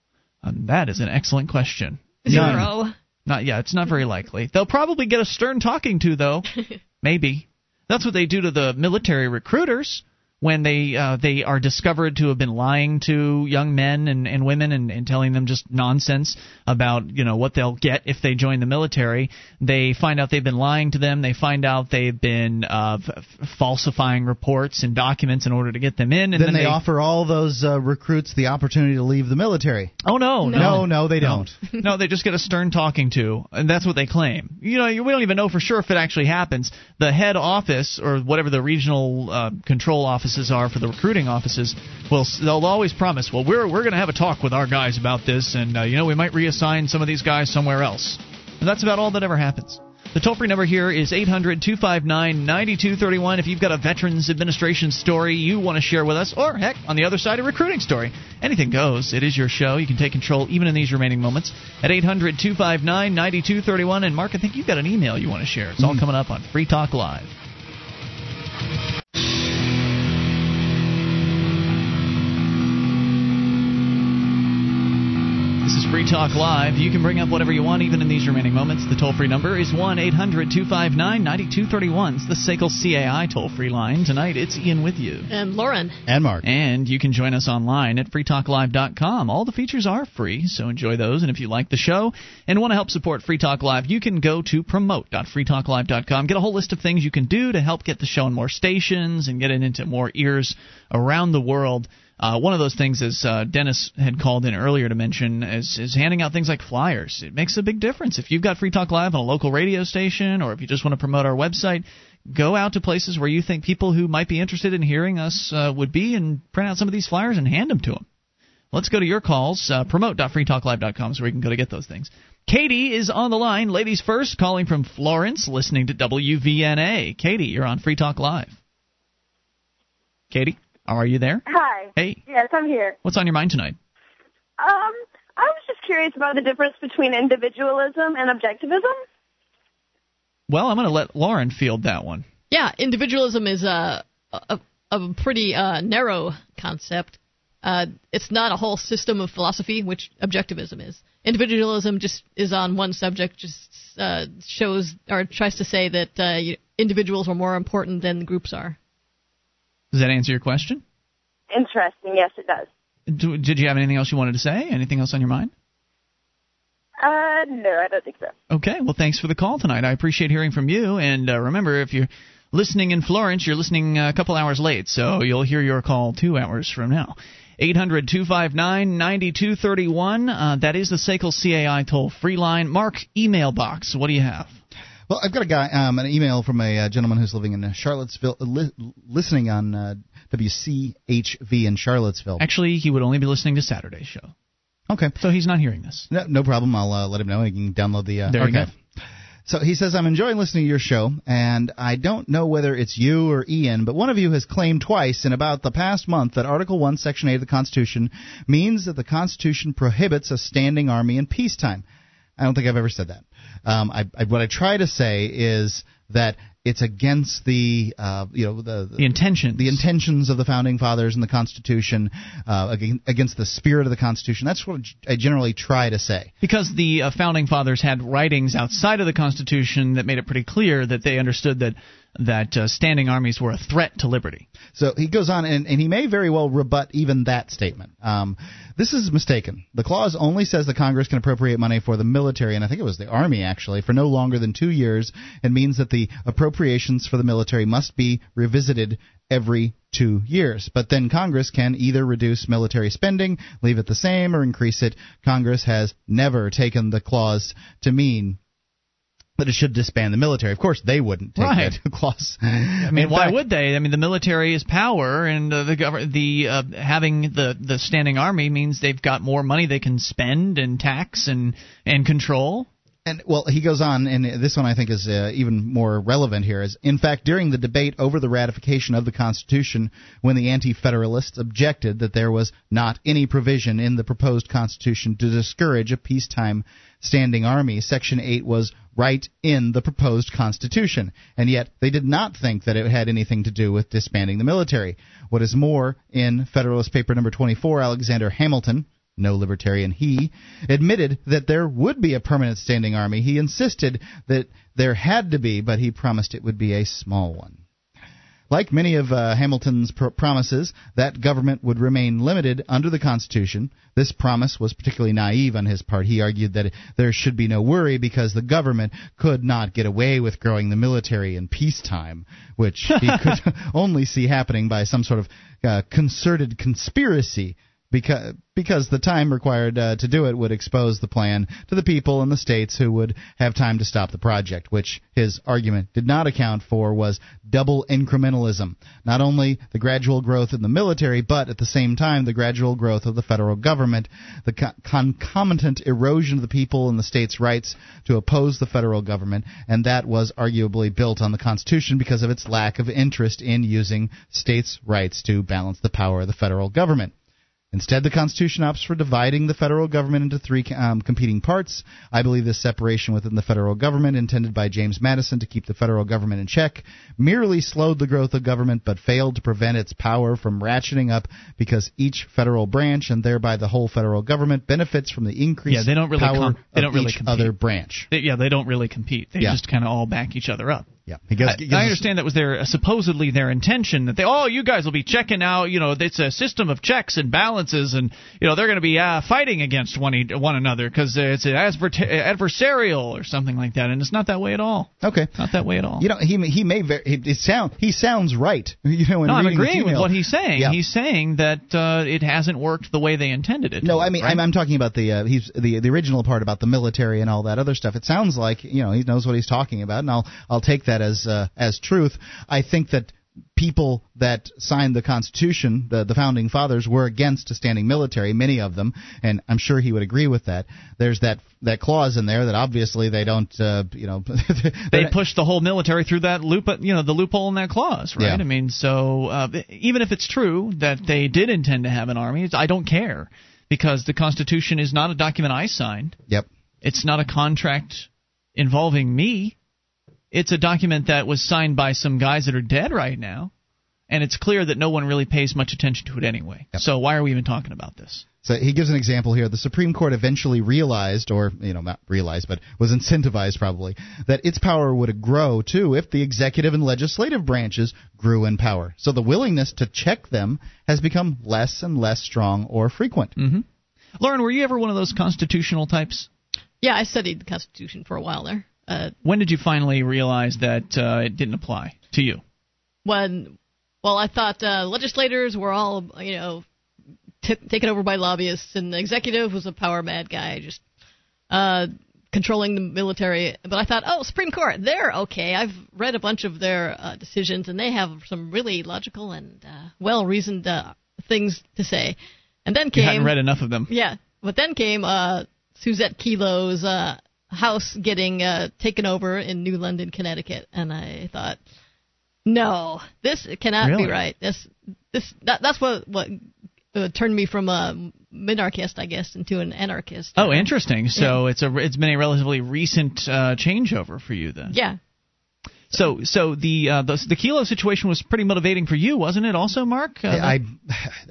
A: Um, that is an excellent question.
C: Zero.
A: Not yeah, it's not very likely. They'll probably get a stern talking to though. [laughs] Maybe. That's what they do to the military recruiters when they uh, they are discovered to have been lying to young men and, and women and, and telling them just nonsense about you know what they'll get if they join the military. They find out they've been lying to them. They find out they've been uh, f- falsifying reports and documents in order to get them in. And
B: then, they, offer all those uh, recruits the opportunity to leave the military.
A: Oh no,
B: no, no, they don't. [laughs]
A: no, they just get a stern talking to, and that's what they claim. You know, we don't even know for sure if it actually happens. The head office or whatever the regional uh, control offices are for the recruiting offices well, they'll always promise, well, we're we're going to have a talk with our guys about this, and uh, you know we might reassign some of these guys somewhere else. And that's about all that ever happens. The toll free number here is 800 259 9231. If you've got a Veterans Administration story you want to share with us, or heck, on the other side, a recruiting story, anything goes. It is your show. You can take control even in these remaining moments at 800 259 9231. And Mark, I think you've got an email you want to share. It's all coming up on Free Talk Live. Free Talk Live. You can bring up whatever you want, even in these remaining moments. The toll free number is 1 800 259 9231. It's the SACL CAI toll free line. Tonight, it's Ian with you.
C: And Lauren.
B: And Mark.
A: And you can join us online at freetalklive.com. All the features are free, so enjoy those. And if you like the show and want to help support Free Talk Live, you can go to promote.freetalklive.com. Get a whole list of things you can do to help get the show on more stations and get it into more ears around the world. Uh, one of those things, as uh, Dennis had called in earlier to mention, is, is handing out things like flyers. It makes a big difference. If you've got Free Talk Live on a local radio station, or if you just want to promote our website, go out to places where you think people who might be interested in hearing us uh, would be, and print out some of these flyers and hand them to them. Let's go to your calls. Uh, promote.freetalklive.com is where you can go to get those things. Katie is on the line. Ladies first, calling from Florence, listening to WVNA. Katie, you're on Free Talk Live. Katie, are you there?
P: Hi.
A: Hey.
P: Yes, I'm here.
A: What's on your mind tonight?
P: Um, I was just curious about the difference between individualism and objectivism.
A: Well, I'm going to let Lauren field that one.
C: Yeah, individualism is a a, a pretty uh, narrow concept. Uh, it's not a whole system of philosophy, which objectivism is. Individualism just is on one subject, just uh, shows or tries to say that uh, individuals are more important than groups are.
A: Does that answer your question?
P: Interesting. Yes, it does.
A: Do, did you have anything else you wanted to say? Anything else on your mind?
P: Uh, no, I don't think so.
A: Okay, well, thanks for the call tonight. I appreciate hearing from you. And uh, remember, if you're listening in Florence, you're listening a couple hours late, so you'll hear your call two hours from now. 800 259 9231. Uh, That is the SACL CAI toll free line. Mark, email box. What do you have?
B: Well, I've got a guy, um, an email from a uh, gentleman who's living in uh, Charlottesville, uh, li- listening on uh, WCHV in Charlottesville.
A: Actually, he would only be listening to Saturday's show.
B: Okay.
A: So he's not hearing this.
B: No, no problem. I'll uh, let him know. He can download the uh,
A: There
B: archive. So he says, I'm enjoying listening to your show, and I don't know whether it's you or Ian, but one of you has claimed twice in about the past month that Article 1, Section 8 of the Constitution means that the Constitution prohibits a standing army in peacetime. I don't think I've ever said that. Um, I, I, what I try to say is that it's against the uh, you know the,
A: The intentions.
B: the intentions of the founding fathers and the Constitution uh, against the spirit of the Constitution. That's what I generally try to say.
A: Because the uh, founding fathers had writings outside of the Constitution that made it pretty clear that they understood that that uh, standing armies were a threat to liberty.
B: So he goes on, and, and he may very well rebut even that statement. Um, this is mistaken. The clause only says the Congress can appropriate money for the military, and I think it was the Army actually, for no longer than two years, and means that the appropriations for the military must be revisited every two years. But then Congress can either reduce military spending, leave it the same, or increase it. Congress has never taken the clause to mean that it should disband the military. Of course, they wouldn't take
A: Right.
B: that [laughs] clause.
A: I mean, why would they? I mean, the military is power, and uh, the government, the uh, having the the standing army means they've got more money they can spend and tax and and control.
B: And well, he goes on, and this one I think is uh, even more relevant here. Is in fact during the debate over the ratification of the Constitution, when the Anti-Federalists objected that there was not any provision in the proposed Constitution to discourage a peacetime standing army, Section 8 was right in the proposed Constitution, and yet they did not think that it had anything to do with disbanding the military. What is more, in Federalist Paper number 24, Alexander Hamilton no libertarian he, admitted that there would be a permanent standing army. He insisted that there had to be, but he promised it would be a small one. Like many of uh, Hamilton's pr- promises, that government would remain limited under the Constitution. This promise was particularly naive on his part. He argued that there should be no worry because the government could not get away with growing the military in peacetime, which he [laughs] could only see happening by some sort of uh, concerted conspiracy because because the time required uh, to do it would expose the plan to the people in the states who would have time to stop the project, which his argument did not account for was double incrementalism. Not only the gradual growth in the military, but at the same time the gradual growth of the federal government, the concomitant erosion of the people in the states' rights to oppose the federal government, and that was arguably built on the Constitution because of its lack of interest in using states' rights to balance the power of the federal government. Instead, the Constitution opts for dividing the federal government into three um, competing parts. I believe this separation within the federal government, intended by James Madison to keep the federal government in check, merely slowed the growth of government but failed to prevent its power from ratcheting up because each federal branch and thereby the whole federal government benefits from the increased
A: yeah, they don't really
B: power
A: com- they don't
B: of
A: really
B: each
A: compete.
B: other branch.
A: They, yeah, they don't really compete. They
B: Yeah.
A: just kind of all back each other up.
B: Yeah,
A: I, I understand that was their supposedly their intention that they oh you guys will be checking out you know it's a system of checks and balances and you know they're going to be uh, fighting against one one another because it's adver- adversarial or something like that and it's not that way at all.
B: Okay,
A: not that way at all.
B: You know, he he may very, he, it sound he sounds right. [laughs] You know,
A: no, I'm agreeing with what he's saying.
B: Yeah.
A: He's saying that uh, it hasn't worked the way they intended it.
B: No,
A: work,
B: I mean
A: right?
B: I'm, I'm talking about the uh, he's the the original part about the military and all that other stuff. It sounds like you know he knows what he's talking about, and I'll I'll take that as uh, as truth. I think that people that signed the Constitution, the the founding fathers, were against a standing military. Many of them, and I'm sure he would agree with that. There's that that clause in there that obviously they don't uh, you know [laughs]
A: they pushed the whole military through that loop, you know, the loophole in that clause, right?
B: Yeah.
A: I mean, so uh, even if it's true that they did intend to have an army, I don't care because the Constitution is not a document I signed.
B: Yep.
A: It's not a contract involving me. It's a document that was signed by some guys that are dead right now, and it's clear that no one really pays much attention to it anyway. So why are we even talking about this?
B: So he gives an example here. The Supreme Court eventually realized, or you know, not realized, but was incentivized probably, that its power would grow too if the executive and legislative branches grew in power. So the willingness to check them has become less and less strong or frequent.
A: Mm-hmm. Lauren, were you ever one of those constitutional types?
C: Yeah, I studied the Constitution for a while there. Uh,
A: When did you finally realize that uh, it didn't apply to you?
C: when, well, I thought uh, legislators were all, you know, t- taken over by lobbyists, and the executive was a power mad guy, just uh, controlling the military. But I thought, oh, Supreme Court, they're okay. I've read a bunch of their uh, decisions, and they have some really logical and uh, well reasoned uh, things to say. And then
A: You
C: came
A: hadn't read enough of them.
C: Yeah, but then came uh, Susette Kelo's uh, house getting uh, taken over in New London, Connecticut, and I thought, no, this cannot
A: Really?
C: be right. This, this, that, that's what what uh, turned me from a minarchist, I guess, into an anarchist.
A: Oh, interesting. So it's a it's been a relatively recent uh, changeover for you then.
C: Yeah.
A: So so the uh, the the Kelo situation was pretty motivating for you, wasn't it? Also, Mark. Uh,
B: I,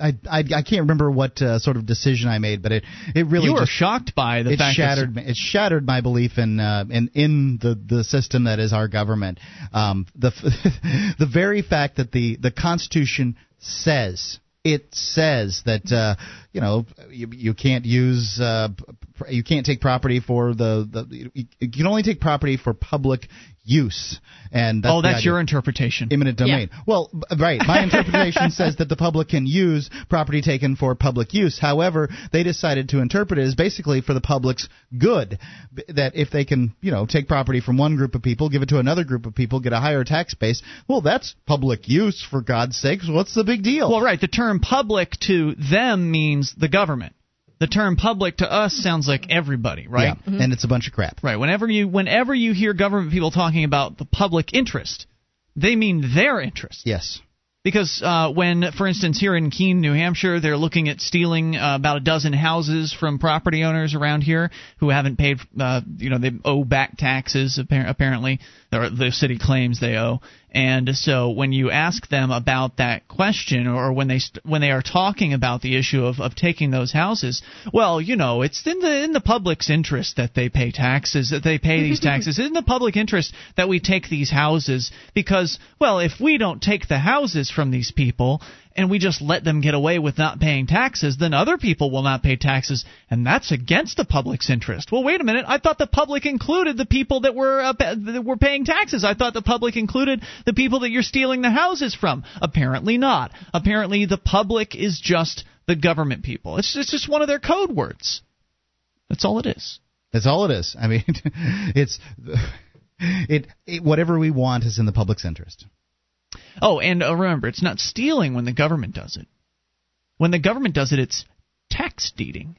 B: I, I, I can't remember what uh, sort of decision I made, but it, it really
A: you were
B: just,
A: shocked by the
B: it
A: fact
B: shattered
A: that
B: me. It shattered my belief in uh, in in the the system that is our government. Um, the [laughs] the very fact that the the Constitution says it says that uh, you know you, you can't use uh, you can't take property for the, the you, you can only take property for public use and that's
A: oh, that's your interpretation.
B: eminent domain. Well, right. My interpretation says that the public can use property taken for public use. However, they decided to interpret it as basically for the public's good. That if they can, you know, take property from one group of people, give it to another group of people, get a higher tax base. Well, that's public use for God's sakes. What's the big deal?
A: Well, right. The term public to them means the government. The term public to us sounds like everybody, right?
B: Yeah, and it's a bunch of crap.
A: Right. Whenever you whenever you hear government people talking about the public interest, they mean their interest.
B: Yes.
A: Because uh, when, for instance, here in Keene, New Hampshire, they're looking at stealing uh, about a dozen houses from property owners around here who haven't paid, uh, you know, they owe back taxes apparently, or the city claims they owe. And so when you ask them about that question, or when they st- when they are talking about the issue of, of taking those houses, well, you know, it's in the in the public's interest that they pay taxes, that they pay these [laughs] taxes. It's in the public interest that we take these houses because, well, if we don't take the houses from these people and we just let them get away with not paying taxes, then other people will not pay taxes, and that's against the public's interest. Well, wait a minute. I thought the public included the people that were uh, that were paying taxes. I thought the public included the people that you're stealing the houses from. Apparently not. Apparently the public is just the government people. It's it's just one of their code words. That's all it is.
B: That's all it is. I mean, [laughs] it's it, it whatever we want is in the public's interest.
A: Oh, and uh, remember, it's not stealing when the government does it. When the government does it, it's tax deeding.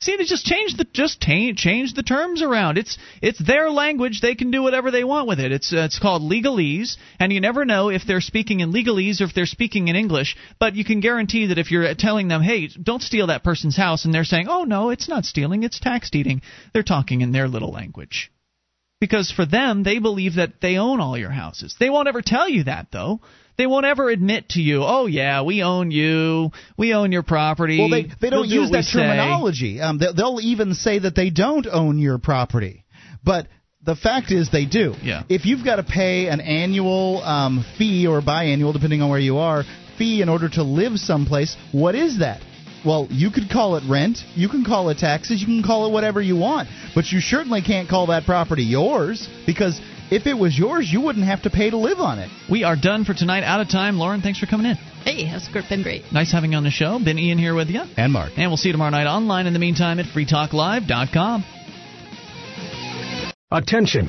A: See, they just change the just t- change the terms around. It's it's their language. They can do whatever they want with it. It's uh, it's called legalese, and you never know if they're speaking in legalese or if they're speaking in English. But you can guarantee that if you're telling them, "Hey, don't steal that person's house," and they're saying, "Oh no, it's not stealing. It's tax deeding," they're talking in their little language because for them they believe that they own all your houses. They won't ever tell you that though. They won't ever admit to you, "Oh yeah, we own you. We own your property."
B: Well, they they don't
A: we'll
B: use
A: do
B: that terminology. Um, they, they'll even say that they don't own your property, but the fact is they do.
A: Yeah.
B: If you've got to pay an annual um, fee or biannual, depending on where you are, fee in order to live someplace, what is that? Well, you could call it rent, you can call it taxes, you can call it whatever you want, but you certainly can't call that property yours because if it was yours, you wouldn't have to pay to live on it.
A: We are done for tonight. Out of time. Lauren, thanks for coming in.
C: Hey, that's been great.
A: Nice having you on the show. Been Ian here with you.
B: And Mark.
A: And we'll see you tomorrow night online in the meantime at freetalklive.com.
Q: Attention,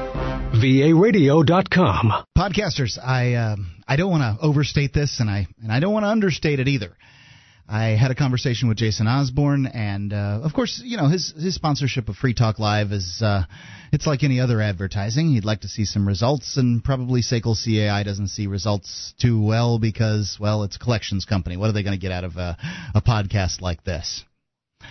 Q: varadio.com.
B: Podcasters, I uh, I don't want to overstate this, and I and I don't want to understate it either. I had a conversation with Jason Osborne, and uh, of course, you know his his sponsorship of Free Talk Live is uh, it's like any other advertising. He'd like to see some results, and probably SACL CAI doesn't see results too well because well, it's a collections company. What are they going to get out of a, a podcast like this?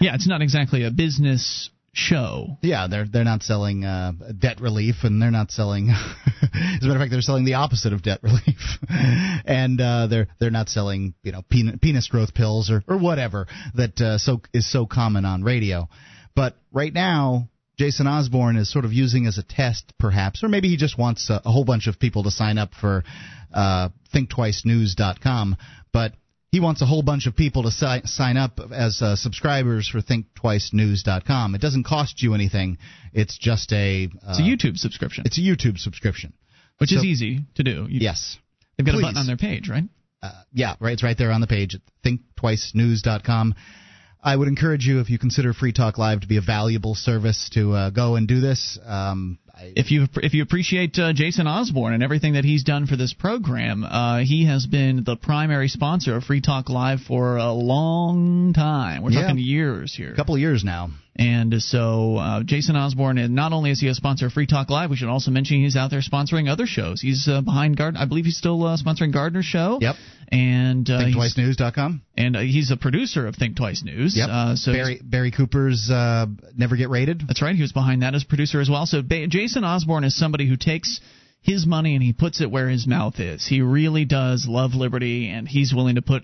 A: Yeah, it's not exactly a business show.
B: Yeah, they're they're not selling uh, debt relief, and they're not selling. [laughs] as a matter of fact, they're selling the opposite of debt [laughs] relief, and uh, they're they're not selling you know penis, penis growth pills or or whatever that uh, so is so common on radio. But right now, Jason Osborne is sort of using as a test, perhaps, or maybe he just wants a, a whole bunch of people to sign up for uh, ThinkTwiceNews.com. But he wants a whole bunch of people to si- sign up as uh, subscribers for ThinkTwiceNews.com. It doesn't cost you anything. It's just a uh,
A: it's a YouTube subscription.
B: It's a YouTube subscription,
A: which
B: So-
A: is easy to do. You,
B: yes,
A: they've got
B: Please.
A: a button on their page, right?
B: Uh, yeah, right. It's right there on the page at ThinkTwiceNews.com. I would encourage you, if you consider Free Talk Live to be a valuable service, to uh, go and do this. Um,
A: if you if you appreciate uh, Jason Osborne and everything that he's done for this program, uh, he has been the primary sponsor of Free Talk Live for a long time. We're
B: Yeah.
A: talking years here.
B: A couple of years now.
A: And so, uh, Jason Osborne, and not only is he a sponsor of Free Talk Live, we should also mention he's out there sponsoring other shows. He's uh, behind Gardner. I believe he's still uh, sponsoring Gardner's show.
B: Yep.
A: And uh,
B: ThinkTwiceNews.com.
A: And uh, he's a producer of Think Twice News.
B: Yep.
A: Uh, so
B: Barry Barry Cooper's uh, Never Get Rated.
A: that's right. He was behind that as producer as well. So ba- Jason Osborne is somebody who takes his money and he puts it where his mouth is. He really does love liberty, and he's willing to put.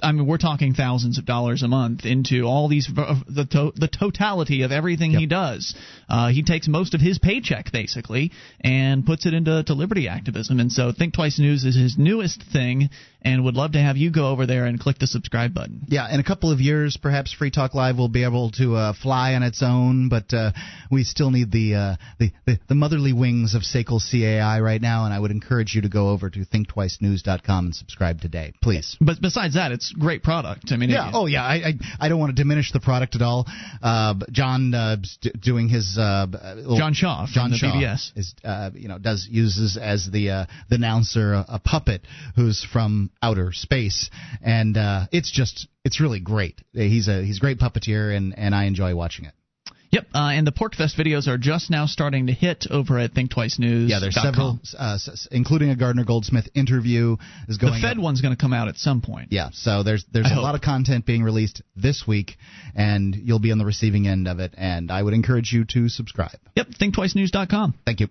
A: I mean, we're talking thousands of dollars a month into all these the to, the totality of everything he does. Uh, he takes most of his paycheck basically and puts it into to liberty activism. And so, Think Twice News is his newest thing, and would love to have you go over there and click the subscribe button.
B: Yeah, in a couple of years, perhaps Free Talk Live will be able to uh, fly on its own, but uh, we still need the, uh, the, the the motherly wings of SACL CAI right now, and I would encourage you to go over to ThinkTwiceNews.com and subscribe today, please.
A: But besides that, it's great product. I mean,
B: yeah.
A: it,
B: oh, yeah. I, I I don't want to diminish the product at all. Uh, John uh, d- doing his uh, uh,
A: John Shaw
B: John Shaw
A: BBS.
B: is uh, you know does uses as the uh, the announcer a, a puppet who's from outer space, and uh, it's just it's really great. He's a he's a great puppeteer, and and I enjoy watching it.
A: Yep, uh, and the PorcFest videos are just now starting to hit over at Think Twice News.
B: Yeah, there's several, uh, including a Gardner Goldsmith interview is going. The.
A: Fed
B: up.
A: one's going to come out at some point.
B: Yeah, so there's there's
A: I
B: a
A: hope.
B: lot of content being released this week, and you'll be on the receiving end of it. And I would encourage you to subscribe.
A: Yep, ThinkTwiceNews.com.
B: Thank you.